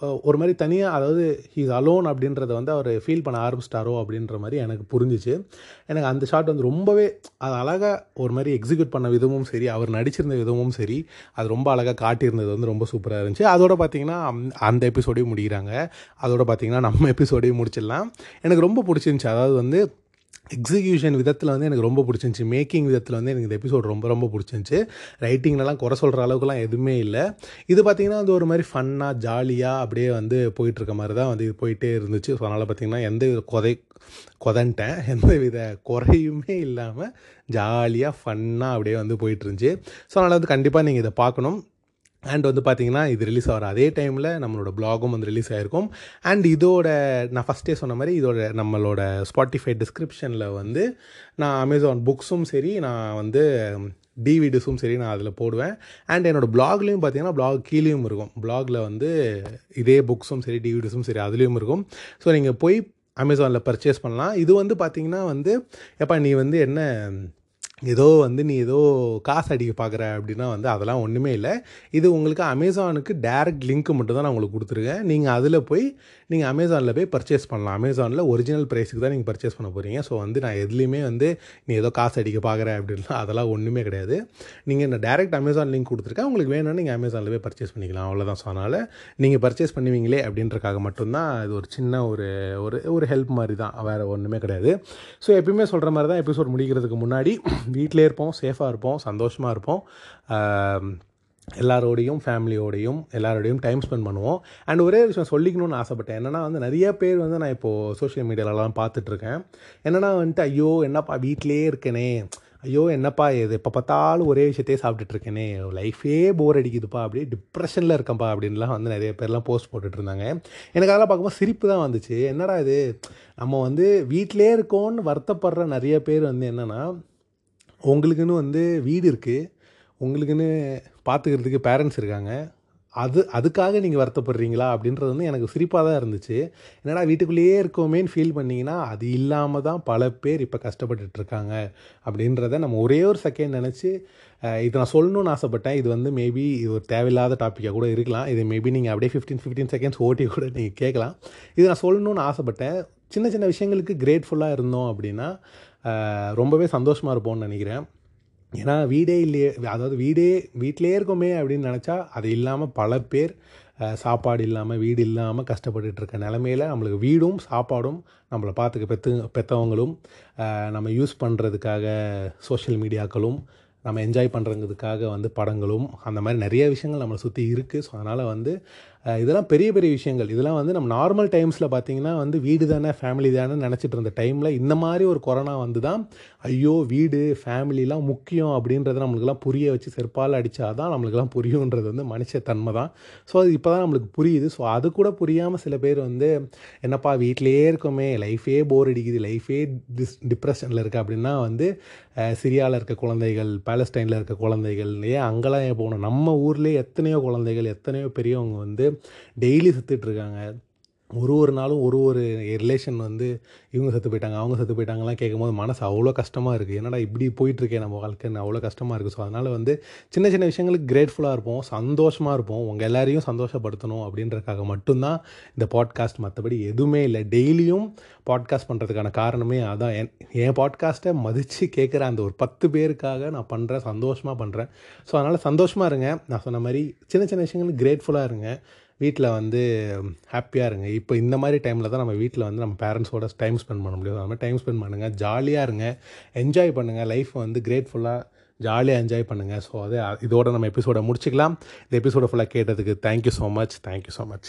ஒரு மாதிரி தனியாக அதாவது ஹீஸ் அலோன் அப்படின்றத வந்து அவர் ஃபீல் பண்ண ஆரம்பிச்சிட்டாரோ அப்படின்ற மாதிரி எனக்கு புரிஞ்சிச்சு. எனக்கு அந்த ஷாட் வந்து ரொம்பவே அது அழகாக ஒரு மாதிரி எக்ஸிக்யூட் பண்ண விதமும் சரி அவர் நடிச்சிருந்த விதமும் சரி அது ரொம்ப அழகாக காட்டியிருந்தது வந்து ரொம்ப சூப்பராக இருந்துச்சு. அதோட பார்த்திங்கன்னா அந்த எபிசோடையும் முடிக்கிறாங்க அதோட பார்த்திங்கன்னா நம்ம எபிசோடையும் முடிச்சிடலாம். எனக்கு ரொம்ப பிடிச்சிருந்துச்சி. அதாவது வந்து எக்ஸிக்யூஷன் விதத்தில் வந்து எனக்கு ரொம்ப பிடிச்சிருந்துச்சி. மேக்கிங் விதத்தில் வந்து எனக்கு இந்த எபிசோட் ரொம்ப ரொம்ப பிடிச்சிருந்துச்சி. ரைட்டிங்லலாம் குறை சொல்கிற அளவுக்குலாம் எதுவுமே இல்லை. இது பார்த்திங்கன்னா வந்து ஒரு மாதிரி ஃபன்னாக ஜாலியாக அப்படியே வந்து போயிட்டுருக்க மாதிரி தான் வந்து இது போயிட்டே இருந்துச்சு. ஸோ அதனால் பார்த்திங்கன்னா எந்த வித கொதை கொதன்ட்டேன். [LAUGHS] எந்த வித குறையுமே இல்லாமல் ஜாலியாக ஃபன்னாக அப்படியே வந்து போயிட்டுருந்துச்சி. ஸோ அதனால் வந்து கண்டிப்பாக நீங்கள் இதை பார்க்கணும். அண்ட் வந்து பார்த்தீங்கன்னா இது ரிலீஸ் ஆகிற அதே டைமில் நம்மளோட ப்ளாகும் வந்து ரிலீஸ் ஆகிருக்கும் அண்ட் இதோட நான் ஃபஸ்ட்டே சொன்ன மாதிரி இதோட நம்மளோட ஸ்பாட்டிஃபை டிஸ்கிரிப்ஷனில் வந்து நான் அமேசான் புக்ஸும் சரி நான் வந்து டிவிடிஸும் சரி நான் அதில் போடுவேன். அண்ட் என்னோடய ப்ளாக்லேயும் பார்த்தீங்கன்னா ப்ளாக் கீழேயும் இருக்கும். பிளாகில் வந்து இதே புக்ஸும் சரி டிவிடிஸும் சரி அதுலேயும் இருக்கும். ஸோ நீங்கள் போய் அமேசானில் பர்ச்சேஸ் பண்ணலாம். இது வந்து பார்த்தீங்கன்னா வந்து எப்போ நீ வந்து என்ன ஏதோ வந்து நீ ஏதோ காசு அடிக்க பார்க்குற அப்படின்னா வந்து அதெல்லாம் ஒன்றுமே இல்லை. இது உங்களுக்கு அமேசானுக்கு டேரக்ட் லிங்க் மட்டும் தான் நான் உங்களுக்கு கொடுத்துருக்கேன். நீங்கள் அதில் போய் நீங்கள் அமேசானில் போய் பர்ச்சேஸ் பண்ணலாம். அமேசானில் ஒரிஜினல் ப்ரைஸுக்கு தான் நீங்கள் பர்ச்சேஸ் பண்ண போகிறீங்க ஸோ வந்து நான் எதுலேயுமே வந்து நீ ஏதோ காசு அடிக்க பார்க்குற அப்படின்னா அதெல்லாம் ஒன்றுமே கிடையாது. நீங்கள் நான் டேரெக்ட் அமேசான் லிங்க் கொடுத்துருக்கேன் உங்களுக்கு வேணும்னா நீங்கள் அமேசானில் போய் பர்ச்சேஸ் பண்ணிக்கலாம். அவ்வளோதான் ஸோ அதனால் நீங்கள் பர்ச்சேஸ் பண்ணுவீங்களே அப்படின்றக்காக மட்டும்தான் இது ஒரு சின்ன ஒரு ஒரு ஒரு ஹெல்ப் மாதிரி தான் வேறு ஒன்றுமே கிடையாது. ஸோ எப்பயுமே சொல்கிற மாதிரி தான் எபிசோட் முடிக்கிறதுக்கு முன்னாடி வீட்டிலே இருப்போம் சேஃபாக இருப்போம் சந்தோஷமாக இருப்போம். எல்லாரோடையும் ஃபேமிலியோடையும் எல்லாரோடையும் டைம் ஸ்பெண்ட் பண்ணுவோம். அண்ட் ஒரே விஷயம் சொல்லிக்கணும்னு ஆசைப்பட்டேன். என்னென்னா வந்து நிறைய பேர் வந்து நான் இப்போது சோஷியல் மீடியாலலாம் பார்த்துட்ருக்கேன். என்னென்னா வந்துட்டு ஐயோ என்னப்பா வீட்டிலே இருக்கேனே. ஐயோ என்னப்பா இது? எப்போ பார்த்தாலும் ஒரே விஷயத்தையே சாப்பிட்டுட்ருக்கேனே. லைஃபே போர் அடிக்குதுப்பா. அப்படியே டிப்ரெஷனில் இருக்கேன்ப்பா. அப்படின்லாம் வந்து நிறைய பேர்லாம் போஸ்ட் போட்டுட்ருந்தாங்க. எனக்கு அதெல்லாம் பார்க்கும்போது சிரிப்பு தான் வந்துச்சு. என்னடா இது? நம்ம வந்து வீட்டிலே இருக்கோன்னு வருத்தப்படுற நிறைய பேர் வந்து என்னென்னா உங்களுக்குன்னு வந்து வீடு இருக்குது உங்களுக்குன்னு பார்த்துக்கிறதுக்கு பேரண்ட்ஸ் இருக்காங்க. அது அதுக்காக நீங்கள் வருத்தப்படுறீங்களா? அப்படின்றது வந்து எனக்கு சிரிப்பாக தான் இருந்துச்சு. என்னடா வீட்டுக்குள்ளேயே இருக்கோமேன்னு ஃபீல் பண்ணிங்கன்னா அது இல்லாமல் தான் பல பேர் இப்போ கஷ்டப்பட்டுட்டு இருக்காங்க. அப்படின்றத நம்ம ஒரே ஒரு செகண்ட் நினச்சி இது நான் சொல்லணும்னு ஆசைப்பட்டேன். இது வந்து மேபி இது ஒரு தேவையில்லாத டாப்பிக்காக கூட இருக்கலாம். இது மேபி நீங்கள் அப்படியே ஃபிஃப்டீன் ஃபிஃப்டீன் செகண்ட்ஸ் ஓட்டி கூட நீங்கள் கேட்கலாம். இது நான் சொல்லணும்னு ஆசைப்பட்டேன். சின்ன சின்ன விஷயங்களுக்கு கிரேட்ஃபுல்லாக இருந்தோம் அப்படின்னா ரொம்பவே சந்தோஷமாக இருப்போம்னு நினைக்கிறேன். ஏன்னா வீடே இல்லையே அதாவது வீடே வீட்டிலே இருக்கோமே அப்படின்னு நினச்சா அது இல்லாமல் பல பேர் சாப்பாடு இல்லாமல் வீடு இல்லாமல் கஷ்டப்பட்டுட்டு இருக்க நிலமையில் நம்மளுக்கு வீடும் சாப்பாடும் நம்மளை பார்த்துக்க பெற்று பெற்றவங்களும் நம்ம யூஸ் பண்ணுறதுக்காக சோஷியல் மீடியாக்களும் நம்ம என்ஜாய் பண்ணுறதுக்காக வந்து படங்களும் அந்த மாதிரி நிறைய விஷயங்கள் நம்மளை சுற்றி இருக்குது ஸோ அதனால் வந்து இதெல்லாம் பெரிய பெரிய விஷயங்கள். இதெல்லாம் வந்து நம்ம நார்மல் டைம்ஸில் பார்த்திங்கன்னா வந்து வீடு தானே ஃபேமிலி தானே நினச்சிட்டு இருந்த டைமில் இந்த மாதிரி ஒரு கொரோனா வந்து தான் ஐயோ வீடு ஃபேமிலிலாம் முக்கியம் அப்படின்றத நம்மளுக்கெல்லாம் புரிய வச்சு செருப்பால் அடித்தா தான் நம்மளுக்கெல்லாம் புரியுன்றது வந்து மனுஷ தன்மை தான். ஸோ அது இப்போ தான் நம்மளுக்கு புரியுது. ஸோ அது கூட புரியாமல் சில பேர் வந்து என்னப்பா வீட்டிலேயே இருக்கோமே லைஃபே போர் அடிக்குது லைஃபே டிஸ் டிப்ரெஷனில் இருக்குது அப்படின்னா வந்து சிரியாவில் இருக்க குழந்தைகள் பேலஸ்டைனில் இருக்க குழந்தைகள் ஏன் அங்கெல்லாம் ஏன் போகணும்? நம்ம ஊர்லேயே எத்தனையோ குழந்தைகள் எத்தனையோ பெரியவங்க வந்து டெய்லி செத்துட்ருக்காங்க ஒரு ஒரு நாளும் ஒரு ஒரு ரிலேஷன் வந்து இவங்க செத்து போயிட்டாங்க அவங்க செத்து போயிட்டாங்கலாம் கேட்கும்போது மனசு அவ்வளோ கஷ்டமாக இருக்குது என்னடா இப்படி போயிட்டுருக்கேன் நம்ம வாழ்க்கைன்னு அவ்வளோ கஷ்டமாக இருக்குது ஸோ அதனால் வந்து சின்ன சின்ன விஷயங்களுக்கு கிரேட்ஃபுல்லாக இருப்போம் சந்தோஷமாக இருப்போம். உங்கள் எல்லாரையும் சந்தோஷப்படுத்தணும் அப்படின்றக்காக மட்டும்தான் இந்த பாட்காஸ்ட் மற்றபடி எதுவுமே இல்லை. டெய்லியும் பாட்காஸ்ட் பண்ணுறதுக்கான காரணமே அதான். என் என் பாட்காஸ்ட்டை மதித்து கேட்குற அந்த ஒரு பத்து பேருக்காக நான் பண்ணுறேன் சந்தோஷமாக பண்ணுறேன் ஸோ அதனால் சந்தோஷமாக இருங்க. நான் சொன்ன மாதிரி சின்ன சின்ன விஷயங்களுக்கு கிரேட்ஃபுல்லாக இருங்க. வீட்டில் வந்து ஹாப்பியாக இருங்க. இப்போ இந்த மாதிரி டைமில் தான் நம்ம வீட்டில் வந்து நம்ம பேரண்ட்ஸோட டைம் ஸ்பெண்ட் பண்ண முடியும். அது மாதிரி டைம் ஸ்பெண்ட் பண்ணுங்கள் ஜாலியாக இருங்க. என்ஜாய் பண்ணுங்கள் லைஃப் வந்து கிரேட்ஃபுல்லாக ஜாலியாக என்ஜாய் பண்ணுங்கள் ஸோ அது இதோட நம்ம எபிசோடை முடிச்சுக்கலாம். இந்த எபிசோடை ஃபுல்லாக கேட்டதுக்கு thank you so much thank you so much